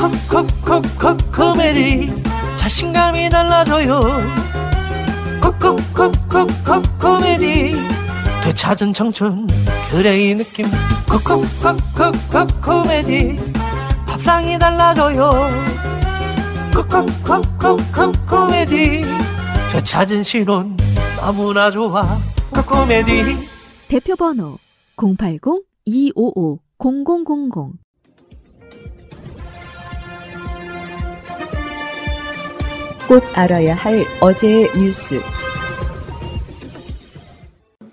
콕콕콕콕 코미디 자신감이 달라져요 콕콕콕콕콕 코미디 되찾은 청춘 그래 이 느낌 콕콕콕콕콕 코미디 밥상이 달라져요 콕콕콕콕콕 코미디 되찾은 신혼 너무나 좋아 콕 코미디 대표 번호 080-255-0000 꼭 알아야 할 어제의 뉴스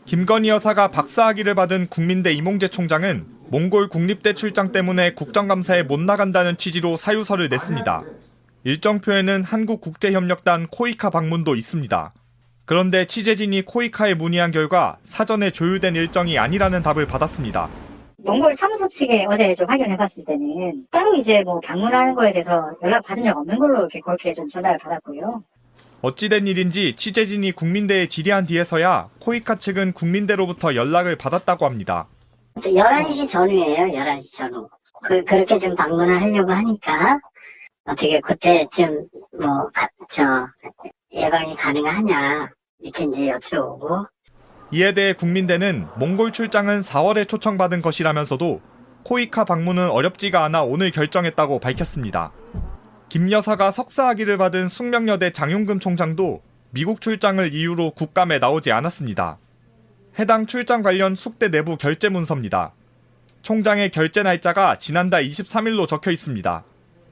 김건희 여사가 박사학위를 받은 국민대 이몽재 총장은 몽골 국립대 출장 때문에 국정감사에 못 나간다는 취지로 사유서를 냈습니다. 일정표에는 한국국제협력단 코이카 방문도 있습니다. 그런데 취재진이 코이카에 문의한 결과 사전에 조율된 일정이 아니라는 답을 받았습니다. 몽골 사무소 측에 어제 좀 확인을 해봤을 때는 따로 이제 뭐 방문하는 거에 대해서 연락 받은 적 없는 걸로 이렇게 그렇게 좀 전달을 받았고요. 어찌된 일인지 취재진이 국민대에 질의한 뒤에서야 코이카 측은 국민대로부터 연락을 받았다고 합니다. 11시 전후예요, 11시 전후. 그, 그렇게 좀 방문을 하려고 하니까, 어떻게 그때쯤, 뭐, 가- 저, 예방이 가능하냐, 이렇게 이제 여쭤보고, 이에 대해 국민대는 몽골 출장은 4월에 초청받은 것이라면서도 코이카 방문은 어렵지가 않아 오늘 결정했다고 밝혔습니다. 김 여사가 석사학위를 받은 숙명여대 장용금 총장도 미국 출장을 이유로 국감에 나오지 않았습니다. 해당 출장 관련 숙대 내부 결제 문서입니다. 총장의 결제 날짜가 지난달 23일로 적혀 있습니다.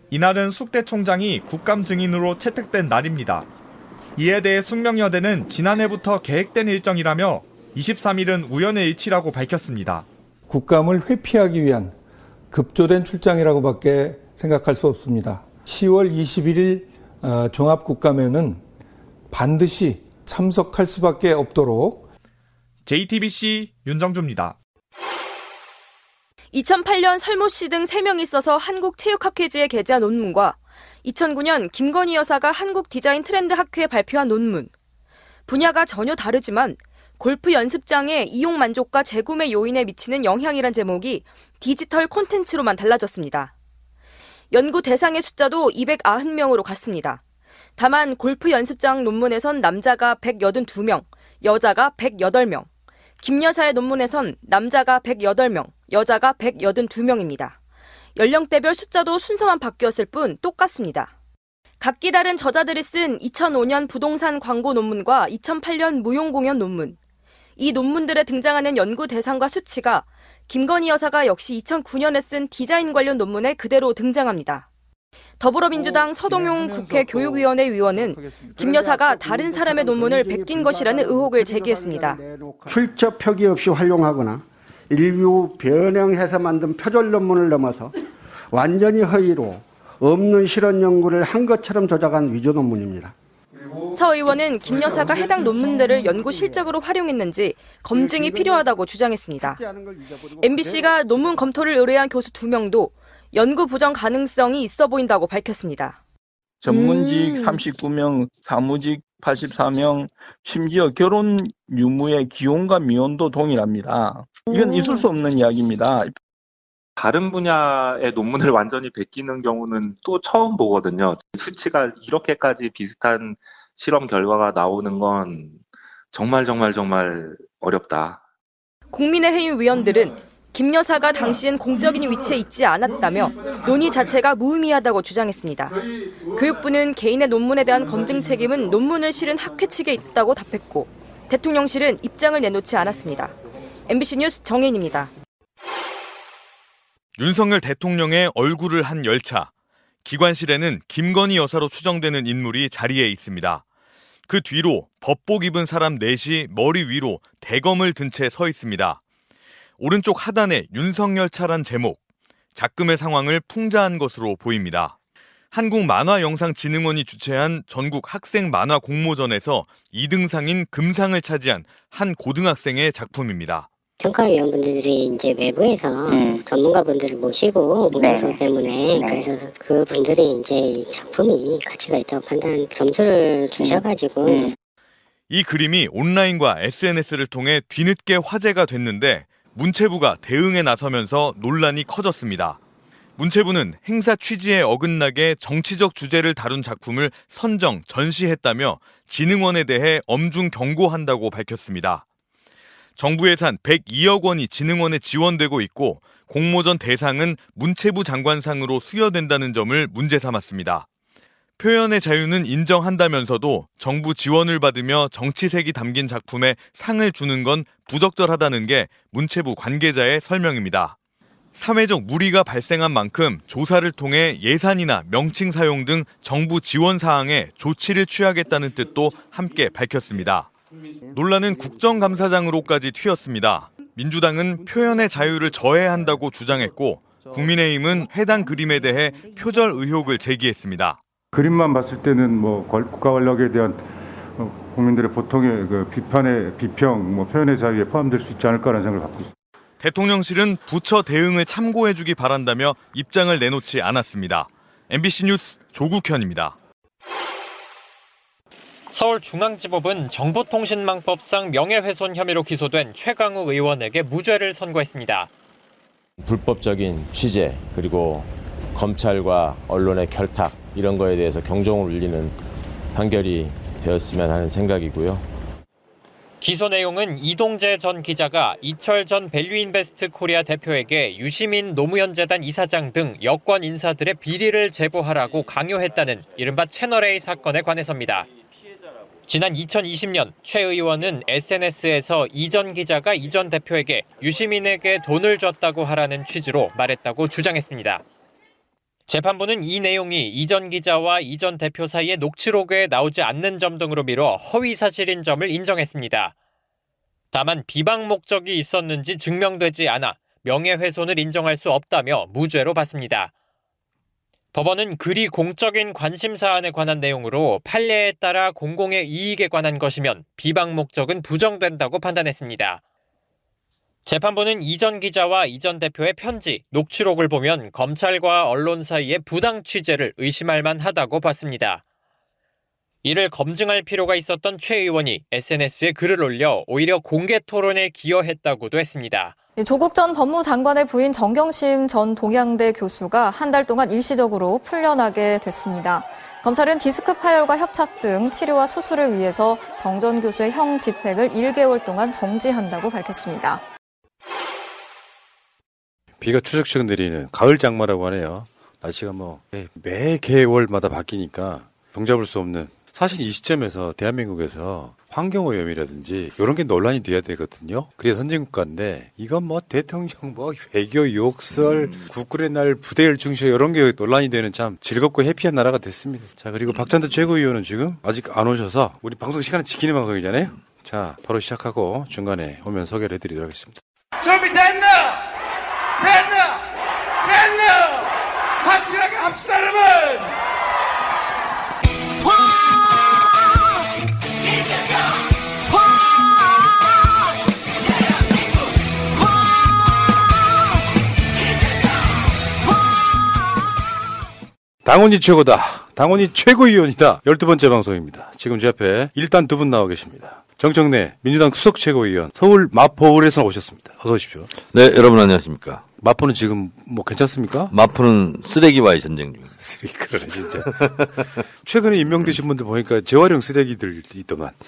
이날은 숙대 총장이 국감 증인으로 채택된 날입니다. 이에 대해 숙명여대는 지난해부터 계획된 일정이라며 23일은 우연의 일치라고 밝혔습니다. 국감을 회피하기 위한 급조된 출장이라고밖에 생각할 수 없습니다. 10월 21일 어, 종합국감에는 반드시 참석할 수밖에 없도록 JTBC 윤정주입니다. 2008년 설모 씨 등 3명이 있어서 한국체육학회지에 게재한 논문과 2009년 김건희 여사가 한국 디자인 트렌드 학회에 발표한 논문. 분야가 전혀 다르지만 골프 연습장의 이용 만족과 재구매 요인에 미치는 영향이란 제목이 디지털 콘텐츠로만 달라졌습니다. 연구 대상의 숫자도 290명으로 갔습니다. 다만 골프 연습장 논문에선 남자가 182명, 여자가 108명, 김 여사의 논문에선 남자가 108명, 여자가 182명입니다. 연령대별 숫자도 순서만 바뀌었을 뿐 똑같습니다. 각기 다른 저자들이 쓴 2005년 부동산 광고 논문과 2008년 무용 공연 논문. 이 논문들에 등장하는 연구 대상과 수치가 김건희 여사가 역시 2009년에 쓴 디자인 관련 논문에 그대로 등장합니다. 더불어민주당 서동용 국회 교육위원회 위원은 김 여사가 다른 사람의 논문을 베낀 것이라는 의혹을 제기했습니다. 출처 표기 없이 활용하거나 일부 변형해서 만든 표절 논문을 넘어서 완전히 허위로 없는 실험 연구를 한 것처럼 조작한 위조 논문입니다. 서 의원은 김 여사가 해당 논문들을 연구 실적으로 활용했는지 검증이 필요하다고 주장했습니다. MBC가 논문 검토를 의뢰한 교수 2명도 연구 부정 가능성이 있어 보인다고 밝혔습니다. 전문직 39명, 사무직 84명, 심지어 결혼 유무의 기혼과 미혼도 동일합니다. 이건 있을 수 없는 이야기입니다. 다른 분야의 논문을 완전히 베끼는 경우는 또 처음 보거든요. 수치가 이렇게까지 비슷한 실험 결과가 나오는 건 정말 정말 정말 어렵다. 국민의힘 위원들은 김 여사가 당시엔 공적인 위치에 있지 않았다며 논의 자체가 무의미하다고 주장했습니다. 교육부는 개인의 논문에 대한 검증 책임은 논문을 실은 학회 측에 있다고 답했고 대통령실은 입장을 내놓지 않았습니다. MBC 뉴스 정혜인입니다. 윤석열 대통령의 얼굴을 한 열차. 기관실에는 김건희 여사로 추정되는 인물이 자리에 있습니다. 그 뒤로 법복 입은 사람 넷이 머리 위로 대검을 든 채 서 있습니다. 오른쪽 하단에 윤석열 차란 제목. 작금의 상황을 풍자한 것으로 보입니다. 한국만화영상진흥원이 주최한 전국 학생 만화 공모전에서 2등상인 금상을 차지한 한 고등학생의 작품입니다. 평가위원분들이 이제 외부에서 전문가분들을 모시고 모시기 때문에 그래서 그분들이 이제 이 작품이 가치가 있다고 판단 점수를 주셔가지고 이 그림이 온라인과 SNS를 통해 뒤늦게 화제가 됐는데 문체부가 대응에 나서면서 논란이 커졌습니다. 문체부는 행사 취지에 어긋나게 정치적 주제를 다룬 작품을 선정, 전시했다며 진흥원에 대해 엄중 경고한다고 밝혔습니다. 정부 예산 102억 원이 진흥원에 지원되고 있고 공모전 대상은 문체부 장관상으로 수여된다는 점을 문제 삼았습니다. 표현의 자유는 인정한다면서도 정부 지원을 받으며 정치색이 담긴 작품에 상을 주는 건 부적절하다는 게 문체부 관계자의 설명입니다. 사회적 무리가 발생한 만큼 조사를 통해 예산이나 명칭 사용 등 정부 지원 사항에 조치를 취하겠다는 뜻도 함께 밝혔습니다. 논란은 국정감사장으로까지 튀었습니다. 민주당은 표현의 자유를 저해한다고 주장했고 국민의힘은 해당 그림에 대해 표절 의혹을 제기했습니다. 그림만 봤을 때는 뭐 국가 권력에 대한 어, 국민들의 보통의 그 비판의 비평, 뭐 표현의 자유에 포함될 수 있지 않을까라는 생각을 갖고 있습니다. 대통령실은 부처 대응을 참고해주기 바란다며 입장을 내놓지 않았습니다. MBC 뉴스 조국현입니다. 서울중앙지법은 정보통신망법상 명예훼손 혐의로 기소된 최강욱 의원에게 무죄를 선고했습니다. 불법적인 취재 그리고 검찰과 언론의 결탁 이런 거에 대해서 경종을 울리는 판결이 되었으면 하는 생각이고요. 기소 내용은 이동재 전 기자가 이철 전 밸류인베스트 코리아 대표에게 유시민 노무현 재단 이사장 등 여권 인사들의 비리를 제보하라고 강요했다는 이른바 채널A 사건에 관해서입니다. 지난 2020년 최 의원은 SNS에서 이 전 기자가 이 전 대표에게 유시민에게 돈을 줬다고 하라는 취지로 말했다고 주장했습니다. 재판부는 이 내용이 이전 기자와 이전 대표 사이의 녹취록에 나오지 않는 점 등으로 미뤄 허위 사실인 점을 인정했습니다. 다만 비방 목적이 있었는지 증명되지 않아 명예훼손을 인정할 수 없다며 무죄로 봤습니다. 법원은 그리 공적인 관심 사안에 관한 내용으로 판례에 따라 공공의 이익에 관한 것이면 비방 목적은 부정된다고 판단했습니다. 재판부는 이전 기자와 이전 대표의 편지, 녹취록을 보면 검찰과 언론 사이의 부당 취재를 의심할 만하다고 봤습니다. 이를 검증할 필요가 있었던 최 의원이 SNS에 글을 올려 오히려 공개 토론에 기여했다고도 했습니다. 조국 전 법무장관의 부인 정경심 전 동양대 교수가 한 달 동안 일시적으로 풀려나게 됐습니다. 검찰은 디스크 파열과 협착 등 치료와 수술을 위해서 정 전 교수의 형 집행을 1개월 동안 정지한다고 밝혔습니다. 비가 추적추적 내리는 가을 장마라고 하네요. 날씨가 뭐 매 개월마다 바뀌니까 종잡을 수 없는 사실 이 시점에서 대한민국에서 환경오염이라든지 이런 게 논란이 돼야 되거든요. 그래서 선진국가인데 이건 뭐 대통령 뭐 외교 욕설 음. 국군의 날 부대를 중시해 이런 게 논란이 되는 참 즐겁고 해피한 나라가 됐습니다. 자 그리고 박찬대 최고위원은 지금 아직 안 오셔서 우리 방송 시간을 지키는 방송이잖아요. 자 바로 시작하고 중간에 오면 소개를 해드리도록 하겠습니다. 준비됐나? 됐나? 됐나? 확실하게 합시다 여러분! 당원이 최고다. 당원이 최고위원이다. 열두 번째 방송입니다. 지금 제 앞에 일단 두 분 나와 계십니다. 정청래 민주당 수석 최고위원 서울 마포울에서 오셨습니다. 어서 오십시오. 네, 여러분 안녕하십니까? 마포는 지금 뭐 괜찮습니까? 마포는 쓰레기와의 전쟁 중입니다. 쓰레기 그러네 진짜. 최근에 임명되신 분들 보니까 재활용 쓰레기들 있더만.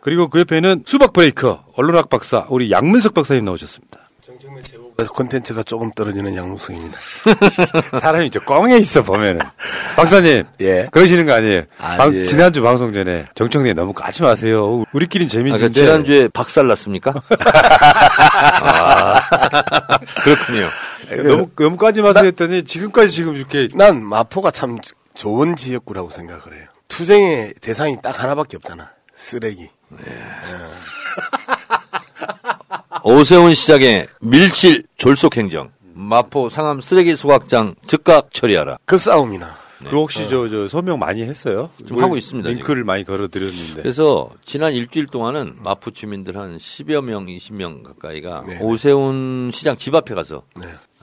그리고 그 옆에는 수박 브레이커 언론학 박사 우리 양문석 박사님 나오셨습니다. 정청래 제보 콘텐츠가 조금 떨어지는 양무승입니다. 사람이 좀 꽁에 있어 보면은 박사님, 예, 그러시는 거 아니에요? 아, 방- 예. 지난주 방송 전에 정청래 너무 까지 마세요. 우리끼린 아, 재밌는데. 그러니까 지난주에 박살 났습니까? 아, 그렇군요. 너무 너무 까지 마세요 했더니 지금까지 지금 이렇게 난 마포가 참 좋은 지역구라고 생각을 해요. 투쟁의 대상이 딱 하나밖에 없잖아. 쓰레기. 오세훈 시장의 밀실 졸속 행정. 마포 상암 쓰레기 소각장 즉각 처리하라. 그 싸움이나. 그 혹시 저, 저 서명 많이 했어요? 좀뭘 하고 있습니다, 링크를 많이 걸어드렸는데. 그래서 지난 일주일 동안은 마포 주민들 한 10여 명, 20명 가까이가 오세훈 시장 집 앞에 가서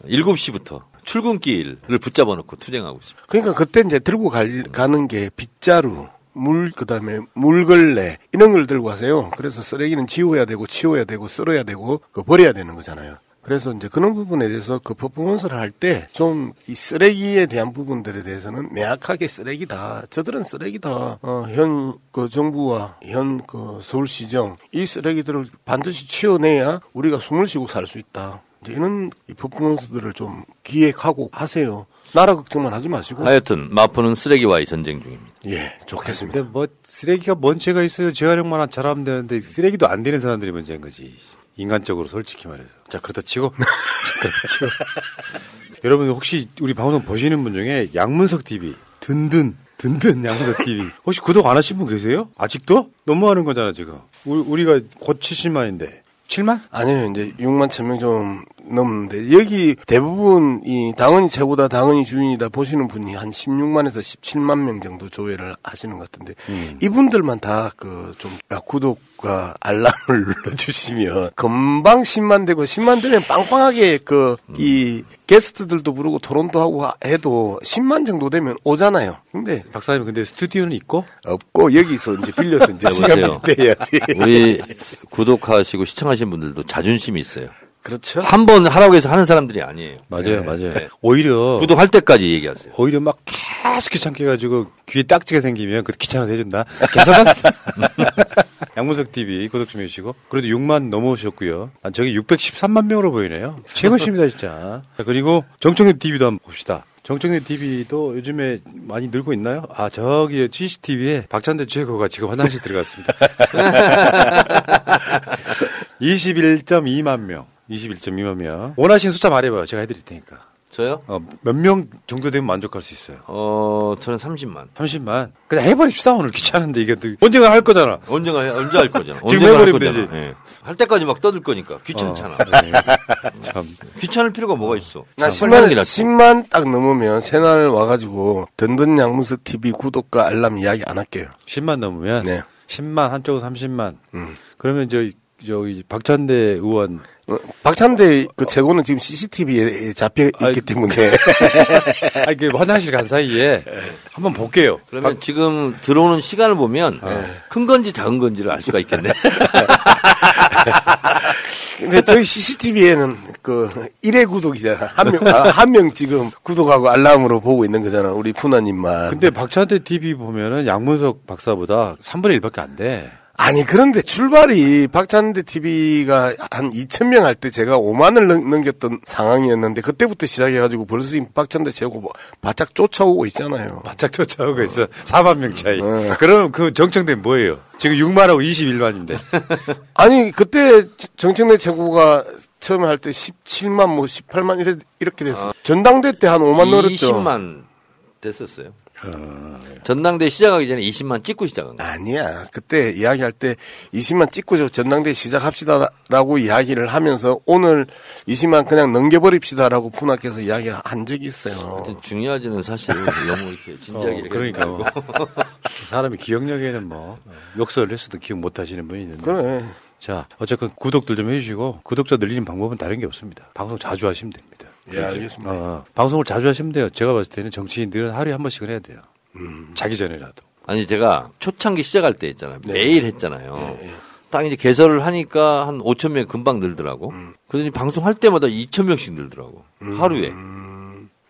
7시부터 출근길을 붙잡아 놓고 투쟁하고 있습니다. 그러니까 그때 이제 들고 갈, 가는 게 빗자루, 물, 그 다음에 물걸레, 이런 걸 들고 가세요. 그래서 쓰레기는 지워야 되고, 치워야 되고, 쓸어야 되고, 그 버려야 되는 거잖아요. 그래서 이제 그런 부분에 대해서 그 퍼포먼스를 할 때 좀 이 쓰레기에 대한 부분들에 대해서는 명확하게 쓰레기다. 저들은 쓰레기다. 어, 현 그 정부와 현 그 서울시정 이 쓰레기들을 반드시 치워내야 우리가 숨을 쉬고 살 수 있다. 이제 이런 이 퍼포먼스들을 좀 기획하고 하세요. 나라 걱정만 하지 마시고. 하여튼 마포는 쓰레기와의 전쟁 중입니다. 예, 좋겠습니다. 근데 뭐 쓰레기가 뭔 죄가 있어요. 재활용만 잘하면 되는데 쓰레기도 안 되는 사람들이 문제인 거지. 인간적으로 솔직히 말해서. 자 그렇다 치고 그렇다 치고. 여러분 혹시 우리 방송 보시는 분 중에 양문석 TV 든든 든든 양문석 TV 혹시 구독 안 하신 분 계세요? 아직도 너무하는 거잖아 지금. 우리, 우리가 곧 70만인데 7만? 아니요, 이제 6만 천명좀 넘는데, 여기 대부분 이 당은이 최고다, 당은이 주인이다 보시는 분이 한 16만에서 17만 명 정도 조회를 하시는 것 같은데, 이분들만 다 그 좀 구독과 알람을 눌러주시면, 금방 10만 되고, 10만 되면 빵빵하게 그, 이 게스트들도 부르고 토론도 하고 하- 해도 10만 정도 되면 오잖아요. 근데. 박사님, 근데 스튜디오는 있고? 없고, 여기서 이제 빌려서 이제 시간 여보세요. 빌때 해야지. 우리 구독하시고 시청하신 분들도 자존심이 있어요. 그렇죠. 한 번 하라고 해서 하는 사람들이 아니에요. 맞아요, 맞아요. 오히려 구독할 때까지 얘기하세요. 오히려 막 계속 귀찮게 해가지고 귀에 딱지가 생기면 그 귀찮아서 해준다. 계속 하세요. 양문석 TV 구독 좀 해주시고 그래도 6만 넘어오셨고요. 난 저기 613만 명으로 보이네요. 최고십니다 진짜. 자, 그리고 정청래 TV도 한번 봅시다. 정청래 TV도 요즘에 많이 늘고 있나요? 아 저기 CCTV에 박찬대 최고가 지금 화장실 들어갔습니다. 21.2만 명. 21.2만 명. 원하시는 숫자 말해봐요. 제가 해드릴 테니까. 저요? 어, 몇 명 정도 되면 만족할 수 있어요? 어, 저는 30만. 30만. 그냥 해버립시다. 오늘 귀찮은데 이게 또 언젠가 할 거잖아. 언젠가 해, 언제 할 거잖아. 지금 해버리면. 되지. 예. 할 때까지 막 떠들 거니까 귀찮잖아. 어, 네. 참. 귀찮을 필요가 뭐가 있어. 나 참, 10만, 빨리 낫지. 10만 딱 넘으면 새날 와가지고 든든 양무스 TV 구독과 알람 이야기 안 할게요. 10만 넘으면 네. 10만 한쪽은 30만. 음. 그러면 저 저기 박찬대 의원 어, 박찬대 그 최고는 지금 CCTV에 잡혀 있기 때문에 아 이게 화장실 간 사이에 한번 볼게요. 그러면 지금 들어오는 시간을 보면 큰 건지 작은 건지를 알 수가 있겠네. 근데 저희 CCTV에는 그 1회 구독이잖아. 한 명, 아, 한명 지금 구독하고 알람으로 보고 있는 거잖아. 우리 푸나님만. 근데 박찬대 TV 보면은 양문석 박사보다 3분의 1밖에 안 돼. 아니, 그런데 출발이 박찬대 TV가 한 2,000명 할 때 제가 5만을 넘 겼던 상황이었는데 그때부터 시작해가지고 벌써 지금 박찬대 최고 뭐 바짝 쫓아오고 있잖아요. 바짝 쫓아오고 있어. 4만 명 차이. 어. 그럼 그 정청된 뭐예요? 지금 6만하고 21만인데. 아니, 그때 정청래 최고가 처음에 할 때 17만 뭐 18만 이래, 이렇게 됐어. 전당대 때 한 5만 늘었죠. 20만 됐었어요. 전당대 시작하기 전에 20만 찍고 시작한 거예요. 아니야. 그때 이야기할 때 20만 찍고 저 전당대 시작합시다라고 이야기를 하면서 오늘 20만 그냥 넘겨버립시다라고 푸나께서 이야기를 한 적이 있어요. 하여튼 중요하지는 사실 너무 이렇게 진지하게 어, 그러니까 말고. 사람이 기억력에는 뭐 욕설을 했어도 기억 못 하시는 분이 있는데. 그래. 자, 어쨌건 구독들 좀 해주시고 구독자 늘리는 방법은 다른 게 없습니다. 방송 자주 하시면 됩니다. 예, 알겠습니다. 어, 방송을 자주 하시면 돼요. 제가 봤을 때는 정치인들은 하루에 한 번씩은 해야 돼요. 자기 전에라도. 아니 제가 초창기 시작할 때 있잖아요. 네. 매일 했잖아요. 딱 이제 개설을 하니까 한 5천 명 금방 늘더라고. 그러더니 방송할 때마다 2천 명씩 늘더라고. 하루에.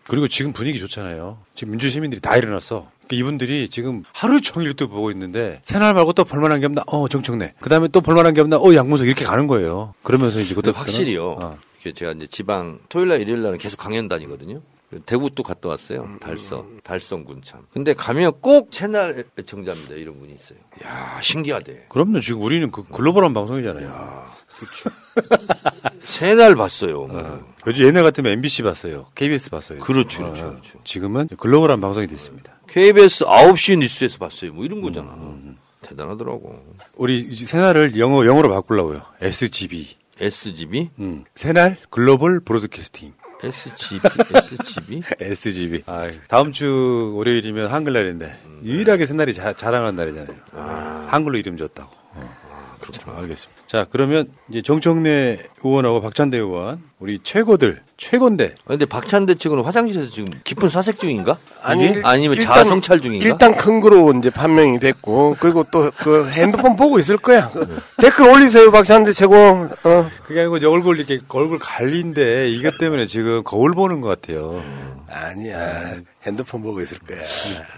그리고 지금 분위기 좋잖아요. 지금 민주 시민들이 다 일어났어. 그러니까 이분들이 지금 하루 종일 또 보고 있는데 새날 말고 또 볼만한 게 없나? 어 정청래. 그 다음에 또 볼만한 게 없나? 어 양문석 이렇게 가는 거예요. 그러면서 이제 그때 확실히요. 어. 이렇게 제가 이제 지방 토요일 날 일요일 날은 계속 강연 다니거든요. 대구 또 갔다 왔어요. 달성, 달성군 참. 근데 가면 꼭 채널 애청자입니다. 이런 분이 있어요. 야 신기하대. 그럼요. 지금 우리는 그 글로벌한 방송이잖아요. 새날 봤어요. 뭐. 요즘 옛날 같으면 MBC 봤어요. KBS 봤어요. 그렇죠, 어, 그렇죠, 지금은 글로벌한 방송이 됐습니다. KBS 9시 뉴스에서 봤어요. 뭐 이런 거잖아. 대단하더라고. 우리 새날을 영어 영어로 바꾸려고요. SGB. SGB? 음. 새날 글로벌 브로드캐스팅. SGB, SGB? SGB. 아, 다음 주 월요일이면 한글날인데 유일하게 새날이 자, 자랑하는 날이잖아요. 한글로 이름 줬다고. 그렇죠. 알겠습니다. 자, 그러면 이제 정청래 의원하고 박찬대 의원 우리 최고들 최고인데. 근데 박찬대 측은 화장실에서 지금 깊은 사색 중인가? 아니? 아니면 일단- 자아성찰 중인가? 일단 큰 거로 이제 판명이 됐고 그리고 또 그 핸드폰 보고 있을 거야. 그 댓글 올리세요, 박찬대 최고. 어. 그게 아니고 이제 얼굴 이렇게 얼굴 갈린데 이것 때문에 지금 거울 보는 것 같아요. 아니야. 핸드폰 보고 있을 거야.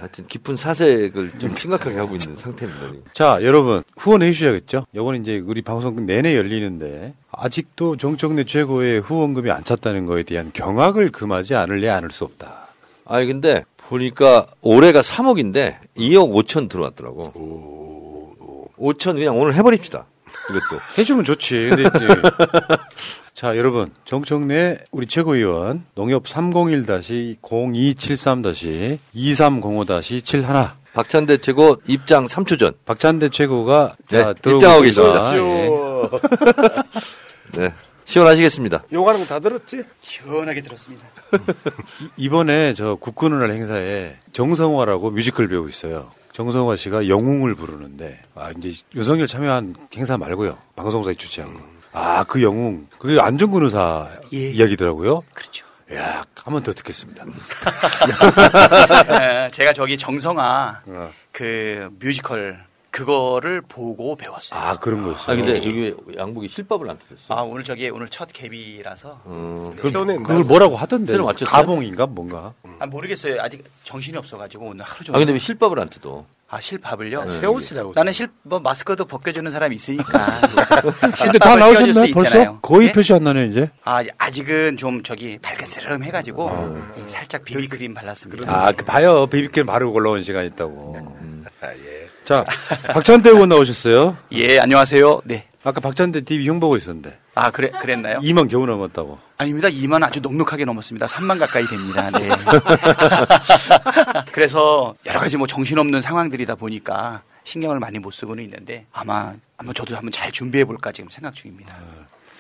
하여튼 깊은 사색을 좀 심각하게 하고 있는 상태입니다. 자, 여러분 후원해 주셔야겠죠. 요건 이제 우리 방송 내내 열리는데 아직도 정청래 최고의 후원금이 안 찼다는 거에 대한 경악을 금하지 않을래 않을 수 없다. 아니 근데 보니까 올해가 3억인데 2억 5천 들어왔더라고. 5천 그냥 오늘 해버립시다. 이것도. 해주면 좋지. 근데 이제 자, 여러분 정청래 우리 최고위원 농협 301-0273-2305-71 박찬대 최고 입장 3초 전. 박찬대 최고가 네, 자, 들어오고 입장하고 있습니다. 계십니다. 예. 네. 시원하시겠습니다. 욕하는 거 다 들었지? 시원하게 들었습니다. 이번에 저 국군의 날 행사에 정성화라고 뮤지컬 배우 있어요. 정성화 씨가 영웅을 부르는데 아 이제 윤석열 참여한 행사 말고요 방송사에 주최한 거. 아 그 영웅 그게 안중근 의사 예. 이야기더라고요. 그렇죠. 야, 한 번 더 듣겠습니다. 에, 제가 저기 정성화 어. 그 뮤지컬 그거를 보고 배웠어요. 아 그런 거였어요. 아 근데 여기 양복이 실밥을 안 뜯었어. 아 오늘 저기 오늘 첫 개비라서 음, 그, 그걸 뭐라고 하던데? 가봉인가 뭔가? 아 모르겠어요. 아직 정신이 없어가지고 오늘 하루 종일. 아 근데 왜 실밥을 안 뜯어? 아 실밥을요? 네. 새 옷이라고 나는 실 뭐 마스크도 벗겨주는 사람이 있으니까. 근데 다 나오셨나 벌써? 거의 네? 표시 안 나네 이제. 아 아직은 좀 저기 발긋스름 해가지고 예, 살짝 비비크림 발랐습니다. 아, 그 봐요. 비비큐 바르고 올라온 시간 있다고. 아, 예. 자, 박찬대 의원 나오셨어요? 예 안녕하세요. 네. 아까 박찬대 TV 흉보고 있었는데. 아 그래 그랬나요? 2만 겨우 넘었다고. 아닙니다. 2만 아주 넉넉하게 넘었습니다. 3만 가까이 됩니다. 네. 그래서 여러 가지 뭐 정신없는 상황들이다 보니까 신경을 많이 못 쓰고는 있는데 아마 한번 저도 한번 잘 준비해 볼까 지금 생각 중입니다.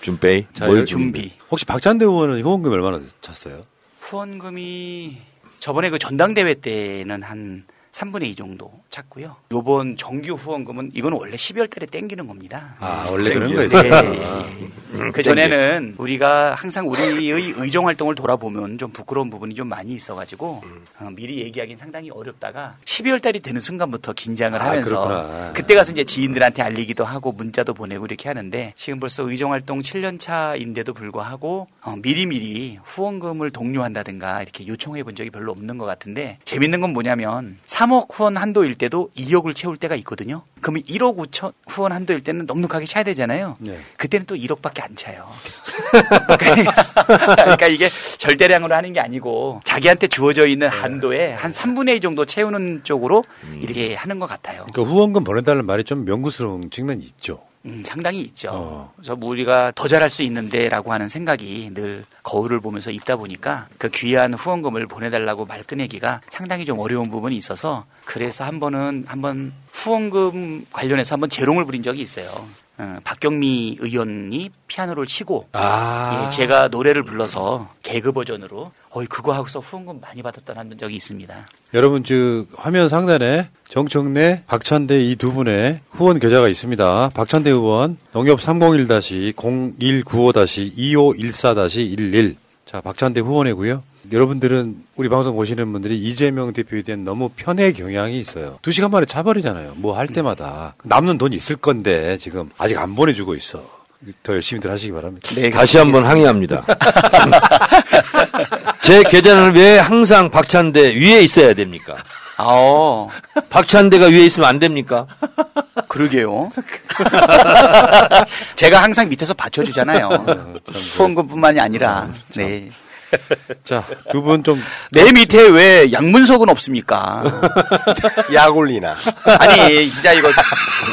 준비. 자, 뭘 열- 준비. 혹시 박찬대 의원은 후원금 얼마나 찼어요? 후원금이 저번에 그 전당대회 때는 한 3분의 2 정도 찼고요. 요번 정규 후원금은 이건 원래 12월 달에 땡기는 겁니다. 아, 원래 그런 네, 거였어요? 예, 아. 예. 그 전에는 우리가 항상 우리의 의정 활동을 돌아보면 좀 부끄러운 부분이 좀 많이 있어 가지고 어, 미리 얘기하기는 상당히 어렵다가 12월 달이 되는 순간부터 긴장을 아, 하면서 그렇구나. 그때 가서 이제 지인들한테 알리기도 하고 문자도 보내고 이렇게 하는데 지금 벌써 의정 활동 7년 차인데도 불구하고 어, 미리미리 후원금을 독려한다든가 이렇게 요청해 본 적이 별로 없는 것 같은데 재밌는 건 뭐냐면 3억 후원 한도일 때도 2억을 채울 때가 있거든요. 그러면 1억 5천 후원 한도일 때는 넉넉하게 차야 되잖아요. 네. 그때는 또 1억밖에 안 차요. 그러니까 이게 절대량으로 하는 게 아니고 자기한테 주어져 있는 한도에 한 3분의 2 정도 채우는 쪽으로 이렇게 하는 것 같아요. 그러니까 후원금 보내달라는 말이 좀 명구스러운 측면이 있죠. 음, 상당히 있죠. 어. 그래서 뭐 우리가 더 잘할 수 있는데라고 하는 생각이 늘 거울을 보면서 있다 보니까 그 귀한 후원금을 보내달라고 말 꺼내기가 상당히 좀 어려운 부분이 있어서 그래서 한 번은 한번 후원금 관련해서 한번 재롱을 부린 적이 있어요. 어, 박경미 의원이 피아노를 치고 아. 예, 제가 노래를 불러서 개그 버전으로 어이 그거 하고서 후원금 많이 받았다는 적이 있습니다. 여러분, 저 화면 상단에 정청래, 박찬대 이 두 분의 후원 계좌가 있습니다. 박찬대 의원 농협 301-0195-2514-11 자, 박찬대 후원이고요. 여러분들은 우리 방송 보시는 분들이 이재명 대표에 대한 너무 편의 경향이 있어요. 두 시간 만에 차버리잖아요. 뭐 할 때마다 남는 돈 있을 건데 지금 아직 안 보내주고 있어. 더 열심히들 하시기 바랍니다. 다시 한번 항의합니다. 제 계좌는 왜 항상 박찬대 위에 있어야 됩니까? 아, 박찬대가 위에 있으면 안 됩니까? 그러게요. 제가 항상 밑에서 받쳐주잖아요. 후원금뿐만이 아니라. 네. 자, 두 분 좀. 내 밑에 왜 양문석은 없습니까? 약 올리나. 아니, 진짜 이거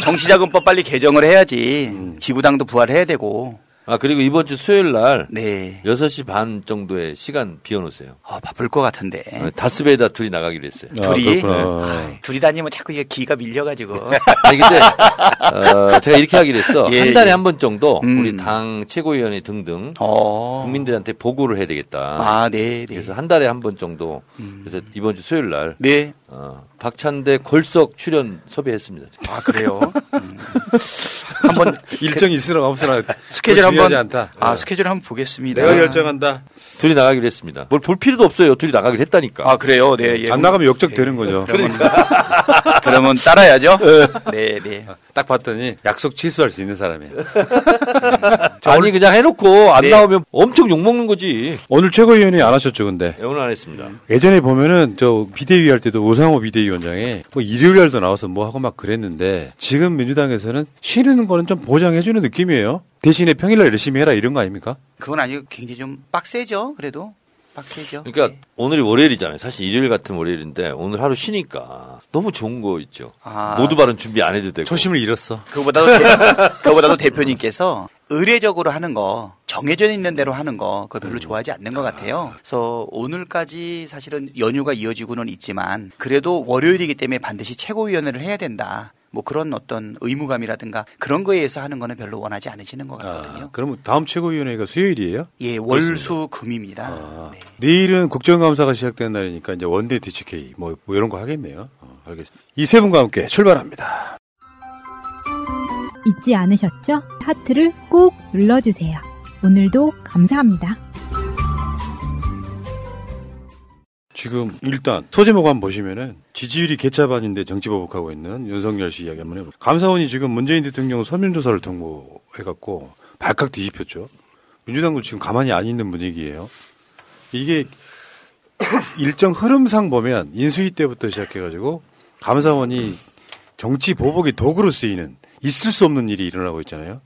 정치자금법 빨리 개정을 해야지. 지구당도 부활해야 되고. 아, 그리고 이번 주 수요일 날 네. 6시 반 정도의 시간 비워 놓으세요. 아, 바쁠 것 같은데. 어, 다스베이다 둘이 나가기로 했어요. 둘이? 네. 아, 둘이 다니면 자꾸 이게 기가 밀려 가지고. 아니, 근데, 어, 제가 이렇게 하기로 했어. 예, 한 달에 예. 한번 정도 음. 우리 당 최고위원회 등등 어. 국민들한테 보고를 해야 되겠다. 아, 네, 네. 그래서 한 달에 한 번 정도. 그래서 이번 주 수요일 날. 네. 어, 박찬대 골석 출연 섭외했습니다. 아, 그래요? 한번 일정이 있으나 없으나 스케줄 한번 중요하지 않다. 아 네. 스케줄 한번 보겠습니다. 내가 결정한다. 둘이 나가기로 했습니다. 뭘 볼 필요도 없어요. 둘이 나가기로 했다니까. 아 그래요? 네. 예. 안 나가면 역적되는 거죠. 그러면, 그러면 따라야죠. 네, 네. 딱 봤더니 약속 취소할 수 있는 사람이에요. 아니 그냥 해놓고 안 네. 나오면 엄청 욕 먹는 거지. 오늘 최고위원이 안 하셨죠, 근데. 네, 오늘 안 했습니다. 예전에 보면은 저 비대위 할 때도 오상호 비대위원장이 뭐 일요일 날도 나와서 뭐 하고 막 그랬는데 지금 민주당에서는 쉬는 거는 좀 보장해주는 느낌이에요. 대신에 평일날 열심히 해라 이런 거 아닙니까? 그건 아니고 굉장히 좀 빡세죠. 그래도 빡세죠. 그러니까 오늘이 월요일이잖아요. 사실 일요일 같은 월요일인데 오늘 하루 쉬니까 너무 좋은 거 있죠. 아. 모두 발언 준비 안 해도 되고. 초심을 잃었어. 그거보다도 대, 그거보다도 대표님께서 의례적으로 하는 거 정해져 있는 대로 하는 거 그거 별로 좋아하지 않는 것 같아요. 그래서 오늘까지 사실은 연휴가 이어지고는 있지만 그래도 월요일이기 때문에 반드시 최고위원회를 해야 된다. 뭐 그런 어떤 의무감이라든가 그런 거에 의해서 하는 거는 별로 원하지 않으시는 것 같거든요. 아, 그러면 다음 최고위원회가 수요일이에요? 예, 월수 금입니다. 네. 내일은 국정감사가 시작되는 날이니까 이제 원대 대책회의 뭐, 뭐 이런 거 하겠네요. 어, 알겠습니다. 이 세 분과 함께 출발합니다. 잊지 않으셨죠? 하트를 꼭 눌러주세요. 오늘도 감사합니다. 지금 일단 한번 보시면은 지지율이 개차반인데 정치 보복하고 있는 윤석열 씨 이야기 한번 해볼게요. 감사원이 지금 문재인 대통령 서면조사를 통보해갖고 발칵 뒤집혔죠. 민주당도 지금 가만히 안 있는 분위기예요. 이게 일정 흐름상 보면 인수위 때부터 시작해가지고 감사원이 정치 보복의 도구로 쓰이는 있을 수 없는 일이 일어나고 있잖아요.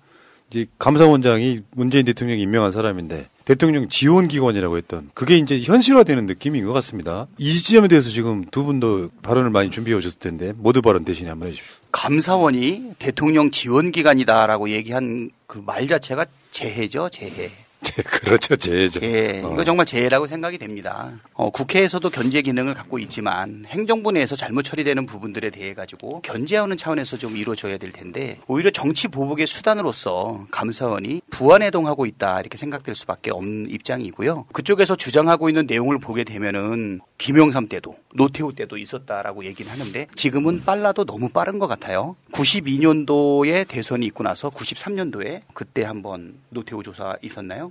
이제 감사원장이 문재인 대통령이 임명한 사람인데 대통령 지원 기관이라고 했던 그게 이제 현실화되는 느낌인 것 같습니다. 이 지점에 대해서 지금 두 분도 발언을 많이 준비해 오셨을 텐데 모두 발언 대신에 한번 해주십시오. 감사원이 대통령 지원 기관이다라고 얘기한 그 말 자체가 재해죠, 재해. 그렇죠, 재해죠. 예, 어. 이거 정말 재해라고 생각이 됩니다. 어, 국회에서도 견제 기능을 갖고 있지만 행정부 내에서 잘못 처리되는 부분들에 대해 가지고 견제하는 차원에서 좀 이루어져야 될 텐데 오히려 정치 보복의 수단으로서 감사원이 부안해동하고 있다 이렇게 생각될 수밖에 없는 입장이고요. 그쪽에서 주장하고 있는 내용을 보게 되면은 김영삼 때도 노태우 때도 있었다라고 얘기는 하는데 지금은 빨라도 너무 빠른 것 같아요. 92년도에 대선이 있고 나서 93년도에 그때 한번 노태우 조사 있었나요?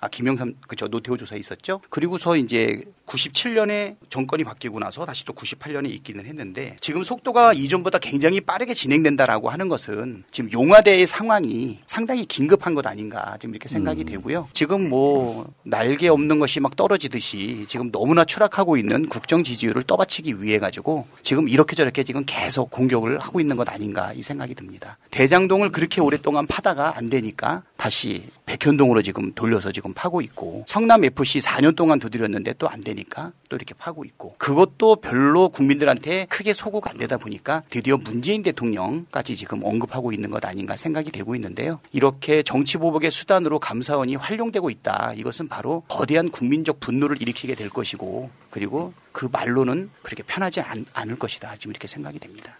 아 김영삼 그죠 노태우 조사 있었죠. 그리고서 이제 97년에 정권이 바뀌고 나서 다시 또 98년에 있기는 했는데 지금 속도가 이전보다 굉장히 빠르게 진행된다라고 하는 것은 지금 용화대의 상황이 상당히 긴급한 것 아닌가 지금 이렇게 생각이 되고요. 지금 뭐 날개 없는 것이 막 떨어지듯이 지금 너무나 추락하고 있는 국정 지지율을 떠받치기 위해 가지고 지금 이렇게 저렇게 지금 계속 공격을 하고 있는 것 아닌가 이 생각이 듭니다. 대장동을 그렇게 오랫동안 파다가 안 되니까 다시 백현동으로 지금 돌려서 지금 파고 있고 성남 FC 4년 동안 두드렸는데 또 안 되니까 또 이렇게 파고 있고 그것도 별로 국민들한테 크게 소구가 안 되다 보니까 드디어 문재인 대통령까지 지금 언급하고 있는 것 아닌가 생각이 되고 있는데요. 이렇게 정치 보복의 수단으로 감사원이 활용되고 있다. 이것은 바로 거대한 국민적 분노를 일으키게 될 것이고 그리고 그 말로는 그렇게 편하지 않, 않을 것이다. 지금 이렇게 생각이 됩니다.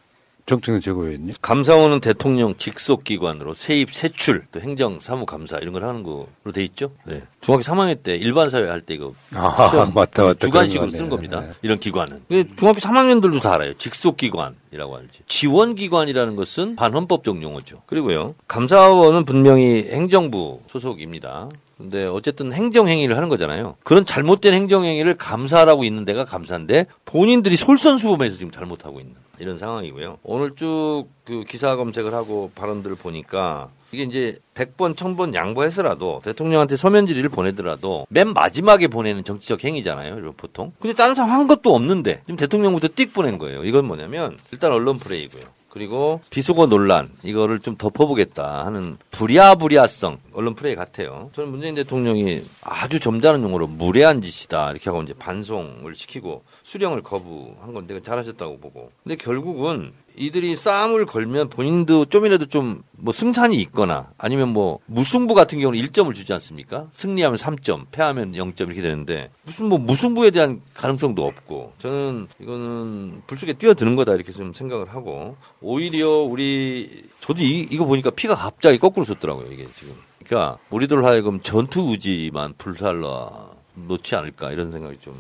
정청래 최고위원님. 감사원은 대통령 직속 기관으로 세입, 세출, 또 행정, 사무 감사 이런 걸 하는 거로 돼 있죠. 네. 중학교 3학년 때 일반 사회 할 때 이거 아, 시험 맞다, 맞다. 주관식으로 그런 거 쓰는. 겁니다. 이런 기관은. 근데 중학교 3학년들도 다 알아요. 직속 기관이라고 알지. 지원 기관이라는 것은 반헌법적 용어죠. 그리고요. 감사원은 분명히 행정부 소속입니다. 근데 어쨌든 행정행위를 하는 거잖아요. 그런 잘못된 행정행위를 감사라고 있는 데가 감사인데 본인들이 솔선수범해서 지금 잘못하고 있는 이런 상황이고요. 오늘 쭉 그 기사 검색을 하고 발언들을 보니까 이게 이제 100번, 1000번 양보해서라도 대통령한테 서면 질의를 보내더라도 맨 마지막에 보내는 정치적 행위잖아요. 보통. 근데 다른 사람 한 것도 없는데 지금 대통령부터 띡 보낸 거예요. 이건 뭐냐면 일단 언론 프레이고요. 그리고 비속어 논란 이거를 좀 덮어보겠다 하는 부랴부랴성 언론 프레이 같아요. 저는 문재인 대통령이 아주 점잖은 용어로 무례한 짓이다 이렇게 하고 이제 반송을 시키고 수령을 거부한 건데 잘하셨다고 보고. 근데 결국은 이들이 싸움을 걸면 본인도 좀이라도 좀 뭐 승산이 있거나 아니면 뭐 무승부 같은 경우는 1점을 주지 않습니까? 승리하면 3점, 패하면 0점 이렇게 되는데 무슨 뭐 무승부에 대한 가능성도 없고 저는 이거는 불속에 뛰어드는 거다 이렇게 좀 생각을 하고 오히려 우리 저도 이, 이거 보니까 피가 갑자기 거꾸로 섰더라고요 이게 지금. 그러니까 우리들 하여금 전투 의지만 불살라 놓지 않을까 이런 생각이 좀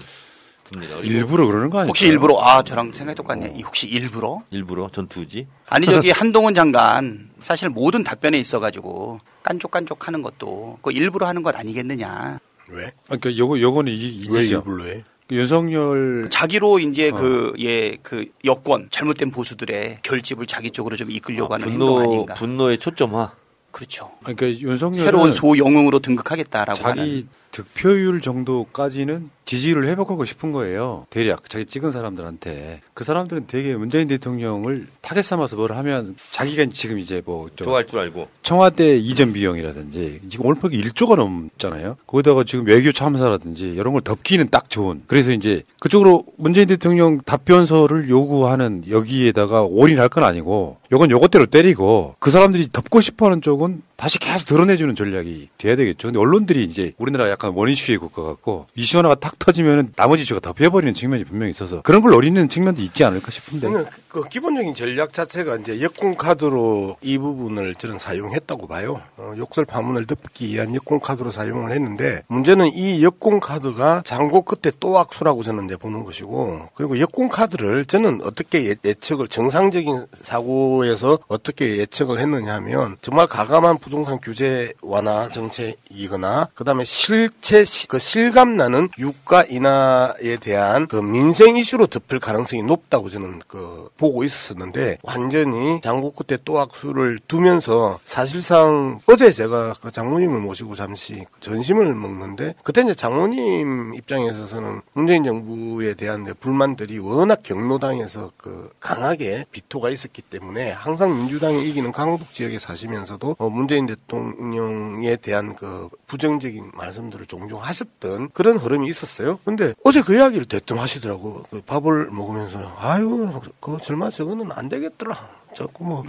듭니다. 일부러 그러는 거 아니에요? 혹시 일부러 아 저랑 생각이 똑같네. 이 혹시 일부러? 일부러 전투 의지? 아니 저기 한동훈 장관 사실 모든 답변에 있어가지고 깐족깐족하는 것도 그 일부러 하는 것 아니겠느냐. 왜? 그러니까 요거 요거는 이왜 이지죠. 일부러 해? 윤석열 자기로 이제 어. 그, 예, 그 여권, 잘못된 보수들의 결집을 자기 쪽으로 좀 이끌려고 하는 행동 분노 아닌가. 분노의 초점화. 그렇죠. 그러니까 윤석열 새로운 소영웅으로 등극하겠다라고 자기 하는. 득표율 정도까지는 지지율을 회복하고 싶은 거예요. 대략 자기 찍은 사람들한테 그 사람들은 되게 문재인 대통령을 타겟 삼아서 뭘 하면 자기가 지금 이제 뭐좀 좋아할 줄 알고. 청와대 이전 비용이라든지 지금 올폭이 1조가 넘잖아요. 거기다가 지금 외교 참사라든지 이런 걸 덮기는 딱 좋은. 그래서 이제 그쪽으로 문재인 대통령 답변서를 요구하는 여기에다가 올인할 건 아니고 요건 요것대로 때리고 그 사람들이 덮고 싶어하는 쪽은 다시 계속 드러내주는 전략이 돼야 되겠죠. 근데 언론들이 이제 우리나라 약간 one issue의 국가 같고 이슈 하나가 탁 터지면은 나머지 이슈가 덮여버리는 측면이 분명히 있어서 그런 걸 노리는 측면도 있지 않을까 싶은데. 저는 그 기본적인 전략 자체가 이제 여권 카드로 이 부분을 저는 사용했다고 봐요. 어, 욕설 파문을 덮기 위한 여권 카드로 사용을 했는데 문제는 이 여권 카드가 장고 끝에 또 악수라고 저는 이제 보는 것이고 그리고 여권 카드를 저는 어떻게 예, 예측을 정상적인 사고에서 어떻게 예측을 했느냐 하면 정말 가감한 부동산 규제 완화 정책이거나 그다음에 실체 시- 그 실감 나는 유가 인하에 대한 그 민생 이슈로 덮을 가능성이 높다고 저는 그 보고 있었었는데 완전히 장고 끝에 또 악수를 두면서 사실상 어제 제가 그 장모님을 모시고 잠시 전심을 먹는데 그때 이제 장모님 입장에서는 문재인 정부에 대한 내 불만들이 워낙 경로당에서 그 강하게 비토가 있었기 때문에 항상 민주당이 이기는 강북 지역에 사시면서도 어, 문재인 대통령에 대한 그 부정적인 말씀들을 종종 하셨던 그런 흐름이 있었어요. 근데 어제 그 이야기를 대뜸 하시더라고. 그 밥을 먹으면서 아유 그 절마 저거는 안 되겠더라. 자꾸 뭐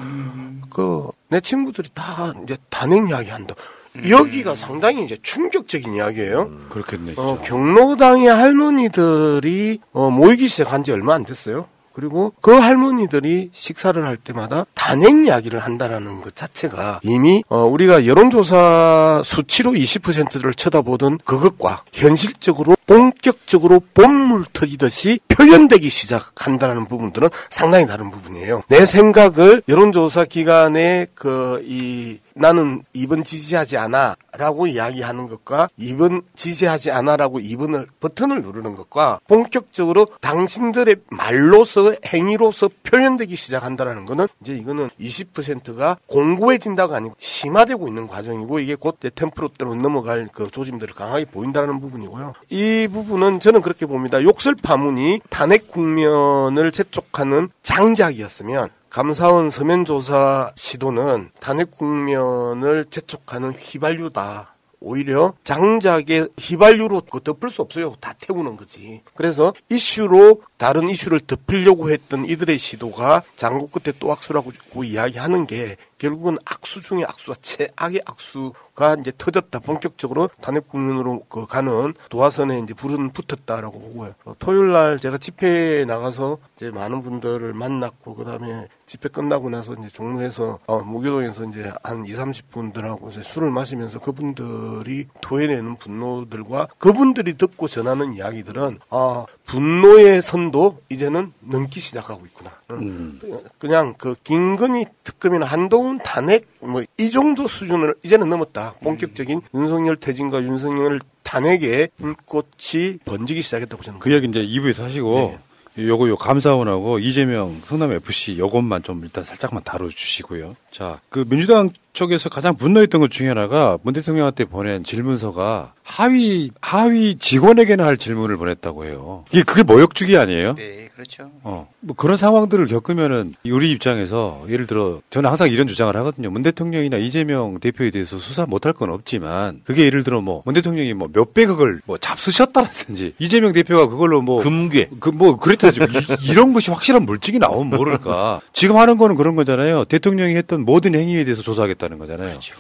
그 내 친구들이 다 이제 단행 이야기 한다. 여기가 상당히 이제 충격적인 이야기예요. 그렇겠네. 어, 경로당의 할머니들이 어, 모이기 시작한 지 얼마 안 됐어요. 그리고 그 할머니들이 식사를 할 때마다 단행 이야기를 한다라는 것 자체가 이미 어, 우리가 여론조사 수치로 20%를 쳐다보던 그것과 현실적으로 본격적으로 본물 터지듯이 표현되기 시작한다는 부분들은 상당히 다른 부분이에요. 내 생각을 여론조사 기관의 그이 나는 2번 지지하지 않아 라고 이야기하는 것과 2번 지지하지 않아 라고 2번을 버튼을 누르는 것과 본격적으로 당신들의 말로서 행위로서 표현되기 시작한다라는 거는 이제 이거는 20%가 공고해진다가 아니고 심화되고 있는 과정이고 이게 곧 템프로대로 넘어갈 그 조짐들을 강하게 보인다는 부분이고요. 이 부분은 저는 그렇게 봅니다. 욕설 파문이 탄핵 국면을 재촉하는 장작이었으면 감사원 서면조사 시도는 탄핵 국면을 재촉하는 휘발유다. 오히려 장작의 휘발유로 그 덮을 수 없어요. 다 태우는 거지. 그래서 이슈로 다른 이슈를 덮으려고 했던 이들의 시도가 장고 끝에 또 악수라고 이야기하는 게 결국은 악수 중에 악수가 최악의 악수가 이제 터졌다. 본격적으로 탄핵 국면으로 그 가는 도화선에 이제 불은 붙었다라고 보고요. 어, 토요일 날 제가 집회에 나가서 이제 많은 분들을 만났고 그다음에 집회 끝나고 나서 이제 종로에서 어, 무교동에서 이제 한 2, 30분들하고 이제 술을 마시면서 그분들이 토해내는 분노들과 그분들이 듣고 전하는 이야기들은 아 분노의 선도 이제는 넘기 시작하고 있구나. 응. 그냥 그 김건희 특검이나 한동훈 탄핵 뭐 이 정도 수준을 이제는 넘었다. 본격적인 윤석열 퇴진과 윤석열 탄핵의 불꽃이 번지기 시작했다고 저는. 그 이야기 이제 2부에서 하시고 요거 요 감사원하고 이재명 성남 FC 요것만 좀 일단 살짝만 다뤄 주시고요. 자, 그 민주당 쪽에서 가장 분노했던 것 중에 하나가 문 대통령한테 보낸 질문서가 하위 하위 직원에게나 할 질문을 보냈다고 해요. 이게 그게 모욕주기 아니에요? 네, 그렇죠. 어, 뭐 그런 상황들을 겪으면은 우리 입장에서 예를 들어 저는 항상 이런 주장을 하거든요. 문 대통령이나 이재명 대표에 대해서 수사 못할 건 없지만 그게 예를 들어 뭐 문 대통령이 뭐 몇백억을 뭐 잡수셨다라든지 이재명 대표가 그걸로 뭐 금괴 그 뭐 그랬다지 이, 런 것이 확실한 물증이 나오면 모를까. 지금 하는 거는 그런 거잖아요. 대통령이 했던 모든 행위에 대해서 조사하겠다 는 거잖아요. 그렇죠.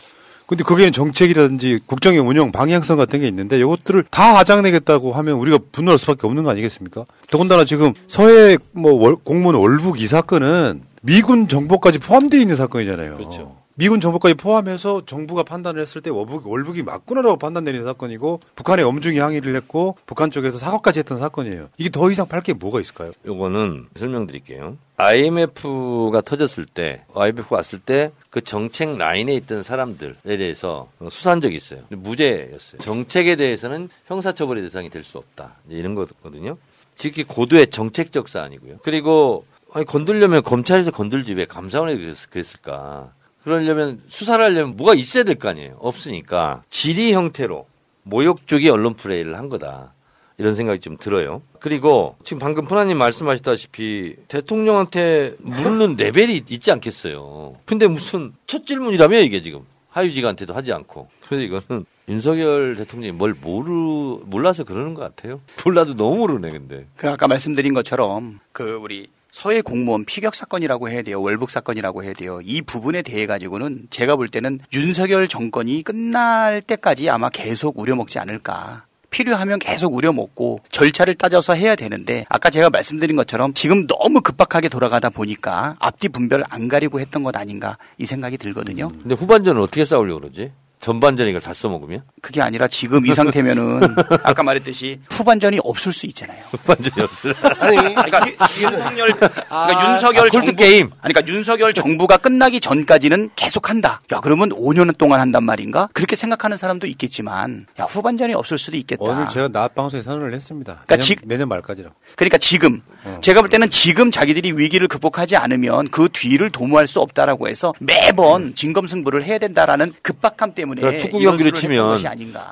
근데 그게 정책이라든지 국정의 운영 방향성 같은 게 있는데 이것들을 다 하장내겠다고 하면 우리가 분노할 수밖에 없는 거 아니겠습니까? 더군다나 지금 서해 뭐 월- 공무원 월북 이 사건은 미군 정보까지 포함되어 있는 사건이잖아요. 그렇죠. 미군 정보까지 포함해서 정부가 판단을 했을 때 월북, 월북이 맞구나라고 판단되는 사건이고 북한에 엄중히 항의를 했고 북한 쪽에서 사과까지 했던 사건이에요. 이게 더 이상 팔게 뭐가 있을까요? 요거는 설명드릴게요. IMF가 터졌을 때, IMF가 왔을 때 그 정책 라인에 있던 사람들에 대해서 수사한 적이 있어요. 무죄였어요. 정책에 대해서는 형사처벌의 대상이 될 수 없다. 이런 거거든요. 지극히 고도의 정책적 사안이고요. 그리고 아니, 건들려면 검찰에서 건들지 왜 감사원에 그랬- 그랬을까? 그러려면 수사를 하려면 뭐가 있어야 될 거 아니에요. 없으니까 질의 형태로 모욕주기 언론 플레이를 한 거다. 이런 생각이 좀 들어요. 그리고 지금 방금 프라님 말씀하셨다시피 대통령한테 묻는 레벨이 있지 않겠어요. 근데 무슨 첫 질문이라며 이게 지금 하유지한테도 하지 않고. 그래서 이거는 윤석열 대통령이 뭘 모르 몰라서 그러는 것 같아요. 몰라도 너무 모르네 근데. 그 아까 말씀드린 것처럼 그 우리 서해 공무원 피격 사건이라고 해야 돼요. 월북 사건이라고 해야 돼요. 이 부분에 대해 가지고는 제가 볼 때는 윤석열 정권이 끝날 때까지 아마 계속 우려먹지 않을까. 필요하면 계속 우려먹고 절차를 따져서 해야 되는데 아까 제가 말씀드린 것처럼 지금 너무 급박하게 돌아가다 보니까 앞뒤 분별 안 가리고 했던 것 아닌가 이 생각이 들거든요. 근데 후반전은 어떻게 싸우려고 그러지? 전반전 이걸 다 써먹으면? 그게 아니라 지금 이 상태면은 아까 말했듯이 후반전이 없을 수 있잖아요. 후반전이 없을. 아니, 그러니까 윤석열, 그러니까 윤석열 아, 정부, 게임. 아니, 그러니까 윤석열 정부가 끝나기 전까지는 계속 한다. 야, 그러면 5년 동안 한단 말인가? 그렇게 생각하는 사람도 있겠지만, 야, 후반전이 없을 수도 있겠다. 오늘 제가 낮 방송에 선언을 했습니다. 그러니까 내년, 지- 내년 말까지라고. 그러니까 지금 어. 제가 볼 때는 지금 자기들이 위기를 극복하지 않으면 그 뒤를 도모할 수 없다라고 해서 매번 진검승부를 해야 된다라는 급박함 때문에 그러니까 축구 경기를 치면.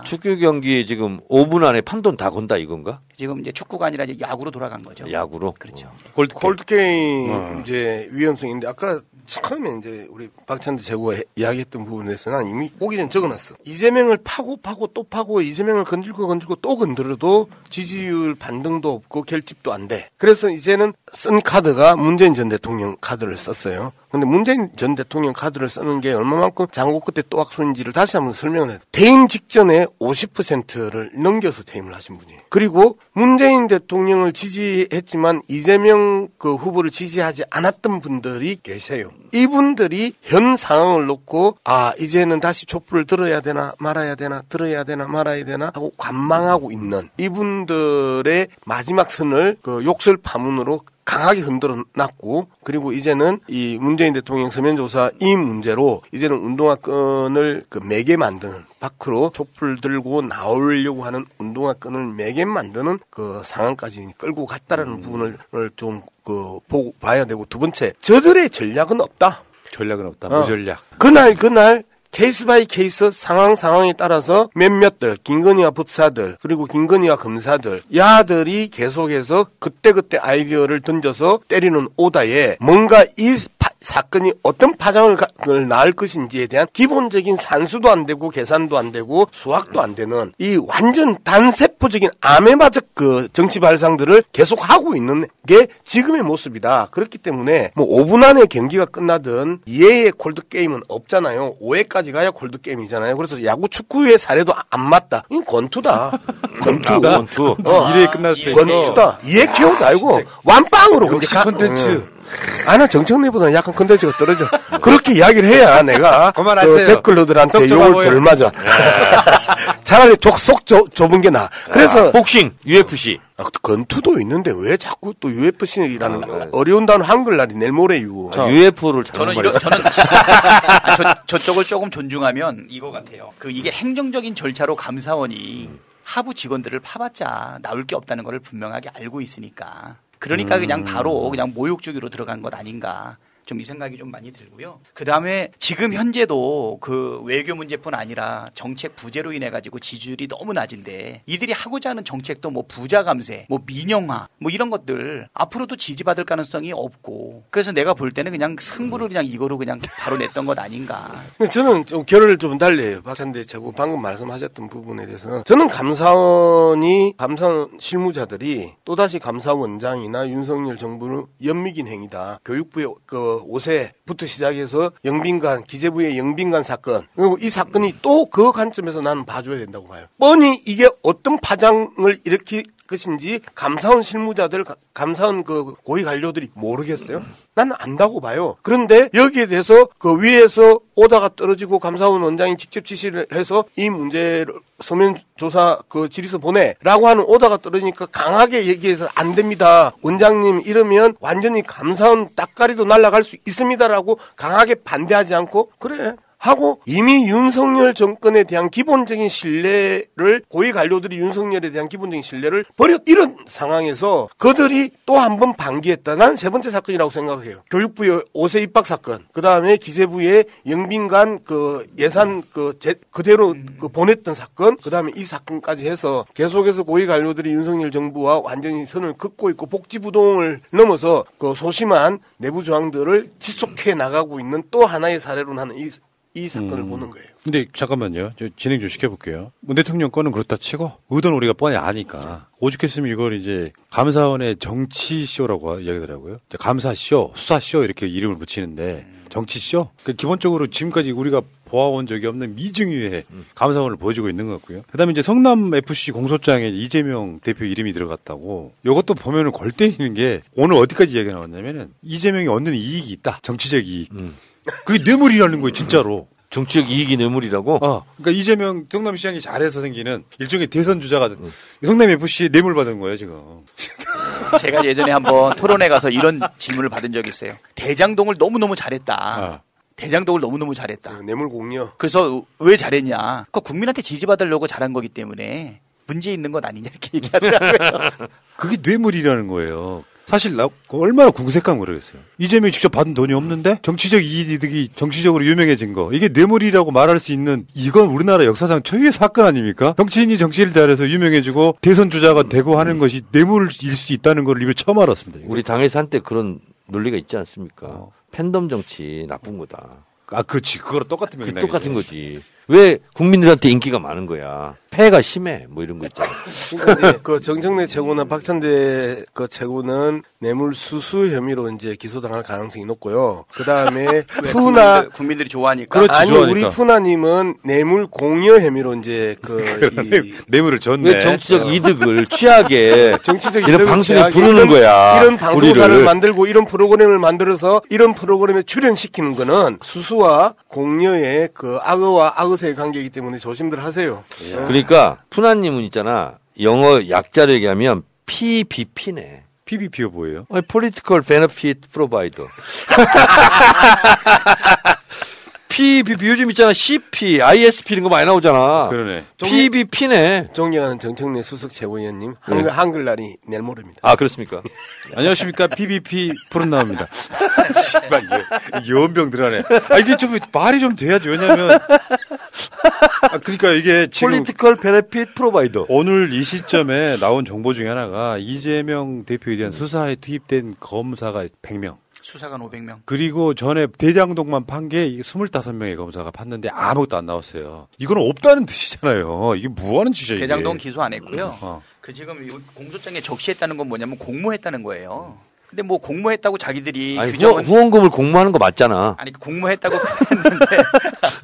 축구 경기 지금 5분 안에 판돈 다 건다 이건가? 지금 이제 축구가 아니라 이제 야구로 돌아간 거죠. 야구로. 그렇죠. 골드, 골드 게임 어. 이제 위험성인데 아까 처음에 이제 우리 박찬대 최고가 해- 이야기했던 부분에서 난 이미 오기 전에 적어놨어. 이재명을 파고 파고 또 파고 이재명을 건들고 건들고 또 건드려도 지지율 반등도 없고 결집도 안 돼. 그래서 이제는 쓴 카드가 문재인 전 대통령 카드를 썼어요. 근데 문재인 전 대통령 카드를 쓰는 게 얼마만큼 장고 끝에 또 악수인지를 다시 한번 설명을 해요. 퇴임 직전에 50%를 넘겨서 퇴임을 하신 분이에요. 그리고 문재인 대통령을 지지했지만 이재명 그 후보를 지지하지 않았던 분들이 계세요. 이분들이 현 상황을 놓고 아 이제는 다시 촛불을 들어야 되나 말아야 되나 들어야 되나 말아야 되나 하고 관망하고 있는 이분들의 마지막 선을 그 욕설 파문으로 강하게 흔들어 놨고 그리고 이제는 이 문재인 대통령 서면 조사 이 문제로 이제는 운동화 끈을 그 매게 만드는 밖으로 촛불 들고 나오려고 하는 운동화 끈을 매게 만드는 그 상황까지 끌고 갔다라는 부분을 좀그 보고 봐야 되고 두 번째 저들의 전략은 없다. 전략은 없다. 어. 무전략. 그날 그날 case by case 상황 상황에 따라서 몇몇들 김건희와 법사들 그리고 김건희와 검사들 야들이 계속해서 그때그때 아이디어를 던져서 때리는 오다에 뭔가 이 파- 사건이 어떤 파장을 낳을 것인지에 대한 기본적인 산수도 안 되고 계산도 안 되고 수학도 안 되는 이 완전 단세포적인 아메바적 그 정치 발상들을 계속 하고 있는 게 지금의 모습이다. 그렇기 때문에 뭐 5분 안에 경기가 끝나든 2회에 콜드 게임은 없잖아요. 5회까지 가야 콜드 게임이잖아요. 그래서 야구 축구의 사례도 안 맞다. 이 권투다. 권투. 아, 권투. 어. 이래에 끝날 수도 있고. 권투다. 이해 키워도 알고 완빵으로 역시 근데 가- 콘텐츠. 응. 아, 나 정청래보다는 약간 컨텐츠가 떨어져. 그렇게 이야기를 해야 내가 그만하세요. 그 댓글러들한테 속 욕을 덜 맞아. 차라리 족속 좁- 좁은 게 나아. 그래서 복싱, UFC. 아, 건투도 있는데 왜 자꾸 또 UFC라는 어려운 단어 한글날이 내일 모레유. UFO를 저는 이런 저는 아, 저, 저쪽을 조금 존중하면 이거 같아요. 그 이게 행정적인 절차로 감사원이 하부 직원들을 파봤자 나올 게 없다는 것을 분명하게 알고 있으니까. 그러니까 음. 그냥 바로 그냥 모욕 주기로 들어간 것 아닌가. 좀 이 생각이 좀 많이 들고요. 그 다음에 지금 현재도 그 외교 문제뿐 아니라 정책 부재로 인해 가지고 지지율이 너무 낮은데 이들이 하고자 하는 정책도 뭐 부자 감세, 뭐 민영화, 뭐 이런 것들 앞으로도 지지받을 가능성이 없고 그래서 내가 볼 때는 그냥 승부를 그냥 이거로 그냥 바로 냈던 것 아닌가. 저는 좀 결을 좀 달리해요. 박찬대 최고 방금 말씀하셨던 부분에 대해서 저는 감사원이 감사원 실무자들이 또다시 감사원장이나 윤석열 정부를 연미긴 행위다. 교육부의 그 5세부터 시작해서 영빈관 기재부의 영빈관 사건 그리고 이 사건이 또 그 관점에서 나는 봐줘야 된다고 봐요. 뻔히 이게 어떤 파장을 일으킬 것인지 감사원 실무자들, 가- 감사원 그 고위 관료들이 모르겠어요. 나는 안다고 봐요. 그런데 여기에 대해서 그 위에서 오다가 떨어지고 감사원 원장이 직접 지시를 해서 이 문제를 서면 조사 그 질의서 보내라고 하는 오다가 떨어지니까 강하게 얘기해서 안 됩니다. 원장님 이러면 완전히 감사원 따까리도 날아갈 수 있습니다라고 강하게 반대하지 않고 그래 하고 이미 윤석열 정권에 대한 기본적인 신뢰를 고위 관료들이 윤석열에 대한 기본적인 신뢰를 버렸 이런 상황에서 그들이 또 한번 방기했다. 난 세 번째 사건이라고 생각해요. 교육부의 5세 입학 사건, 그 다음에 기재부의 영빈관 그 예산 그 제, 그대로 그 보냈던 사건, 그 다음에 이 사건까지 해서 계속해서 고위 관료들이 윤석열 정부와 완전히 선을 긋고 있고 복지부동을 넘어서 그 소심한 내부 조항들을 지속해 나가고 있는 또 하나의 사례로 나는 이, 이 사건을 보는 거예요. 근데 잠깐만요. 저 진행 좀 시켜볼게요. 문 대통령 거는 그렇다 치고 의도는 우리가 뻔히 아니까 오죽했으면 이걸 이제 감사원의 정치쇼라고 이야기하더라고요. 감사쇼, 수사쇼 이렇게 이름을 붙이는데 정치쇼? 그 기본적으로 지금까지 우리가 보아온 적이 없는 미중유의 감사원을 보여주고 있는 것 같고요. 그다음에 이제 성남 FC 공소장에 이재명 대표 이름이 들어갔다고. 이것도 보면은 골 때리는 게 오늘 어디까지 이야기가 나왔냐면은 이재명이 얻는 이익이 있다. 정치적 이익. 그게 뇌물이라는 거예요, 진짜로. 정치적 이익이 뇌물이라고? 어. 그러니까 이재명 성남시장이 잘해서 생기는 일종의 대선 주자가 성남 FC 뇌물 받은 거예요, 지금. 제가 예전에 한번 토론회 가서 이런 질문을 받은 적이 있어요. 대장동을 너무 너무 잘했다. 대장동을 너무너무 잘했다. 뇌물 공여. 그래서 왜 잘했냐? 그 국민한테 지지받으려고 잘한 거기 때문에 문제 있는 것 아니냐 이렇게 얘기하더라고요. 그게 뇌물이라는 거예요. 사실 나 얼마나 궁색한 모르겠어요. 이재명이 직접 받은 돈이 없는데 정치적 이득이 정치적으로 유명해진 거 이게 뇌물이라고 말할 수 있는 이건 우리나라 역사상 초유의 사건 아닙니까? 정치인이 정치를 잘해서 유명해지고 대선 주자가 되고 하는 것이 뇌물일 수 있다는 걸 이걸 처음 알았습니다. 이거. 우리 당에서 한때 그런 논리가 있지 않습니까? 팬덤 정치 나쁜 거다. 아, 그렇지. 그거랑 똑같은 그 맥락이죠. 똑같은 거지. 왜 국민들한테 인기가 많은 거야? 폐가 심해. 뭐 이런 거 있잖아. 그러니까 이제 그 정청래 최고나 박찬대 그 최고는 뇌물 수수 혐의로 이제 기소당할 가능성이 높고요. 그 다음에 왜 푸나 국민들, 국민들 이 좋아하니까. 그렇지, 아니 우리 푸나님은 뇌물 공여 혐의로 이제 그 이, 뇌물을 줬네. 왜 정치적 이득을 취하게 정치적 이런 방송에 부르는 이런, 거야. 이런 방송사를 우리를. 만들고 이런 프로그램을 만들어서 이런 프로그램에 출연시키는 거는 수수와 공여의 그 악어와 악어 새의 관계이기 때문에 조심들 하세요. 그러니까 푸나님은 있잖아. 영어 약자로 얘기하면 PBP네. PBP가 뭐예요? 아니, Political Benefit Provider. PBP 요즘 있잖아. CP, ISP 이런 거 많이 나오잖아. 그러네. PBP네. 존경하는 정청래 수석 최고위원님 한글, 네. 한글날이 내일 모레입니다. 아 그렇습니까? 안녕하십니까. PBP 푸른 나옵니다. 씨발, 이게 연병 들어가네. 아, 이게 좀 말이 좀 돼야지. 왜냐면. 아, 그러니까 이게 지금. Political Benefit Provider. 오늘 이 시점에 나온 정보 중에 하나가 이재명 대표에 대한 수사에 투입된 검사가 100명. 수사관 500명. 그리고 전에 대장동만 판 게 25명의 검사가 팠는데 아무것도 안 나왔어요. 이건 없다는 뜻이잖아요. 이게 뭐 하는 이게. 대장동 기소 안 했고요. 어. 그 지금 이 공소장에 적시했다는 건 뭐냐면 공모했다는 거예요. 근데 뭐 공모했다고 자기들이 아니, 규정은 후원, 후원금을 공모하는 거 맞잖아. 아니 공모했다고 했는데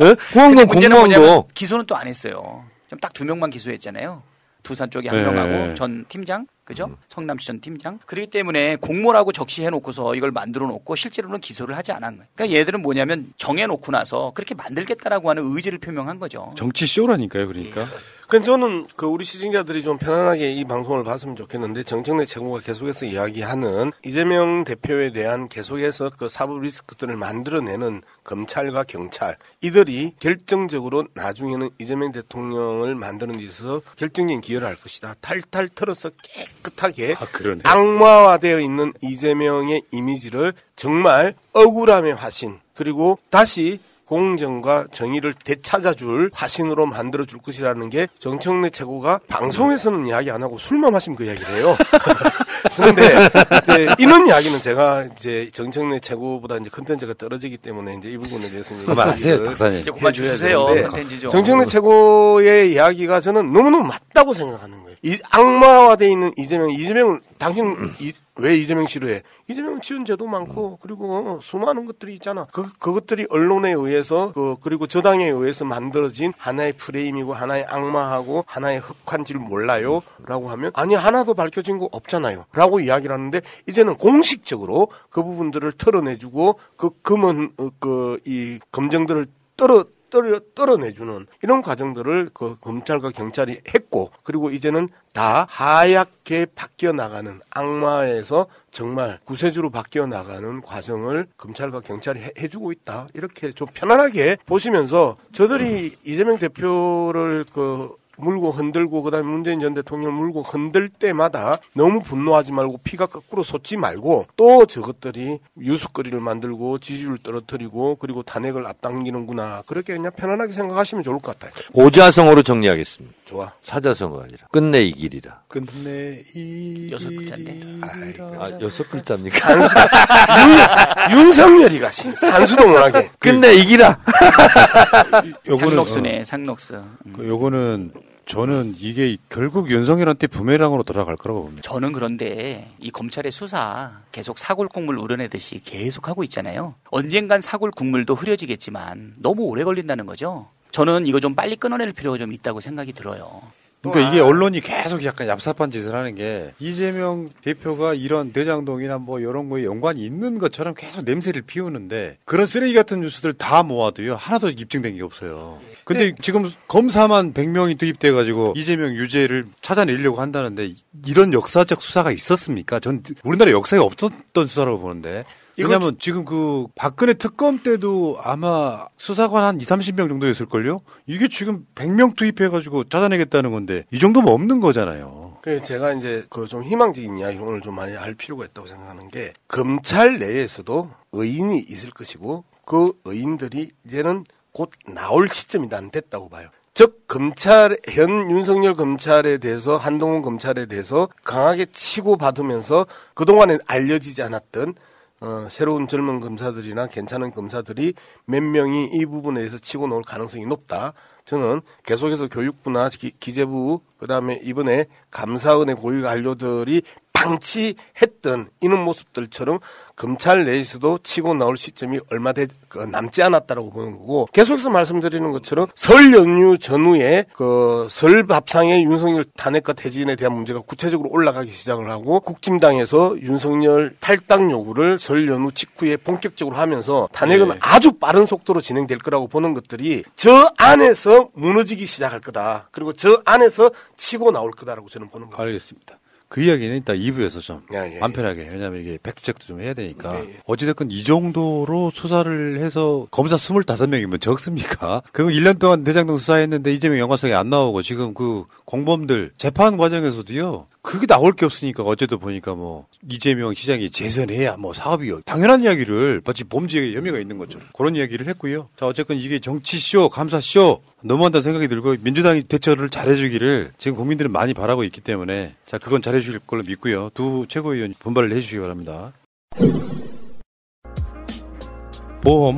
예? 후원금 공모한 거. 기소는 또 안 했어요. 지금 딱두 명만 기소했잖아요. 두산 쪽에 한 네. 명하고 전 팀장, 그죠? 음. 성남시 전 팀장. 그렇기 때문에 공모라고 적시해 놓고서 이걸 만들어 놓고 실제로는 기소를 하지 않은 거예요. 그러니까 얘들은 뭐냐면 정해 놓고 나서 그렇게 만들겠다라고 하는 의지를 표명한 거죠. 정치 쇼라니까요, 그러니까. 그러니까 저는 그 우리 시청자들이 좀 편안하게 이 방송을 봤으면 좋겠는데 정청래 최고가 계속해서 이야기하는 이재명 대표에 대한 계속해서 그 사법 리스크들을 만들어내는 검찰과 경찰 이들이 결정적으로 나중에는 이재명 대통령을 만드는 데 있어서 결정적인 기여를 할 것이다. 탈탈 털어서 깨끗 하게 그러네. 악마화되어 있는 이재명의 이미지를 정말 억울함의 화신 그리고 다시 공정과 정의를 되찾아줄 화신으로 만들어줄 것이라는 게 정청래 최고가 방송에서는 이야기 안 하고 술만 마시면 그 이야기를 해요. 그런데 이제 이런 이야기는 제가 이제 정청래 최고보다 이제 컨텐츠가 떨어지기 때문에 이제 이 부분에 대해서 이제 그만하세요, 박사님. 이제 그만 주세요. 정청래 최고의 이야기가 저는 너무너무 맞다고 생각하는 거예요. 이 악마화돼 있는 이재명, 이재명을 당신 이, 왜 이재명 싫어해? 이재명 지은 죄도 많고 그리고 수많은 것들이 있잖아. 그 그것들이 언론에 의해서 그 그리고 저당에 의해서 만들어진 하나의 프레임이고 하나의 악마하고 하나의 흑한 줄 몰라요라고 하면 아니 하나도 밝혀진 거 없잖아요라고 이야기를 하는데 이제는 공식적으로 그 부분들을 털어내주고 그 금은 그 이 검증들을 떨어 떨어, 떨어내주는 이런 과정들을 그 검찰과 경찰이 했고 그리고 이제는 다 하얗게 바뀌어 나가는 악마에서 정말 구세주로 바뀌어 나가는 과정을 검찰과 경찰이 해, 해주고 있다. 이렇게 좀 편안하게 보시면서 저들이 이재명 대표를 그 물고 흔들고 그다음에 문재인 전 대통령을 물고 흔들 때마다 너무 분노하지 말고 피가 거꾸로 솟지 말고 또 저것들이 유수거리를 만들고 지지율 떨어뜨리고 그리고 탄핵을 앞당기는구나 그렇게 그냥 편안하게 생각하시면 좋을 것 같아요. 오자성어로 정리하겠습니다. 좋아. 사자성어가 아니라 끝내 이 길이라. 끝내 이 여섯 글자인데. 아 여섯 글자입니까? 산수, 윤, 윤석열이가 신- 산수동원하게 끝내 이기라. 상록수네, 상록수. 음. 그 요거는 저는 이게 결국 윤석열한테 부메랑으로 돌아갈 거라고 봅니다. 저는 그런데 이 검찰의 수사 계속 사골 국물 우려내듯이 계속 하고 있잖아요. 언젠간 사골 국물도 흐려지겠지만 너무 오래 걸린다는 거죠. 저는 이거 좀 빨리 끊어낼 필요가 좀 있다고 생각이 들어요. 그러니까 이게 언론이 계속 약간 얍삽한 짓을 하는 게 이재명 대표가 이런 대장동이나 뭐 이런 거에 연관이 있는 것처럼 계속 냄새를 피우는데 그런 쓰레기 같은 뉴스들 다 모아도요 하나도 입증된 게 없어요. 근데 지금 검사만 100명이 투입돼 가지고 이재명 유죄를 찾아내려고 한다는데 이런 역사적 수사가 있었습니까? 전 우리나라 역사에 없었던 수사라고 보는데 왜냐하면 지금 그 박근혜 특검 때도 아마 수사관 한 2, 30명 정도였을걸요? 이게 지금 100명 투입해가지고 찾아내겠다는 건데 이 정도면 없는 거잖아요. 그래서 제가 이제 그 좀 희망적인 이야기를 오늘 좀 많이 할 필요가 있다고 생각하는 게 검찰 내에서도 의인이 있을 것이고 그 의인들이 이제는 곧 나올 시점이 난 됐다고 봐요. 즉 검찰 현 윤석열 검찰에 대해서 한동훈 검찰에 대해서 강하게 치고 받으면서 그동안에 알려지지 않았던 어, 새로운 젊은 검사들이나 괜찮은 검사들이 몇 명이 이 부분에 대해서 치고 나올 가능성이 높다. 저는 계속해서 교육부나 기, 기재부 그다음에 이번에 감사원의 고위 관료들이 방치했던 이런 모습들처럼 검찰 내에서도 치고 나올 시점이 얼마 되, 그 남지 않았다라고 보는 거고 계속해서 말씀드리는 것처럼 설 연휴 전후에 그 설 밥상에 윤석열 탄핵과 퇴진에 대한 문제가 구체적으로 올라가기 시작을 하고 국힘당에서 윤석열 탈당 요구를 설 연휴 직후에 본격적으로 하면서 탄핵은 네. 아주 빠른 속도로 진행될 거라고 보는 것들이 저 안에서 무너지기 시작할 거다. 그리고 저 안에서 치고 나올 거다라고 저는 보는 거예요. 알겠습니다. 그 이야기는 이따 2부에서 좀 예, 예. 맘 편하게 왜냐하면 이게 팩트체크도 좀 해야 되니까 어찌됐건 이 정도로 수사를 해서 검사 25명이면 적습니까? 그거 1년 동안 대장동 수사했는데 이재명 영화성이 안 나오고 지금 그 공범들 재판 과정에서도요 그게 나올 게 없으니까 어제도 보니까 뭐 이재명 시장이 재선해야 뭐 사업이 당연한 이야기를 마치 범죄에 혐의가 있는 것처럼 그런 이야기를 했고요. 자 어쨌건 이게 정치쇼 감사쇼 너무한다 생각이 들고 민주당이 대처를 잘해주기를 지금 국민들은 많이 바라고 있기 때문에 자 그건 잘해주실 걸로 믿고요. 두 최고위원 분발을 해주시기 바랍니다. 보험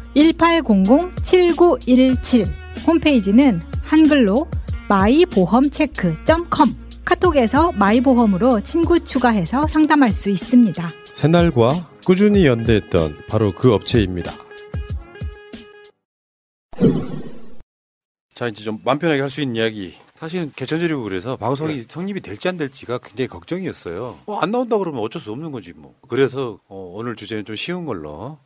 1800-7917. 홈페이지는 한글로 마이보험체크.com. 카톡에서 마이보험으로 친구 추가해서 상담할 수 있습니다. 새날과 꾸준히 연대했던 바로 그 업체입니다. 자 이제 좀맘 편하게 할 수 있는 이야기. 사실은 개천절이고 그래서 방송이 성립이 될지 안 될지가 굉장히 걱정이었어요. 뭐안 나온다 그러면 어쩔 수 없는 거지 뭐. 그래서 어, 오늘 주제는 좀 쉬운 걸로.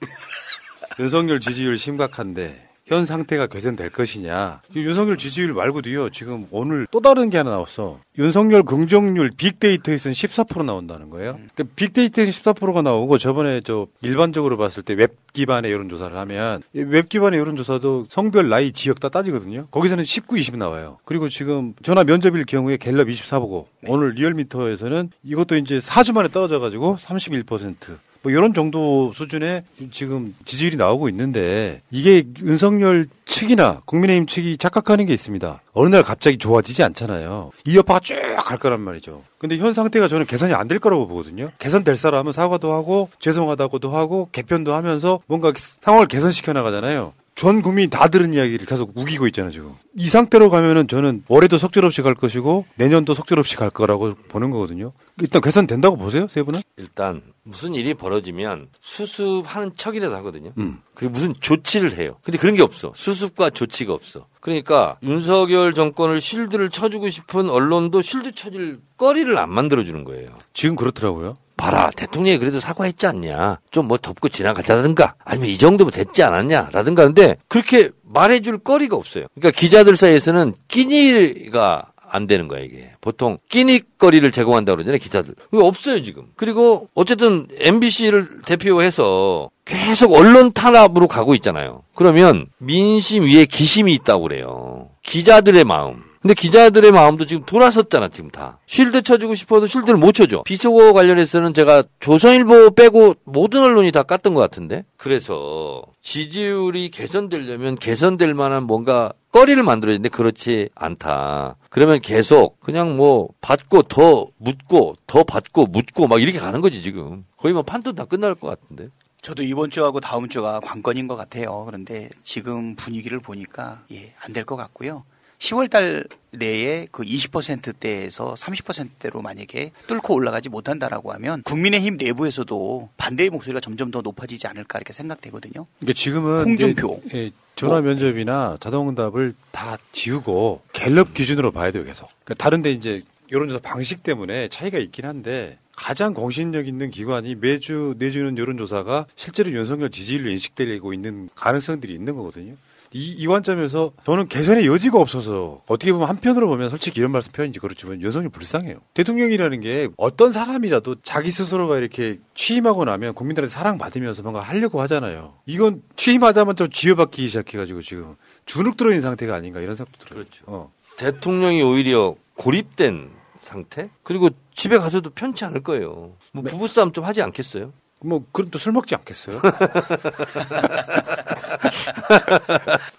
윤석열 지지율 심각한데 현 상태가 개선될 것이냐. 이 윤석열 지지율 말고도요. 지금 오늘 또 다른 게 하나 나왔어. 윤석열 긍정률 빅데이터에서는 14% 나온다는 거예요. 그러니까 빅데이터에서 14%가 나오고 저번에 저 일반적으로 봤을 때 웹 기반의 여론조사를 하면 이웹 기반의 여론조사도 성별, 나이, 지역 다 따지거든요. 거기서는 19, 20 나와요. 그리고 지금 전화 면접일 경우에 갤럽 24 보고 오늘 리얼미터에서는 이것도 이제 4주 만에 떨어져가지고 31%. 뭐 이런 정도 수준의 지금 지지율이 나오고 있는데 이게 윤석열 측이나 국민의힘 측이 착각하는 게 있습니다. 어느 날 갑자기 좋아지지 않잖아요. 이 여파가 쭉 갈 거란 말이죠. 근데 현 상태가 저는 개선이 안 될 거라고 보거든요. 개선될 사람은 사과도 하고 죄송하다고도 하고 개편도 하면서 뭔가 상황을 개선시켜 나가잖아요. 전 국민이 다 들은 이야기를 계속 우기고 있잖아요, 지금. 이 상태로 가면은 저는 올해도 속절없이 갈 것이고 내년도 속절없이 갈 거라고 보는 거거든요. 일단 개선된다고 보세요, 세 분은? 일단 무슨 일이 벌어지면 수습하는 척이라도 하거든요. 음. 그리고 무슨 조치를 해요. 근데 그런 게 없어. 수습과 조치가 없어. 그러니까 윤석열 정권을 실드를 쳐주고 싶은 언론도 실드 쳐줄 거리를 안 만들어주는 거예요. 지금 그렇더라고요. 봐라 대통령이 그래도 사과했지 않냐 좀 뭐 덮고 지나가자든가 아니면 이 정도면 됐지 않았냐라든가 근데 그렇게 말해줄 거리가 없어요 그러니까 기자들 사이에서는 끼니가 안 되는 거야 이게. 보통 끼니거리를 제공한다고 그러잖아요 기자들. 그거 없어요 지금. 그리고 어쨌든 MBC를 대표해서 계속 언론 탄압으로 가고 있잖아요. 그러면 민심 위에 기심이 있다고 그래요. 기자들의 마음 근데 기자들의 마음도 지금 돌아섰잖아, 지금 다. 쉴드 쳐주고 싶어도 쉴드를 못 쳐줘. 비속어 관련해서는 제가 조선일보 빼고 모든 언론이 다 깠던 것 같은데? 그래서 지지율이 개선되려면 개선될 만한 뭔가 거리를 만들어야 되는데 그렇지 않다. 그러면 계속 그냥 뭐 받고 더 묻고 더 받고 묻고 막 이렇게 가는 거지, 지금. 거의 뭐 판도 다 끝날 것 같은데. 저도 이번 주하고 다음 주가 관건인 것 같아요. 그런데 지금 분위기를 보니까 예, 안 될 것 같고요. 10월 달 내에 그 20%대에서 30%대로 만약에 뚫고 올라가지 못한다라고 하면 국민의힘 내부에서도 반대의 목소리가 점점 더 높아지지 않을까 이렇게 생각되거든요. 그러니까 지금은 홍준표. 예, 전화 면접이나 자동응답을 다 지우고 갤럽 기준으로 봐야 돼요, 계속. 그러니까 다른데 이제 여론조사 방식 때문에 차이가 있긴 한데 가장 공신력 있는 기관이 매주 내주는 여론조사가 실제로 윤석열 지지율로 인식되고 있는 가능성들이 있는 거거든요. 이, 이 관점에서 저는 개선의 여지가 없어서 어떻게 보면 한편으로 보면 솔직히 이런 말씀 표현인지 그렇지만 윤석열 불쌍해요. 대통령이라는 게 어떤 사람이라도 자기 스스로가 이렇게 취임하고 나면 국민들한테 사랑받으면서 뭔가 하려고 하잖아요. 이건 취임하자마자 좀 쥐어박기 시작해가지고 지금 주눅 들어있는 상태가 아닌가 이런 생각도 들어요. 그렇죠. 어. 대통령이 오히려 고립된 상태? 그리고 집에 가서도 편치 않을 거예요. 뭐 부부싸움 좀 하지 않겠어요? 뭐 그럼 또 술 먹지 않겠어요?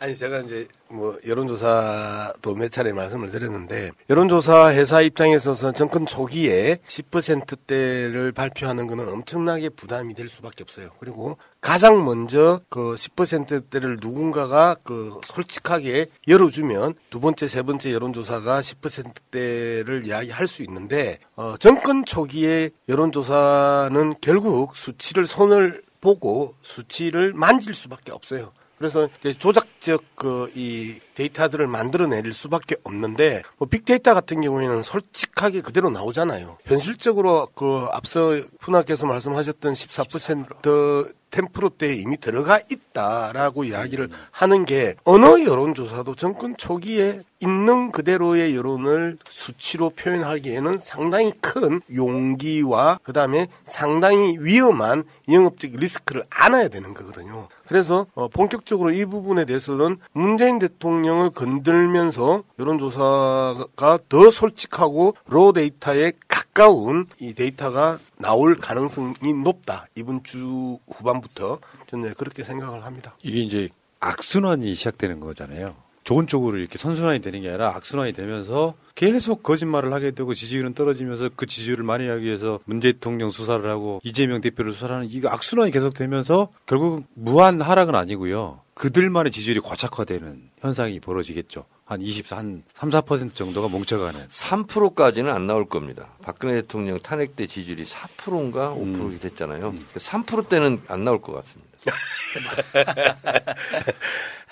아니 제가 이제 뭐 여론조사도 몇 차례 말씀을 드렸는데 여론조사 회사 입장에 있어서 정권 초기에 10%대를 발표하는 것은 엄청나게 부담이 될 수밖에 없어요. 그리고 가장 먼저 그 10%대를 누군가가 그 솔직하게 열어주면 두 번째, 세 번째 여론조사가 10%대를 이야기할 수 있는데 어, 정권 초기에 여론조사는 결국 수치를 손을 보고 수치를 만질 수밖에 없어요. 그래서 조작 적그이 데이터들을 만들어낼 수밖에 없는데 뭐 빅데이터 같은 경우에는 솔직하게 그대로 나오잖아요. 현실적으로 그 앞서 푸나께서 말씀하셨던 14% 템프로대에 이미 들어가 있다라고 이야기를 하는 게 어느 여론조사도 정권 초기에 있는 그대로의 여론을 수치로 표현하기에는 상당히 큰 용기와 그 다음에 상당히 위험한 영업적 리스크를 안아야 되는 거거든요. 그래서 어, 본격적으로 이 부분에 대해서 는 문재인 대통령을 건들면서 여론조사가 더 솔직하고 로 데이터에 가까운 이 데이터가 나올 가능성이 높다. 이번 주 후반부터 저는 그렇게 생각을 합니다. 이게 이제 악순환이 시작되는 거잖아요. 좋은 쪽으로 이렇게 선순환이 되는 게 아니라 악순환이 되면서 계속 거짓말을 하게 되고 지지율은 떨어지면서 그 지지율을 많이 하기 위해서 문재 대통령 수사를 하고 이재명 대표를 수사하는 이거 악순환이 계속 되면서 결국 무한 하락은 아니고요. 그들만의 지지율이 고착화되는 현상이 벌어지겠죠. 한 24, 한 3, 4% 정도가 뭉쳐가는. 3%까지는 안 나올 겁니다. 박근혜 대통령 탄핵 때 지지율이 4%인가 5% 음. 됐잖아요. 3%대는 안 나올 것 같습니다.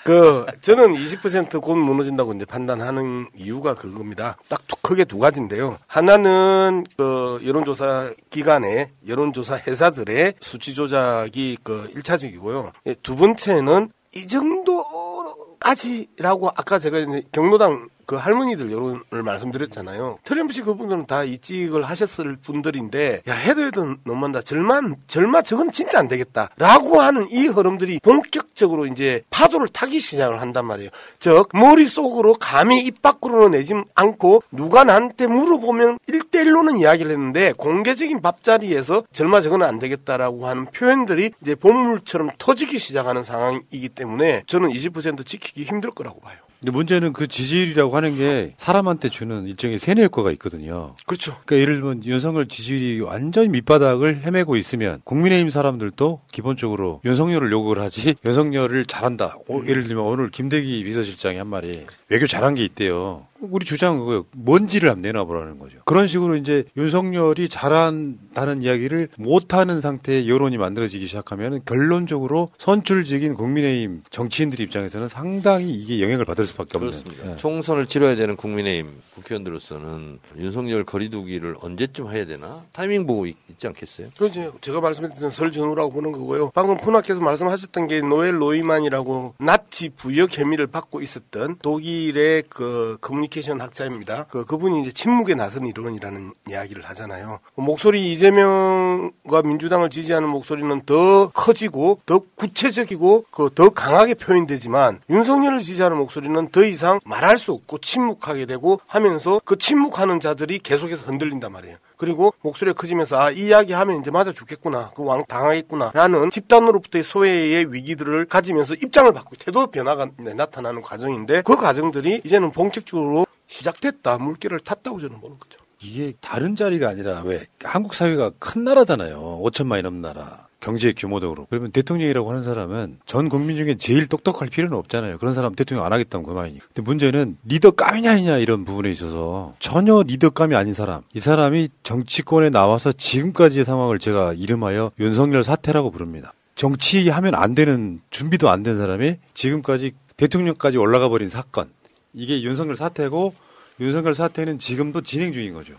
그 저는 20%곧 무너진다고 이제 판단하는 이유가 그겁니다. 딱 두- 크게 두 가지인데요. 하나는 그 여론조사 기관의 여론조사 회사들의 수치 조작이 그 1차적이고요. 두 번째는 이 정도까지라고 아까 제가 경로당 그 할머니들 여론을 말씀드렸잖아요. 틀림없이 그분들은 다 이직을 하셨을 분들인데 야 해도 해도 너무한다. 절만 절마 저건 진짜 안 되겠다라고 하는 이 흐름들이 본격적으로 이제 파도를 타기 시작을 한단 말이에요. 즉 머릿속으로 감히 입 밖으로는 내지 않고 누가 나한테 물어보면 일대일로는 이야기를 했는데 공개적인 밥자리에서 절마 저거는 안 되겠다라고 하는 표현들이 이제 본물처럼 터지기 시작하는 상황이기 때문에 저는 20% 지키기 힘들 거라고 봐요. 근데 문제는 그 지지율이라고 하는 게 사람한테 주는 일종의 세뇌 효과가 있거든요. 그렇죠. 그러니까 예를 들면 윤석열 지지율이 완전히 밑바닥을 헤매고 있으면 국민의힘 사람들도 기본적으로 윤석열을 욕을 하지 윤석열을 잘한다. 오, 예를 들면 오늘 김대기 비서실장이 한 말이 외교 잘한 게 있대요. 우리 주장은 그거예요. 먼지를 한번 내놔보라는 거죠. 그런 식으로 이제 윤석열이 잘한다는 이야기를 못하는 상태의 여론이 만들어지기 시작하면 결론적으로 선출직인 국민의힘 정치인들 입장에서는 상당히 이게 영향을 받을 수밖에 없는. 그렇습니다. 예. 총선을 치러야 되는 국민의힘 국회의원들로서는 윤석열 거리두기를 언제쯤 해야 되나 타이밍 보고 있, 지 않겠어요? 그렇죠. 제가 말씀드렸던 설 전후라고 보는 거고요. 방금 코나께서 말씀하셨던 게 노엘 로이만이라고 나치 부역 혐의를 받고 있었던 독일의 그 커뮤니케이션 학자입니다. 그 그분이 이제 침묵의 나선 이론이라는 이야기를 하잖아요. 목소리 이재명과 민주당을 지지하는 목소리는 더 커지고 더 구체적이고 그 더 강하게 표현되지만 윤석열을 지지하는 목소리는 더 이상 말할 수 없고 침묵하게 되고 하면서 그 침묵하는 자들이 계속해서 흔들린단 말이에요. 그리고 목소리가 커지면서 아, 이 이야기 하면 이제 맞아 죽겠구나. 그 왕 당하겠구나. 라는 집단으로부터의 소외의 위기들을 가지면서 입장을 바꾸고 태도 변화가 네, 나타나는 과정인데 그 과정들이 이제는 본격적으로 시작됐다. 물결을 탔다고 저는 보는 거죠. 이게 다른 자리가 아니라 왜 한국 사회가 큰 나라잖아요. 5천만이 넘는 나라. 경제 규모도 그렇고. 그러면 대통령이라고 하는 사람은 전 국민 중에 제일 똑똑할 필요는 없잖아요. 그런 사람 대통령 안 하겠다면 그만이니. 근데 문제는 리더감이냐 아니냐 이런 부분에 있어서 전혀 리더감이 아닌 사람. 이 사람이 정치권에 나와서 지금까지의 상황을 제가 이름하여 윤석열 사태라고 부릅니다. 정치하면 안 되는 준비도 안 된 사람이 지금까지 대통령까지 올라가 버린 사건. 이게 윤석열 사태고 윤석열 사태는 지금도 진행 중인 거죠.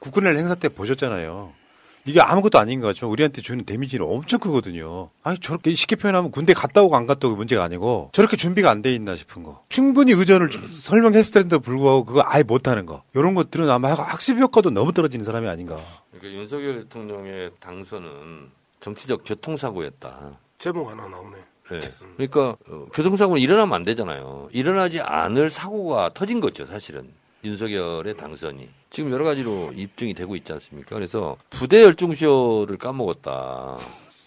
국군의 행사 때 보셨잖아요. 이게 아무것도 아닌 것 같지만 우리한테 주는 데미지는 엄청 크거든요. 아니 저렇게 쉽게 표현하면 군대 갔다 오고 안 갔다 오고 문제가 아니고 저렇게 준비가 안 돼 있나 싶은 거. 충분히 의전을 좀 설명했을 때도 불구하고 그거 아예 못하는 거. 이런 것들은 아마 학습 효과도 너무 떨어지는 사람이 아닌가. 그러니까 윤석열 대통령의 당선은 정치적 교통사고였다. 제목 하나 나오네. 네. 그러니까 어, 교통사고는 일어나면 안 되잖아요. 일어나지 않을 사고가 터진 거죠, 사실은. 윤석열의 당선이. 지금 여러 가지로 입증이 되고 있지 않습니까? 그래서 부대 열중시효를 까먹었다. 어,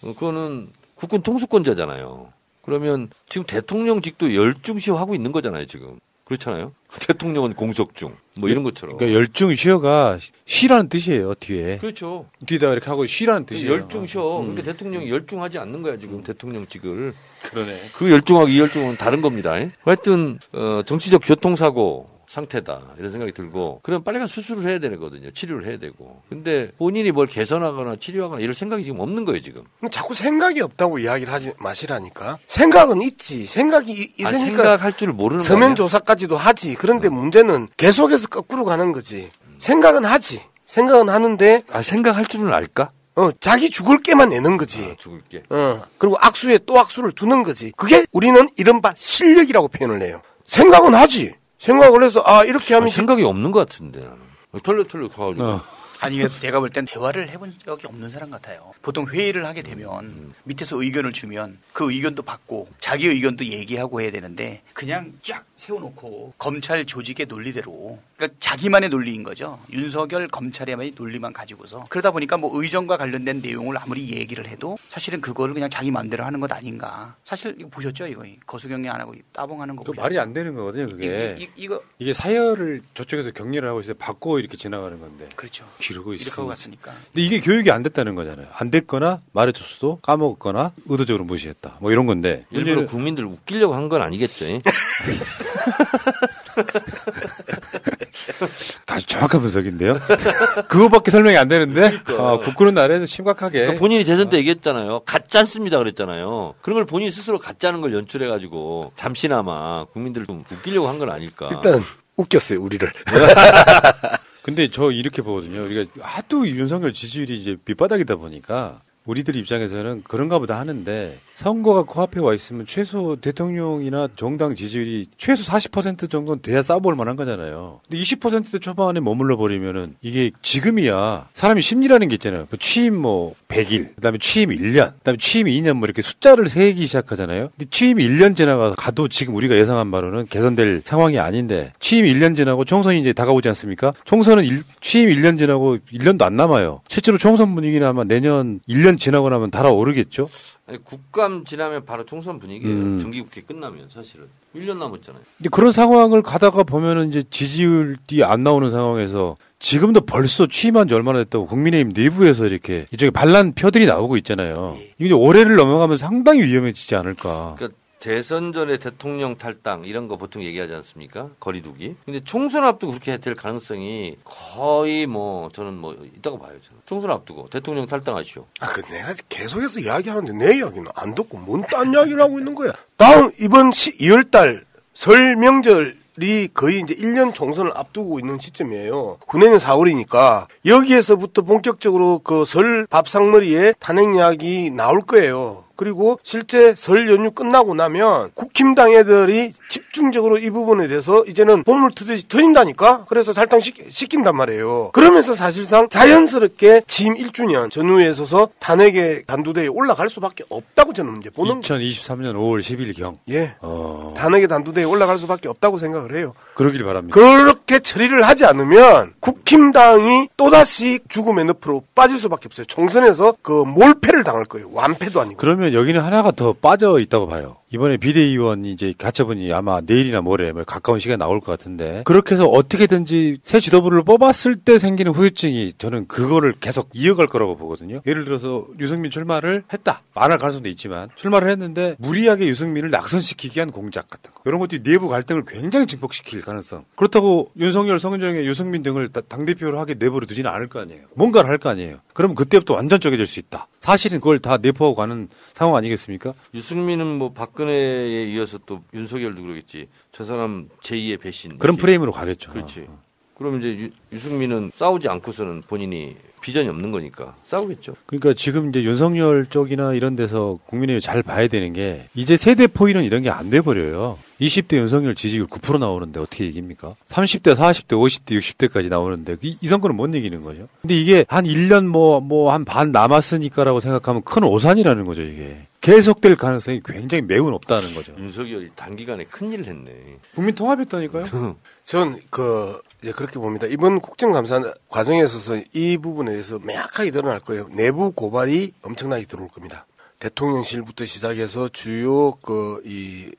그거는 국군 통수권자잖아요. 그러면 지금 대통령직도 열중시효 하고 있는 거잖아요, 지금. 그렇잖아요. 대통령은 공석 중. 뭐 이런 것처럼. 그러니까 열중 쉬어가 쉬라는 뜻이에요, 뒤에. 그렇죠. 뒤에다 이렇게 하고 쉬라는 뜻이에요. 열중 쉬어. 음. 그러니까 대통령이 열중하지 않는 거야, 지금 대통령직을. 그러네. 그 열중하고 이 열중은 다른 겁니다. 하여튼 어, 정치적 교통사고 상태다 이런 생각이 들고 그럼 빨리 가 수술을 해야 되거든요. 치료를 해야 되고. 근데 본인이 뭘 개선하거나 치료하거나 이럴 생각이 지금 없는 거예요, 지금. 자꾸 생각이 없다고 이야기를 하지 마시라니까. 생각은 있지. 생각이 이- 아, 있으니까 생각할 줄 모르는 거 서면? 조사까지도 하지. 그런데 문제는 계속해서 거꾸로 가는 거지. 생각은 하지. 생각은 하는데 아, 생각할 줄은 알까? 어, 자기 죽을 게만 내는 거지. 죽을 게. 어, 그리고 악수에 또 악수를 두는 거지. 그게 우리는 이른바 실력이라고 표현을 해요. 생각은 하지. 생각을 해서 아 이렇게 하면 생각이 없는 것 같은데. 털레털레 가가지고. 아니 이게 내가 볼 땐 대화를 해본 적이 없는 사람 같아요. 보통 회의를 하게 되면 밑에서 의견을 주면 그 의견도 받고 자기 의견도 얘기하고 해야 되는데 그냥 쫙 세워놓고 검찰 조직의 논리대로 그러니까 자기만의 논리인 거죠. 윤석열 검찰의 논리만 가지고서 그러다 보니까 뭐 의정과 관련된 내용을 아무리 얘기를 해도 사실은 그거를 그냥 자기 마음대로 하는 것 아닌가. 사실 이거 보셨죠 이거 거수경례 안 하고 따봉하는 거 그? 말이 안 되는 거거든요, 그게. 이, 이, 이거 이게 사열을 저쪽에서 격리를 하고 있어요. 받고 이렇게 지나가는 건데. 그렇죠. 기르고 있어. 이렇게 갔으니까. 근데 이게 교육이 안 됐다는 거잖아요. 안 됐거나 말해줬어도 까먹었거나 의도적으로 무시했다. 뭐 이런 건데. 일부러 국민들 웃기려고 한 건 아니겠죠. 잉? 아주 정확한 분석인데요. 그거밖에 설명이 안 되는데 어, 국군은 나라에서 심각하게 그러니까 본인이 대선 때 얘기했잖아요. 가짜습니다 그랬잖아요. 그런 걸 본인이 스스로 가짜는 걸 연출해 가지고 잠시나마 국민들을 좀 웃기려고 한 건 아닐까. 일단 웃겼어요 우리를. 근데 저 이렇게 보거든요. 우리가 하도 윤석열 지지율이 이제 밑바닥이다 보니까 우리들 입장에서는 그런가 보다 하는데 선거가 코앞에 와 있으면 최소 대통령이나 정당 지지율이 최소 40% 정도는 돼야 싸워볼 만한 거잖아요. 근데 20% 초반에 머물러 버리면은 이게 지금이야 사람이 심리라는 게 있잖아요. 뭐 취임 뭐 100일, 그다음에 취임 1년, 그다음에 취임 2년 뭐 이렇게 숫자를 세기 시작하잖아요. 근데 취임 1년 지나가 가도 지금 우리가 예상한 바로는 개선될 상황이 아닌데 취임 1년 지나고 총선이 이제 다가오지 않습니까? 총선은 일- 취임 1년 지나고 1년도 안 남아요. 실제로 총선 분위기는 아마 내년 1년 지나고 나면 달아오르겠죠. 아니, 국감 지나면 바로 총선 분위기예요. 음. 정기국회 끝나면 사실은 1년 남았잖아요. 근데 그런 상황을 가다가 보면은 이제 지지율이 안 나오는 상황에서 지금도 벌써 취임한 지 얼마나 됐다고 국민의힘 내부에서 이렇게 이쪽에 반란 표들이 나오고 있잖아요. 이게 올해를 넘어가면 상당히 위험해지지 않을까. 그러니까 대선 전에 대통령 탈당 이런 거 보통 얘기하지 않습니까? 거리두기. 근데 총선 앞두고 그렇게 될 가능성이 거의 뭐 저는 뭐 있다고 봐요. 저는. 총선 앞두고 대통령 탈당하시오. 아, 그 내가 계속해서 이야기하는데 내 이야기는 안 듣고 뭔 딴 이야기를 하고 있는 거야. 다음 이번 2월 달 설 명절 이 거의 이제 1년 총선을 앞두고 있는 시점이에요. 후내년 4월이니까 여기에서부터 본격적으로 그 설 밥상머리에 탄핵 이야기 나올 거예요. 그리고 실제 설 연휴 끝나고 나면 국힘당 애들이 집중적으로 이 부분에 대해서 이제는 보물 트듯이 터진다니까? 그래서 탈당시킨단 말이에요. 그러면서 사실상 자연스럽게 취임 1주년 전후에 있어서 탄핵의 단두대에 올라갈 수밖에 없다고 저는 이제 보는 2023년 5월 10일경. 예. 어, 탄핵의 단두대에 올라갈 수밖에 없다고 생각을 해요. 그러길 바랍니다. 그렇게 처리를 하지 않으면 국힘당이 또다시 죽음의 늪으로 빠질 수밖에 없어요. 총선에서 그 몰패를 당할 거예요. 완패도 아니고. 그러면 여기는 하나가 더 빠져 있다고 봐요. 이번에 비대위원 이제 가처분이 아마 내일이나 모레 뭐 가까운 시간에 나올 것 같은데 그렇게 해서 어떻게든지 새 지도부를 뽑았을 때 생기는 후유증이 저는 그거를 계속 이어갈 거라고 보거든요. 예를 들어서 유승민 출마를 했다. 안할 가능성도 있지만 출마를 했는데 무리하게 유승민을 낙선시키기 위한 공작 같은 거. 이런 것들이 내부 갈등을 굉장히 증폭시킬 가능성. 그렇다고 윤석열, 성정의 유승민 등을 다- 당대표로 하게 내버려 두지는 않을 거 아니에요. 뭔가를 할 거 아니에요. 그러면 그때부터 완전 쪼개질 수 있다. 사실은 그걸 다 내포하고 가는 상황 아니겠습니까? 유승민은 뭐 박근 혜에 이어서 또 윤석열도 그러겠지. 저 사람 제2의 배신. 그런 프레임으로 가겠죠. 그렇지. 그럼 이제 유, 승민은 싸우지 않고서는 본인이 비전이 없는 거니까 싸우겠죠. 그러니까 지금 이제 윤석열 쪽이나 이런 데서 국민의힘 잘 봐야 되는 게 이제 세대 포인은 이런 게 안 돼 버려요. 20대 윤석열 지지율 9% 나오는데 어떻게 이깁니까? 30대, 40대, 50대, 60대까지 나오는데 이, 이 선거는 못 이기는 거죠. 근데 이게 한 1년 뭐 뭐 한 반 남았으니까라고 생각하면 큰 오산이라는 거죠, 이게. 계속될 가능성이 굉장히 매우 높다는 거죠. 윤석열이 단기간에 큰일을 했네. 국민 통합했다니까요. 전 그 이제 그렇게 봅니다. 이번 국정감사 과정에 있어서 이 부분에 대해서 명확하게 드러날 거예요. 내부 고발이 엄청나게 들어올 겁니다. 대통령실부터 시작해서 주요 그 이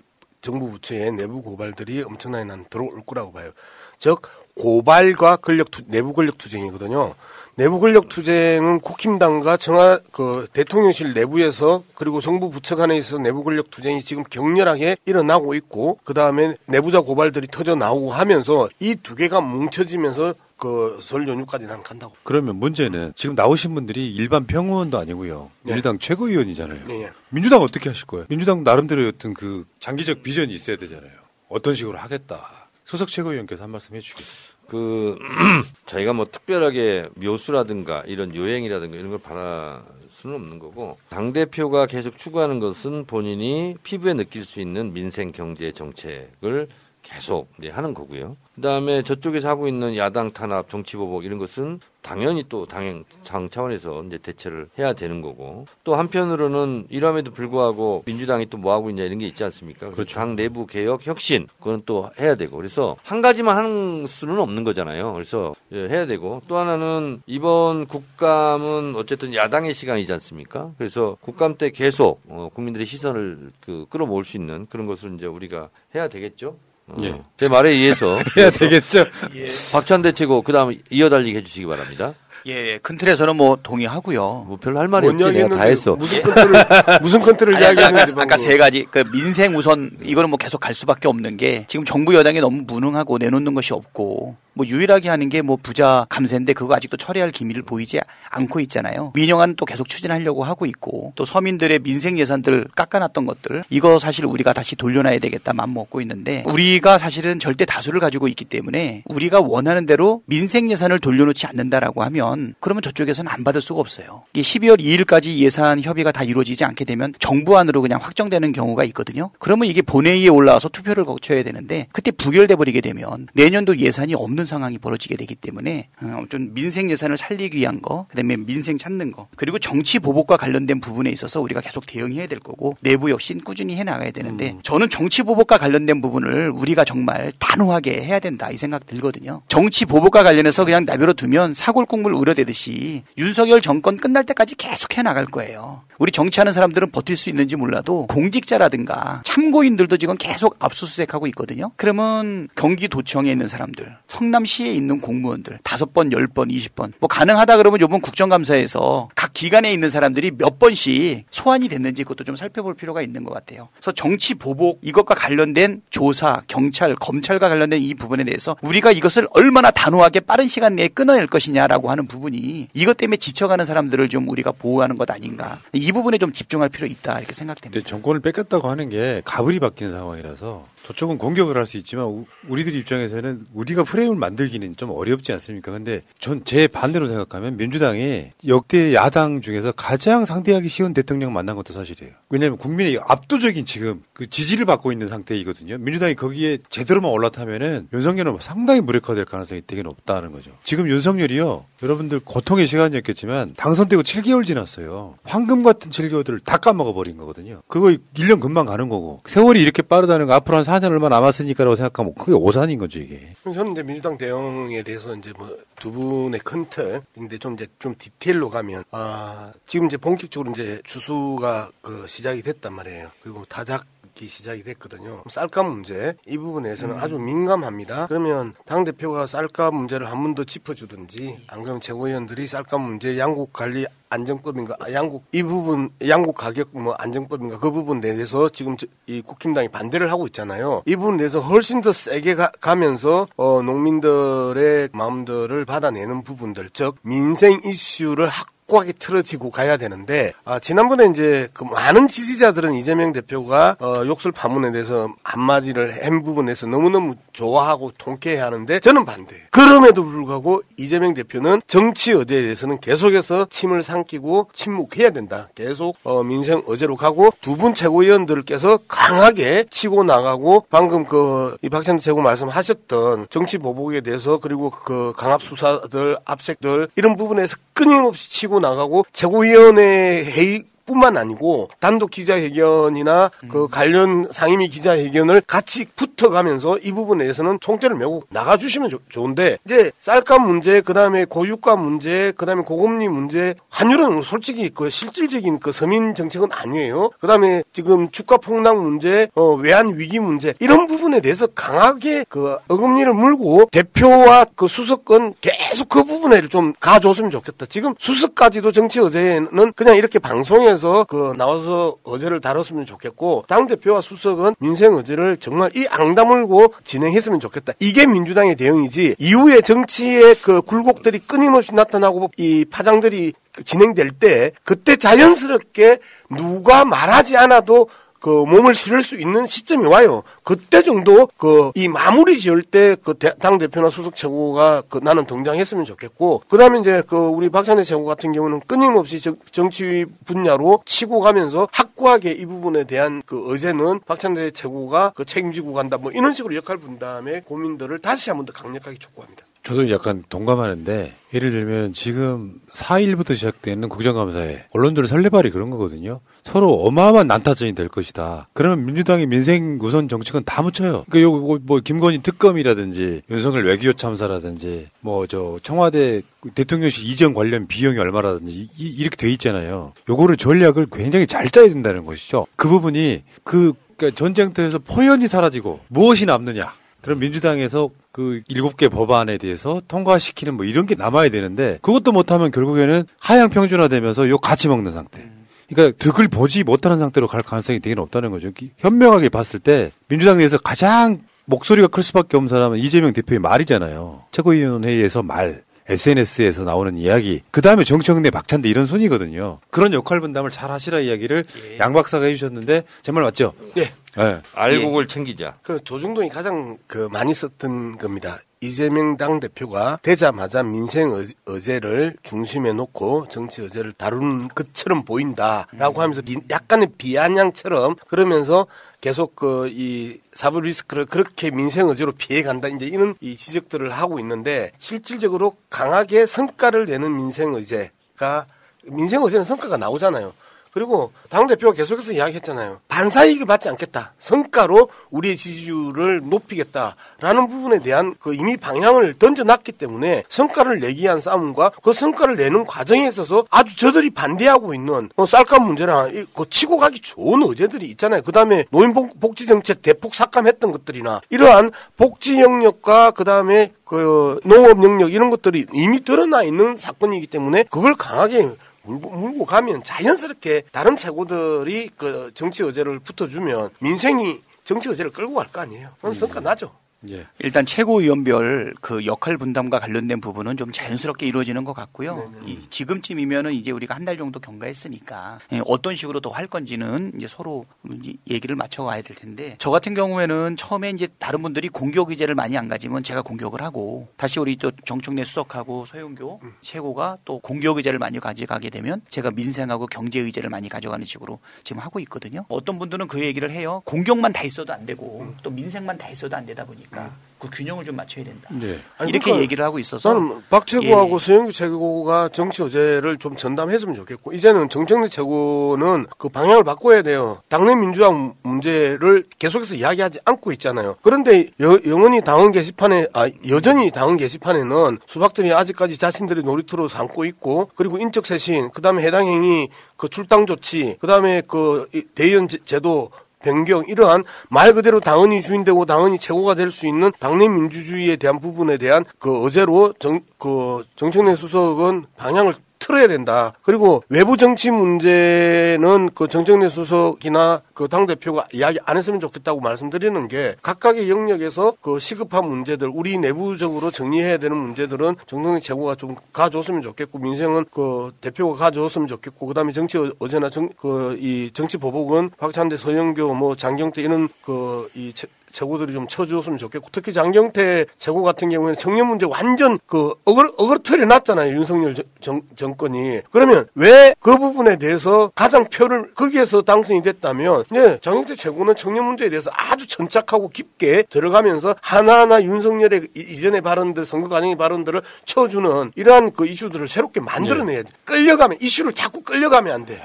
정부 부처의 내부 고발들이 엄청나게 난 들어올 거라고 봐요. 즉 고발과 권력 투, 내부 권력 투쟁이거든요. 내부 권력 투쟁은 국힘당과 청와 그 대통령실 내부에서 그리고 정부 부처 간에 있어 내부 권력 투쟁이 지금 격렬하게 일어나고 있고 그 다음에 내부자 고발들이 터져 나오고 하면서 이 두 개가 뭉쳐지면서 그설 연휴까지 난 간다고. 그러면 문제는 지금 나오신 분들이 일반 평의원도 아니고요. 민주당 최고위원이잖아요. 네. 민주당 어떻게 하실 거예요? 민주당 나름대로 어떤 그 장기적 비전이 있어야 되잖아요. 어떤 식으로 하겠다. 소속 최고위원께서 한 말씀 해주시겠어요? 그 저희가 뭐 특별하게 묘수라든가 이런 요행이라든가 이런 걸 바라 수는 없는 거고 당 대표가 계속 추구하는 것은 본인이 피부에 느낄 수 있는 민생 경제 정책을 계속 하는 거고요. 그다음에 저쪽에서 하고 있는 야당 탄압, 정치 보복 이런 것은 당연히 또 당행 장 차원에서 이제 대처를 해야 되는 거고 또 한편으로는 이럼에도 불구하고 민주당이 또 뭐 하고 있냐 이런 게 있지 않습니까? 그렇죠. 당 내부 개혁 혁신 그건 또 해야 되고 그래서 한 가지만 하는 수는 없는 거잖아요. 그래서 예, 해야 되고 또 하나는 이번 국감은 어쨌든 야당의 시간이지 않습니까? 그래서 국감 때 계속 어, 국민들의 시선을 그 끌어모을 수 있는 그런 것을 이제 우리가 해야 되겠죠. 어, 예. 제 말에 의해서 해야 되겠죠. 예. 박찬대 최고 그다음 이어달리기 해주시기 바랍니다. 예, 큰 틀에서는 뭐 동의하고요. 뭐 별로 할 말이 뭔 없지 내가 다 했어. 무슨 컨트롤 무슨 컨트롤 아니, 아까, 아까. 세 가지 그 민생 우선 이거는 뭐 계속 갈 수밖에 없는 게 지금 정부 여당이 너무 무능하고 내놓는 것이 없고 뭐 유일하게 하는 게 뭐 부자 감세인데 그거 아직도 철회할 기미를 보이지 않고 있잖아요. 민영화는 또 계속 추진하려고 하고 있고 또 서민들의 민생 예산들 깎아놨던 것들 이거 사실 우리가 다시 돌려놔야 되겠다 맘 먹고 있는데 우리가 사실은 절대 다수를 가지고 있기 때문에 우리가 원하는 대로 민생 예산을 돌려놓지 않는다라고 하면 그러면 저쪽에서는 안 받을 수가 없어요. 이게 12월 2일까지 예산 협의가 다 이루어지지 않게 되면 정부안으로 그냥 확정되는 경우가 있거든요. 그러면 이게 본회의에 올라와서 투표를 거쳐야 되는데 그때 부결돼 버리게 되면 내년도 예산이 없는 상황이 벌어지게 되기 때문에 어, 좀 민생 예산을 살리기 위한 거, 그다음에 민생 찾는 거, 그리고 정치 보복과 관련된 부분에 있어서 우리가 계속 대응해야 될 거고 내부 역시 꾸준히 해 나가야 되는데 저는 정치 보복과 관련된 부분을 우리가 정말 단호하게 해야 된다 이 생각 들거든요. 정치 보복과 관련해서 그냥 내버려 두면 사골국물 우려대듯이 윤석열 정권 끝날 때까지 계속 해 나갈 거예요. 우리 정치하는 사람들은 버틸 수 있는지 몰라도 공직자라든가 참고인들도 지금 계속 압수수색하고 있거든요. 그러면 경기도청에 있는 사람들, 성 남시에 있는 공무원들 다섯 번, 열 번, 이십 번, 뭐 가능하다 그러면 요번 국정감사에서 각 기관에 있는 사람들이 몇 번씩 소환이 됐는지 그것도 좀 살펴볼 필요가 있는 것 같아요. 그래서 정치 보복 이것과 관련된 조사, 경찰, 검찰과 관련된 이 부분에 대해서 우리가 이것을 얼마나 단호하게 빠른 시간 내에 끊어낼 것이냐라고 하는 부분이 이것 때문에 지쳐가는 사람들을 좀 우리가 보호하는 것 아닌가. 이 부분에 좀 집중할 필요 있다 이렇게 생각됩니다. 정권을 뺏겼다고 하는 게 가불이 바뀌는 상황이라서 저쪽은 공격을 할 수 있지만 우- 우리들 입장에서는 우리가 프레임을 만들기는 좀 어렵지 않습니까? 근데 전 제 반대로 생각하면 민주당이 역대 야당 중에서 가장 상대하기 쉬운 대통령 만난 것도 사실이에요. 왜냐하면 국민의 압도적인 지금 그 지지를 받고 있는 상태이거든요. 민주당이 거기에 제대로만 올라타면은 윤석열은 상당히 무력화될 가능성이 되게 높다는 거죠. 지금 윤석열이요. 여러분들 고통의 시간이었겠지만 당선되고 7개월 지났어요. 황금 같은 7개월들을 다 까먹어 버린 거거든요. 그거 1년 금방 가는 거고 세월이 이렇게 빠르다는 거 앞으로 한 4년 얼마 남았으니까라고 생각하면 그게 오산인 거죠 이게. 저는 이제 민주당 대응에 대해서 이제 뭐 두 분의 큰 틀인데 좀 이제 좀 디테일로 가면 아 지금 이제 본격적으로 이제 주수가 그 시작이 됐단 말이에요. 그리고 타작 기 시작이 됐거든요. 쌀값 문제 이 부분에서는 아주 민감합니다. 그러면 당 대표가 쌀값 문제를 한 번 더 짚어주든지 안 그러면 최고위원들이 쌀값 문제 양국 관리 안정법인가 아, 양국 이 부분 양국 가격 뭐 안정법인가 그 부분 내에서 지금 저- 이 국힘당이 반대를 하고 있잖아요. 이 부분 내에서 훨씬 더 세게 가, 가면서 어 농민들의 마음들을 받아내는 부분들 즉 민생 이슈를 확 고하게 틀어지고 가야 되는데 아, 지난번에 이제 그 많은 지지자들은 이재명 대표가 어, 욕설 파문에 대해서 한마디를 한 부분에서 너무너무 좋아하고 통쾌해하는데 저는 반대. 그럼에도 불구하고 이재명 대표는 정치 의제에 대해서는 계속해서 침을 삼키고 침묵해야 된다. 계속 어, 민생 의제로 가고 두 분 최고위원들께서 강하게 치고 나가고 방금 그 이 박찬대 최고 말씀하셨던 정치 보복에 대해서 그리고 그 강압 수사들 압색들 이런 부분에서 끊임없이 치고 나가고 최고위원회 회의 뿐만 아니고 단독 기자회견이나 그 관련 상임위 기자회견을 같이 붙어가면서 이 부분에 대해서는 총대를 메고 나가주시면 좋- 좋은데 이제 쌀값 문제 그다음에 고유가 문제 그다음에 고금리 문제 환율은 솔직히 그 실질적인 그 서민 정책은 아니에요. 그다음에 지금 주가 폭락 문제 어 외환 위기 문제 이런 부분에 대해서 강하게 그 어금니를 물고 대표와 그 수석은 계속 그 부분에 좀 가줬으면 좋겠다. 지금 수석까지도 정치 의제는 그냥 이렇게 방송에 서 그 나와서 의제를 다뤘으면 좋겠고 당 대표와 수석은 민생 의제를 정말 이 앙다물고 진행했으면 좋겠다. 이게 민주당의 대응이지 이후에 정치의 그 굴곡들이 끊임없이 나타나고 이 파장들이 진행될 때 그때 자연스럽게 누가 말하지 않아도 그 몸을 실을 수 있는 시점이 와요. 그때 정도 그 이 마무리 지을 때 그 당 대표나 수석 최고가 그 나는 등장했으면 좋겠고 그다음에 이제 그 우리 박찬대 최고 같은 경우는 끊임없이 정- 정치 분야로 치고 가면서 확고하게 이 부분에 대한 그 의제는 박찬대 최고가 그 책임지고 간다 뭐 이런 식으로 역할 분담의 고민들을 다시 한 번 더 강력하게 촉구합니다. 저도 약간 동감하는데 예를 들면 지금 4일부터 시작되는 국정감사에 언론들 설레발이 그런 거거든요. 서로 어마어마한 난타전이 될 것이다. 그러면 민주당의 민생 우선 정책은 다 묻혀요. 그러니까 요거 뭐 김건희 특검이라든지 윤석열 외교 참사라든지 뭐 저 청와대 대통령실 이전 관련 비용이 얼마라든지 이, 이렇게 돼 있잖아요. 요거를 전략을 굉장히 잘 짜야 된다는 것이죠. 그 부분이 그 그러니까 전쟁터에서 포연이 사라지고 무엇이 남느냐? 그럼 민주당에서 그 일곱 개 법안에 대해서 통과시키는 뭐 이런 게 남아야 되는데 그것도 못하면 결국에는 하향 평준화되면서 요 같이 먹는 상태. 그러니까 득을 보지 못하는 상태로 갈 가능성이 되게 높다는 거죠. 기- 현명하게 봤을 때 민주당 내에서 가장 목소리가 클 수밖에 없는 사람은 이재명 대표의 말이잖아요. 최고위원회의에서 말. SNS에서 나오는 이야기, 그 다음에 정청래 박찬대 이런 손이거든요. 그런 역할 분담을 잘 하시라 이야기를 양 박사가 해주셨는데 제 말 맞죠? 예. 네. 알곡을 챙기자. 그 조중동이 가장 그 많이 썼던 겁니다. 이재명 당 대표가 되자마자 민생 의- 의제를 중심에 놓고 정치 의제를 다루는 것처럼 보인다라고 하면서 비- 약간의 비아냥처럼 그러면서 계속 그 이 사법 리스크를 그렇게 민생 의제로 피해 간다 이제 이런 이 지적들을 하고 있는데 실질적으로 강하게 성과를 내는 민생 의제가 민생 의제는 성과가 나오잖아요. 그리고 당 대표가 계속해서 이야기했잖아요. 반사이익을 받지 않겠다. 성과로 우리의 지지율을 높이겠다라는 부분에 대한 그 이미 방향을 던져놨기 때문에 성과를 내기 위한 싸움과 그 성과를 내는 과정에 있어서 아주 저들이 반대하고 있는 어, 쌀값 문제나 이- 그 치고 가기 좋은 의제들이 있잖아요. 그 다음에 노인복지 정책 대폭 삭감했던 것들이나 이러한 복지 영역과 그 다음에 그 농업 영역 이런 것들이 이미 드러나 있는 사건이기 때문에 그걸 강하게 물고, 물고 가면 자연스럽게 다른 최고들이 그 정치 의제를 붙어주면 민생이 정치 의제를 끌고 갈 거 아니에요. 그럼 성과 나죠. 예. 일단 최고위원별 그 역할 분담과 관련된 부분은 좀 자연스럽게 이루어지는 것 같고요. 이 지금쯤이면은 이제 우리가 한 달 정도 경과했으니까 예, 어떤 식으로 더 할 건지는 이제 서로 이제 얘기를 맞춰가야 될 텐데 저 같은 경우에는 처음에 이제 다른 분들이 공격 의제를 많이 안 가지면 제가 공격을 하고 다시 우리 또 정청래 수석하고 서영교 최고가 또 공격 의제를 많이 가져가게 되면 제가 민생하고 경제 의제를 많이 가져가는 식으로 지금 하고 있거든요. 어떤 분들은 그 얘기를 해요. 공격만 다 있어도 안 되고 또 민생만 다 있어도 안 되다 보니까 그 균형을 좀 맞춰야 된다. 예. 아니, 이렇게 그러니까 얘기를 하고 있어서 저는 박 최고하고 예. 서영규 최고가 정치 의제를 좀 전담했으면 좋겠고 이제는 정청래 최고는 그 방향을 바꿔야 돼요. 당내 민주화 문제를 계속해서 이야기하지 않고 있잖아요. 그런데 여, 영원히 당원 게시판에 아 여전히 당원 게시판에는 수박들이 아직까지 자신들의 놀이터로 삼고 있고 그리고 인적 쇄신 그다음에 해당 행위 그 출당 조치 그다음에 그이 대의원 제- 제도 변경 이러한 말 그대로 당헌이 주인되고 당헌이 최고가 될 수 있는 당내 민주주의에 대한 부분에 대한 그 어제로 정 그 정청래 수석은 방향을 틀어야 된다. 그리고 외부 정치 문제는 그 정청래 수석이나 그 당 대표가 이야기 안 했으면 좋겠다고 말씀드리는 게 각각의 영역에서 그 시급한 문제들 우리 내부적으로 정리해야 되는 문제들은 정청래 최고가 좀 가져왔으면 좋겠고 민생은 그 대표가 가져왔으면 좋겠고 그다음에 정치 어- 어제나 정 그 이 정치 보복은 박찬대 서영교 뭐 장경태 이런 그 이 최고들이 좀 쳐주었으면 좋겠고 특히 장경태 최고 같은 경우에는 청년 문제 완전 그 어글 어그러뜨려 놨잖아요 윤석열 정- 정, 정권이. 그러면 왜 그 부분에 대해서 가장 표를 거기에서 당선이 됐다면 네 장경태 최고는 청년 문제에 대해서 아주 천착하고 깊게 들어가면서 하나하나 윤석열의 이- 이전의 발언들 선거 과정의 발언들을 쳐주는 이러한 그 이슈들을 새롭게 만들어내야 돼. 끌려가면 이슈를 자꾸 끌려가면 안 돼.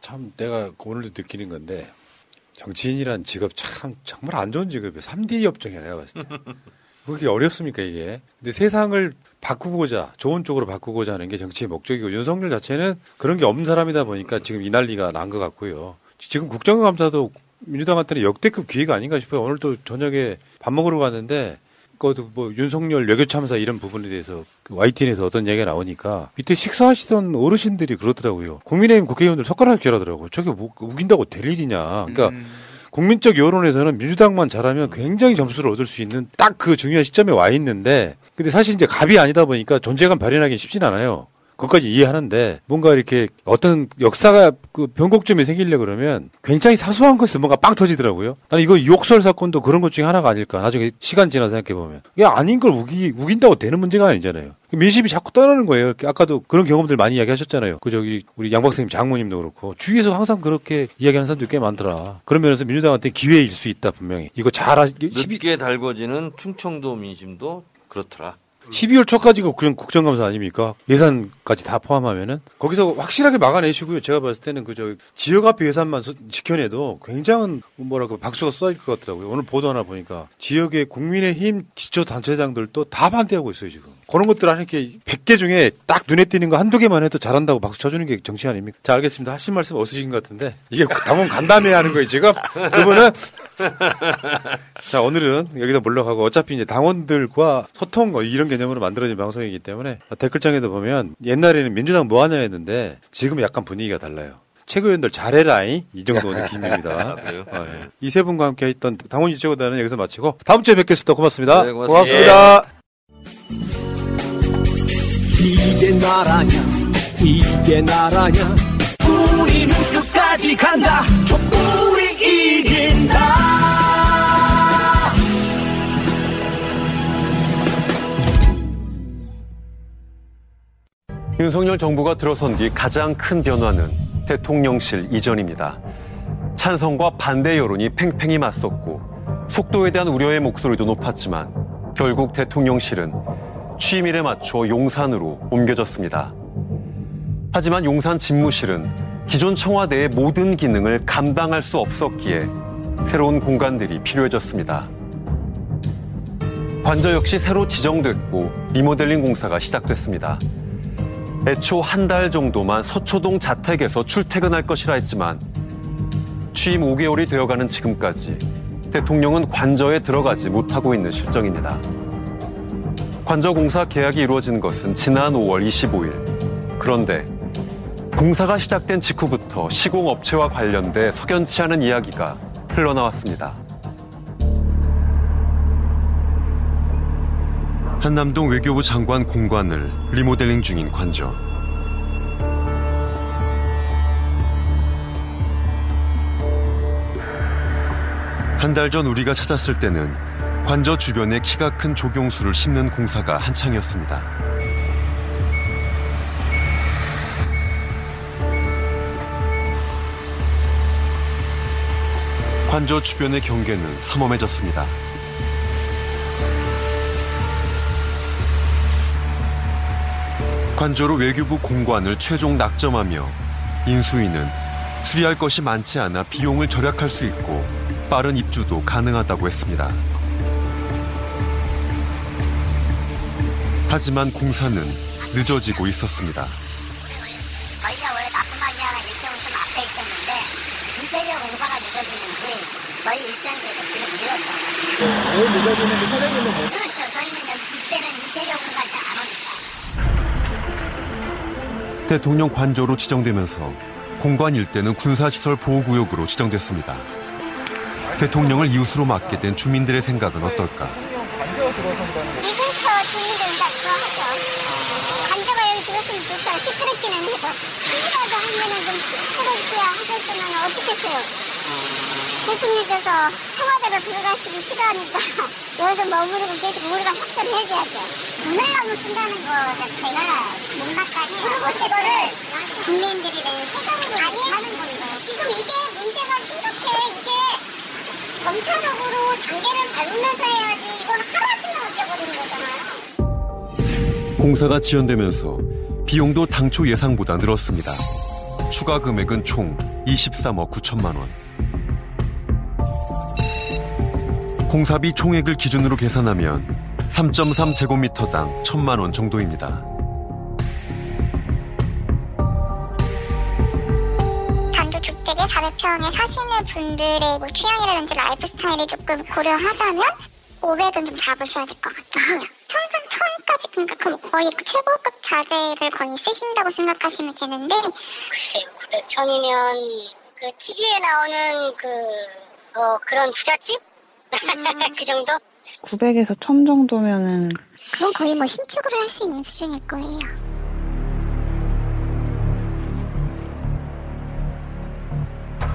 참 내가 오늘도 느끼는 건데 정치인이란 직업 참 정말 안 좋은 직업이에요. 3D 업종이야 내가 봤을 때. 그게 어렵습니까 이게? 근데 세상을 바꾸고자 좋은 쪽으로 바꾸고자 하는 게 정치의 목적이고 윤석열 자체는 그런 게 없는 사람이다 보니까 지금 이 난리가 난 것 같고요. 지금 국정감사도 민주당한테는 역대급 기회가 아닌가 싶어요. 오늘도 저녁에 밥 먹으러 갔는데 그것도 뭐 윤석열 외교 참사 이런 부분에 대해서 그 YTN에서 어떤 얘기가 나오니까 이때 식사하시던 어르신들이 그러더라고요. 국민의힘 국회의원들 손가락 결하더라고요. 저게 뭐 우긴다고 될 일이냐. 그러니까 국민적 여론에서는 민주당만 잘하면 굉장히 점수를 얻을 수 있는 딱 그 중요한 시점에 와 있는데 근데 사실 이제 갑이 아니다 보니까 존재감 발현하기 쉽진 않아요. 그것까지 이해하는데 뭔가 이렇게 어떤 역사가 그 변곡점이 생기려 그러면 굉장히 사소한 것은 뭔가 빵 터지더라고요. 나는 이거 욕설 사건도 그런 것 중에 하나가 아닐까. 나중에 시간 지나 생각해 보면 이게 아닌 걸 우기 우긴다고 되는 문제가 아니잖아요. 민심이 자꾸 떠나는 거예요. 아까도 그런 경험들 많이 이야기하셨잖아요. 그 저기 우리 양 박사님 장모님도 그렇고 주위에서 항상 그렇게 이야기하는 사람들이 꽤 많더라. 그런 면에서 민주당한테 기회일 수 있다 분명히. 이거 잘하 늦게 달궈지는 충청도 민심도 그렇더라. 12월 초까지가 그런 국정감사 아닙니까? 예산까지 다 포함하면은 거기서 확실하게 막아내시고요. 제가 봤을 때는 그저 지역 앞에 예산만 서- 지켜내도 굉장한 뭐라고 박수가 쏟아질 것 같더라고요. 오늘 보도 하나 보니까 지역의 국민의힘 기초 단체장들도 다 반대하고 있어요 지금. 그런 것들 한 이렇게 100개 중에 딱 눈에 띄는 거 한두 개만 해도 잘한다고 박수 쳐주는 게 정치 아닙니까? 자 알겠습니다. 하신 말씀 없으신 것 같은데 이게 당원 간담회 하는 거예요 지금 두 분은 자, 오늘은 여기다 물러가고 어차피 이제 당원들과 소통 뭐 이런 개념으로 만들어진 방송이기 때문에 댓글창에도 보면 옛날에는 민주당 뭐 하냐 했는데 지금 약간 분위기가 달라요. 최고위원들 잘해라이 이 정도 느낌입니다. 아, 예. 이세 분과 함께 했던 당원이 최고단은 여기서 마치고 다음 주에 뵙겠습니다. 고맙습니다. 네, 고맙습니다. 고맙습니다. 이게 나라냐? 이게 나라냐? 우리는 끝까지 간다. 촛불이 이긴다. 윤석열 정부가 들어선 뒤 가장 큰 변화는 대통령실 이전입니다. 찬성과 반대 여론이 팽팽히 맞섰고 속도에 대한 우려의 목소리도 높았지만 결국 대통령실은 취임일에 맞춰 용산으로 옮겨졌습니다. 하지만 용산 집무실은 기존 청와대의 모든 기능을 감당할 수 없었기에 새로운 공간들이 필요해졌습니다. 관저 역시 새로 지정됐고 리모델링 공사가 시작됐습니다. 애초 한 달 정도만 서초동 자택에서 출퇴근할 것이라 했지만 취임 5개월이 되어가는 지금까지 대통령은 관저에 들어가지 못하고 있는 실정입니다. 관저 공사 계약이 이루어진 것은 지난 5월 25일. 그런데 공사가 시작된 직후부터 시공업체와 관련돼 석연치 않은 이야기가 흘러나왔습니다. 한남동 외교부 장관 공관을 리모델링 중인 관저. 한 달 전 우리가 찾았을 때는 관저 주변에 키가 큰 조경수를 심는 공사가 한창이었습니다. 관저 주변의 경계는 삼엄해졌습니다. 관저로 외교부 공관을 최종 낙점하며 인수위는 수리할 것이 많지 않아 비용을 절약할 수 있고 빠른 입주도 가능하다고 했습니다. 하지만 공사는 늦어지고 있었습니다. 저희가 원래 납품하기 하는 일정은 좀 앞에 있었는데 인테리어 공사가 늦어지는지 저희 일정이 계속 미뤄져요. 왜 늦어지는지 사장님은 뭐 그렇죠. 저희는 이때는 인테리어 공사가 잘안 오니까. 대통령 관저로 지정되면서 공관 일대는 군사시설 보호구역으로 지정됐습니다. 대통령을 이웃으로 맡게 된 주민들의 생각은 어떨까? 이 근처 주민들은 다 좋아하죠. 관저가 여기 좋잖아. 시끄럽기는 해도. TV라도 하면은 좀 시끄럽게 하겠지만 어떻겠어요. 대통령께서 청와대로 들어가시기 싫어하니까 여기서 머무르고 계시고 우리가 협조해줘야죠. 돈을 너무 쓴다는 거 자체가 못마땅해요. 그리고 이거를 국민들이 내는 세금으로 하는 건데 지금 이게 문제가 심각해. 이게 점차적으로 단계를 밟으면서 해야지 이건 하루 아침에 바뀌어버리는 거잖아요. 공사가 지연되면서 비용도 당초 예상보다 늘었습니다. 추가 금액은 총 23억 9천만 원. 공사비 총액을 기준으로 계산하면 3.3 제곱미터당 1천만 원 정도입니다. 단독주택에 400평에 사시는 분들의 뭐 취향이라든지 라이프 스타일이 조금 고려하자면 500은 좀 잡으셔야 될 것 같긴 해요. 천선 그러니까 그럼 거의 그 최고급 자재를 거의 쓰신다고 생각하시면 되는데 글쎄요 900 천이면 그 TV에 나오는 그 어, 그런 부잣집 그 정도? 900에서 1000 정도면은 그건 거의 뭐 신축을 할수 있는 수준일 거예요.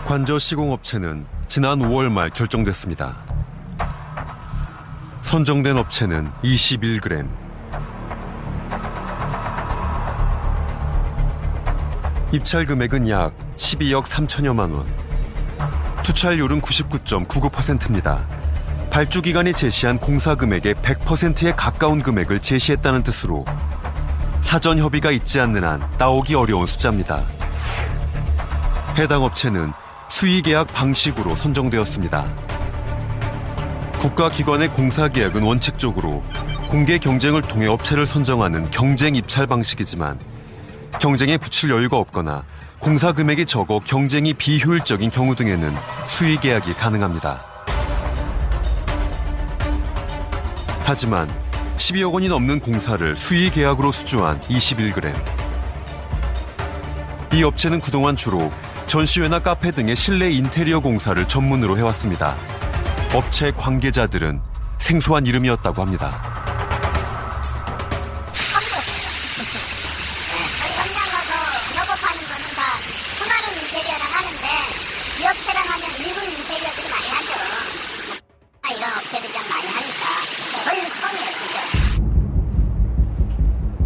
관저 시공업체는 지난 5월 말 결정됐습니다. 선정된 업체는 21g. 입찰 금액은 약 12억 3천여만 원. 투찰률은 99.99%입니다. 발주 기관이 제시한 공사 금액의 100%에 가까운 금액을 제시했다는 뜻으로 사전 협의가 있지 않는 한 나오기 어려운 숫자입니다. 해당 업체는 수의 계약 방식으로 선정되었습니다. 국가기관의 공사 계약은 원칙적으로 공개 경쟁을 통해 업체를 선정하는 경쟁 입찰 방식이지만 경쟁에 붙일 여유가 없거나 공사 금액이 적어 경쟁이 비효율적인 경우 등에는 수의 계약이 가능합니다. 하지만 12억 원이 넘는 공사를 수의 계약으로 수주한 21g. 이 업체는 그동안 주로 전시회나 카페 등의 실내 인테리어 공사를 전문으로 해왔습니다. 업체 관계자들은 생소한 이름이었다고 합니다.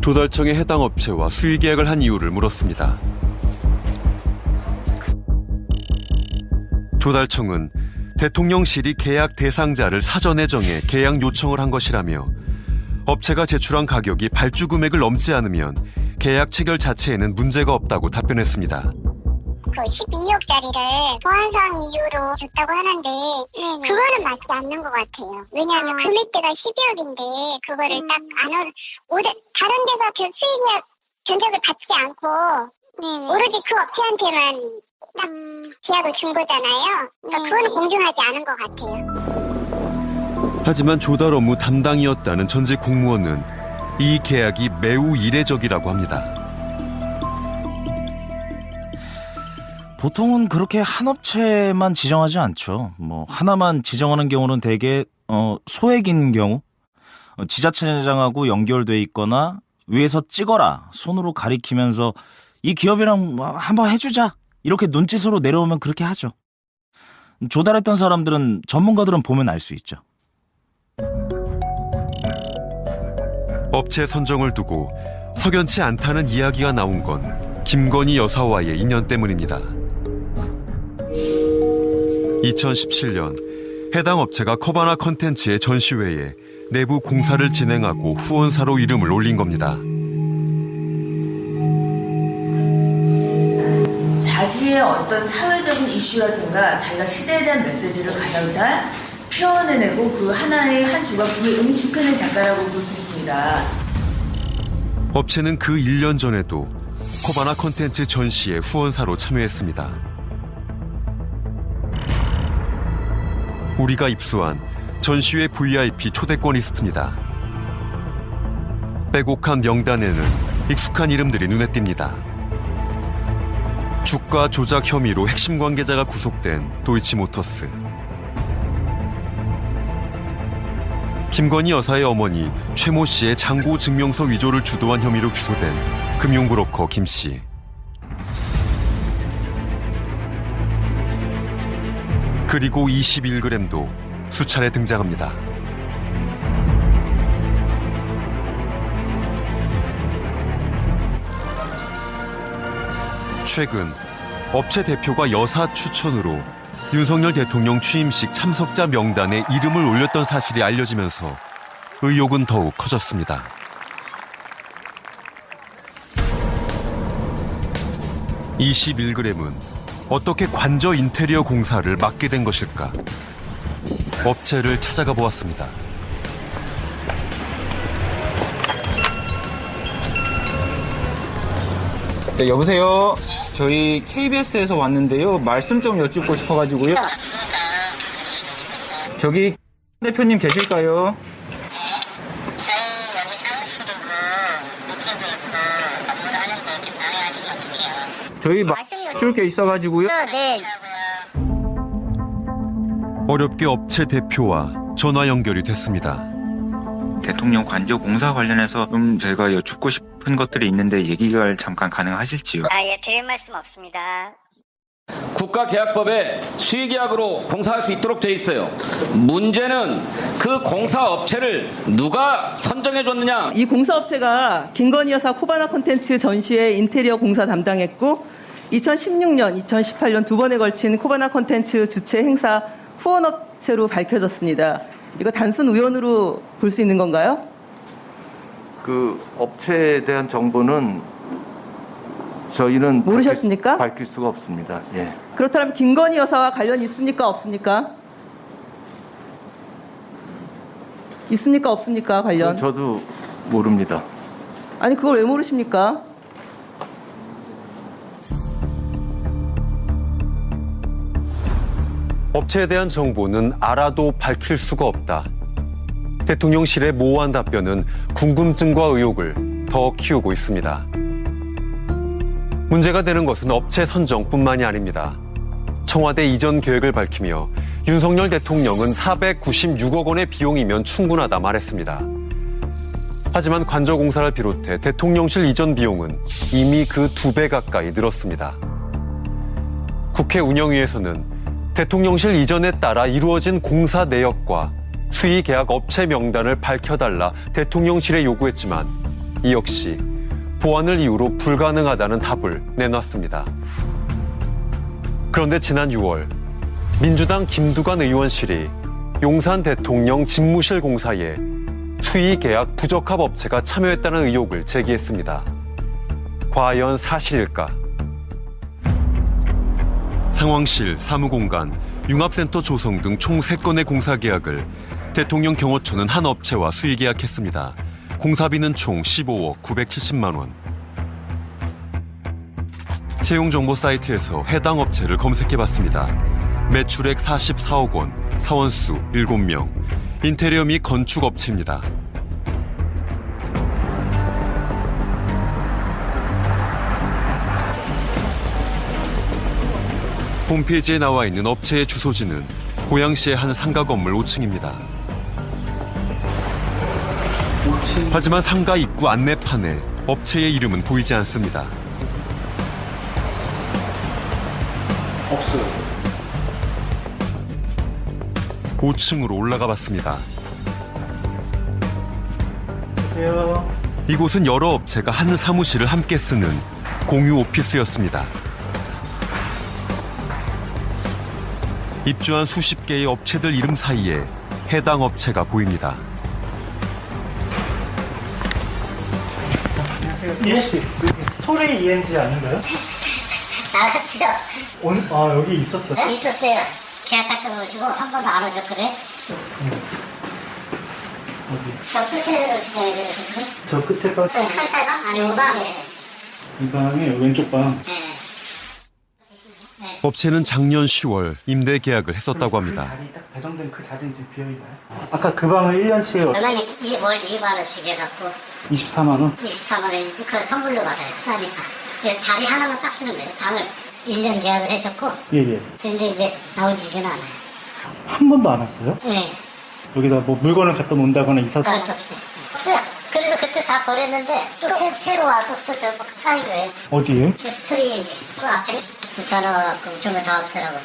조달청에 해당 업체와 수의 계약을 한 이유를 물었습니다. 조달청은 대통령실이 계약 대상자를 사전에 정해 계약 요청을 한 것이라며 업체가 제출한 가격이 발주 금액을 넘지 않으면 계약 체결 자체에는 문제가 없다고 답변했습니다. 그 12억짜리를 보안상 이유로 줬다고 하는데 그거는 맞지 않는 것 같아요. 왜냐하면 금액대가 12억인데 그거를 딱안 올, 오래, 다른 데서 별 수익 견적을 받지 않고 오로지 그 업체한테만 딱 계약을 준 거잖아요. 그러니까 그거는 공정하지 않은 것 같아요. 하지만 조달 업무 담당이었다는 전직 공무원은 이 계약이 매우 이례적이라고 합니다. 보통은 그렇게 한 업체만 지정하지 않죠. 뭐 하나만 지정하는 경우는 대개 어, 소액인 경우 어, 지자체장하고 연결돼 있거나 위에서 찍어라 손으로 가리키면서 이 기업이랑 뭐 한번 해주자 이렇게 눈짓으로 내려오면 그렇게 하죠. 조달했던 사람들은 전문가들은 보면 알 수 있죠. 업체 선정을 두고 석연치 않다는 이야기가 나온 건 김건희 여사와의 인연 때문입니다. 2017년 해당 업체가 커바나 컨텐츠의 전시회에 내부 공사를 진행하고 후원사로 이름을 올린 겁니다. 자기의 어떤 사회적인 이슈라든가 자기가 시대에 대한 메시지를 가장 잘 표현해내고 그 하나의 한 조각품을 응축해낸 작가라고 볼 수 있습니다. 업체는 그 1년 전에도 코바나 컨텐츠 전시에 후원사로 참여했습니다. 우리가 입수한 전시회 VIP 초대권 리스트입니다. 빼곡한 명단에는 익숙한 이름들이 눈에 띕니다. 주가 조작 혐의로 핵심 관계자가 구속된 도이치모터스. 김건희 여사의 어머니 최모 씨의 장고 증명서 위조를 주도한 혐의로 기소된 금융브로커 김 씨. 그리고 21g도 수차례 등장합니다. 최근 업체 대표가 여사 추천으로 윤석열 대통령 취임식 참석자 명단에 이름을 올렸던 사실이 알려지면서 의혹은 더욱 커졌습니다. (21g은) 어떻게 관저 인테리어 공사를 맡게 된 것일까 업체를 찾아가 보았습니다. 네, 여보세요. 저희 KBS에서 왔는데요. 말씀 좀 여쭙고 싶어가지고요. 저기 대표님 계실까요? 저희 말씀 게 있어가지고요. 네. 어렵게 업체 대표와 전화 연결이 됐습니다. 대통령 관저 공사 관련해서 좀 저희가 여쭙고 싶은 것들이 있는데 얘기가 잠깐 가능하실지요? 아, 예, 드릴 말씀 없습니다. 국가계약법에 수의계약으로 공사할 수 있도록 되어 있어요. 문제는 그 공사업체를 누가 선정해 줬느냐. 이 공사업체가 김건희 여사 코바나 콘텐츠 전시회 인테리어 공사 담당했고 2016년, 2018년 두 번에 걸친 코바나 콘텐츠 주최 행사 후원업체로 밝혀졌습니다. 이거 단순 우연으로 볼 수 있는 건가요? 그 업체에 대한 정보는 저희는 모르셨습니까? 밝힐, 밝힐 수가 없습니다. 예. 그렇다면 김건희 여사와 관련 있습니까? 없습니까? 있습니까? 없습니까? 관련? 저도 모릅니다. 아니 그걸 왜 모르십니까? 업체에 대한 정보는 알아도 밝힐 수가 없다. 대통령실의 모호한 답변은 궁금증과 의혹을 더 키우고 있습니다. 문제가 되는 것은 업체 선정뿐만이 아닙니다. 청와대 이전 계획을 밝히며 윤석열 대통령은 496억 원의 비용이면 충분하다 말했습니다. 하지만 관저공사를 비롯해 대통령실 이전 비용은 이미 그 두 배 가까이 늘었습니다. 국회 운영위에서는 대통령실 이전에 따라 이루어진 공사 내역과 수의 계약 업체 명단을 밝혀달라 대통령실에 요구했지만 이 역시 보안을 이유로 불가능하다는 답을 내놨습니다. 그런데 지난 6월 민주당 김두관 의원실이 용산 대통령 집무실 공사에 수의 계약 부적합 업체가 참여했다는 의혹을 제기했습니다. 과연 사실일까? 상황실, 사무공간, 융합센터 조성 등 총 3건의 공사 계약을 대통령 경호처는 한 업체와 수의 계약했습니다. 공사비는 총 15억 970만 원. 채용 정보 사이트에서 해당 업체를 검색해 봤습니다. 매출액 44억 원, 사원수 7명, 인테리어 및 건축 업체입니다. 홈페이지에 나와 있는 업체의 주소지는 고양시의 한 상가 건물 5층입니다. 하지만 상가 입구 안내판에 업체의 이름은 보이지 않습니다. 없어요. 5층으로 올라가 봤습니다. 안녕하세요. 이곳은 여러 업체가 한 사무실을 함께 쓰는 공유 오피스였습니다. 입주한 수십 개의 업체들 이름 사이에 해당 업체가 보입니다. 이혜씨, 여기 스토리 ENG 아닌가요? 알았어요. 온, 아, 여기 있었어요? 있었어요. 계약 같은 거 오시고 한 번도 안 오셨거든. 저 끝에로 지정해 주셨거든. 저 끝에 봐. 저 칼사가 아니구나. 이 방에 왼쪽 방. 업체는 작년 10월 임대 계약을 했었다고 합니다. 자리 딱 배정된 그 자리는 지금 비어있나요? 아까 그 방을 1년치에 얼마나 이월 2만 원씩 해갖고 24만 원? 24만 원, 그 선물로 받아요. 싸니까. 그래서 자리 하나만 딱 쓰는 거예요. 방을 1년 계약을 하셨고. 예, 예. 근데 이제 나오지지는 않아요. 한 번도 안 왔어요? 네. 여기다 뭐 물건을 갖다 놓는다거나 이사. 그것도 없어요. 없어요. 그래서 그때 다 버렸는데 또 새, 새로 와서 또저 쌓인 거예요. 어디에? 그 스토리 그 앞에 붙여넣어갖고 좀을 다 없애라고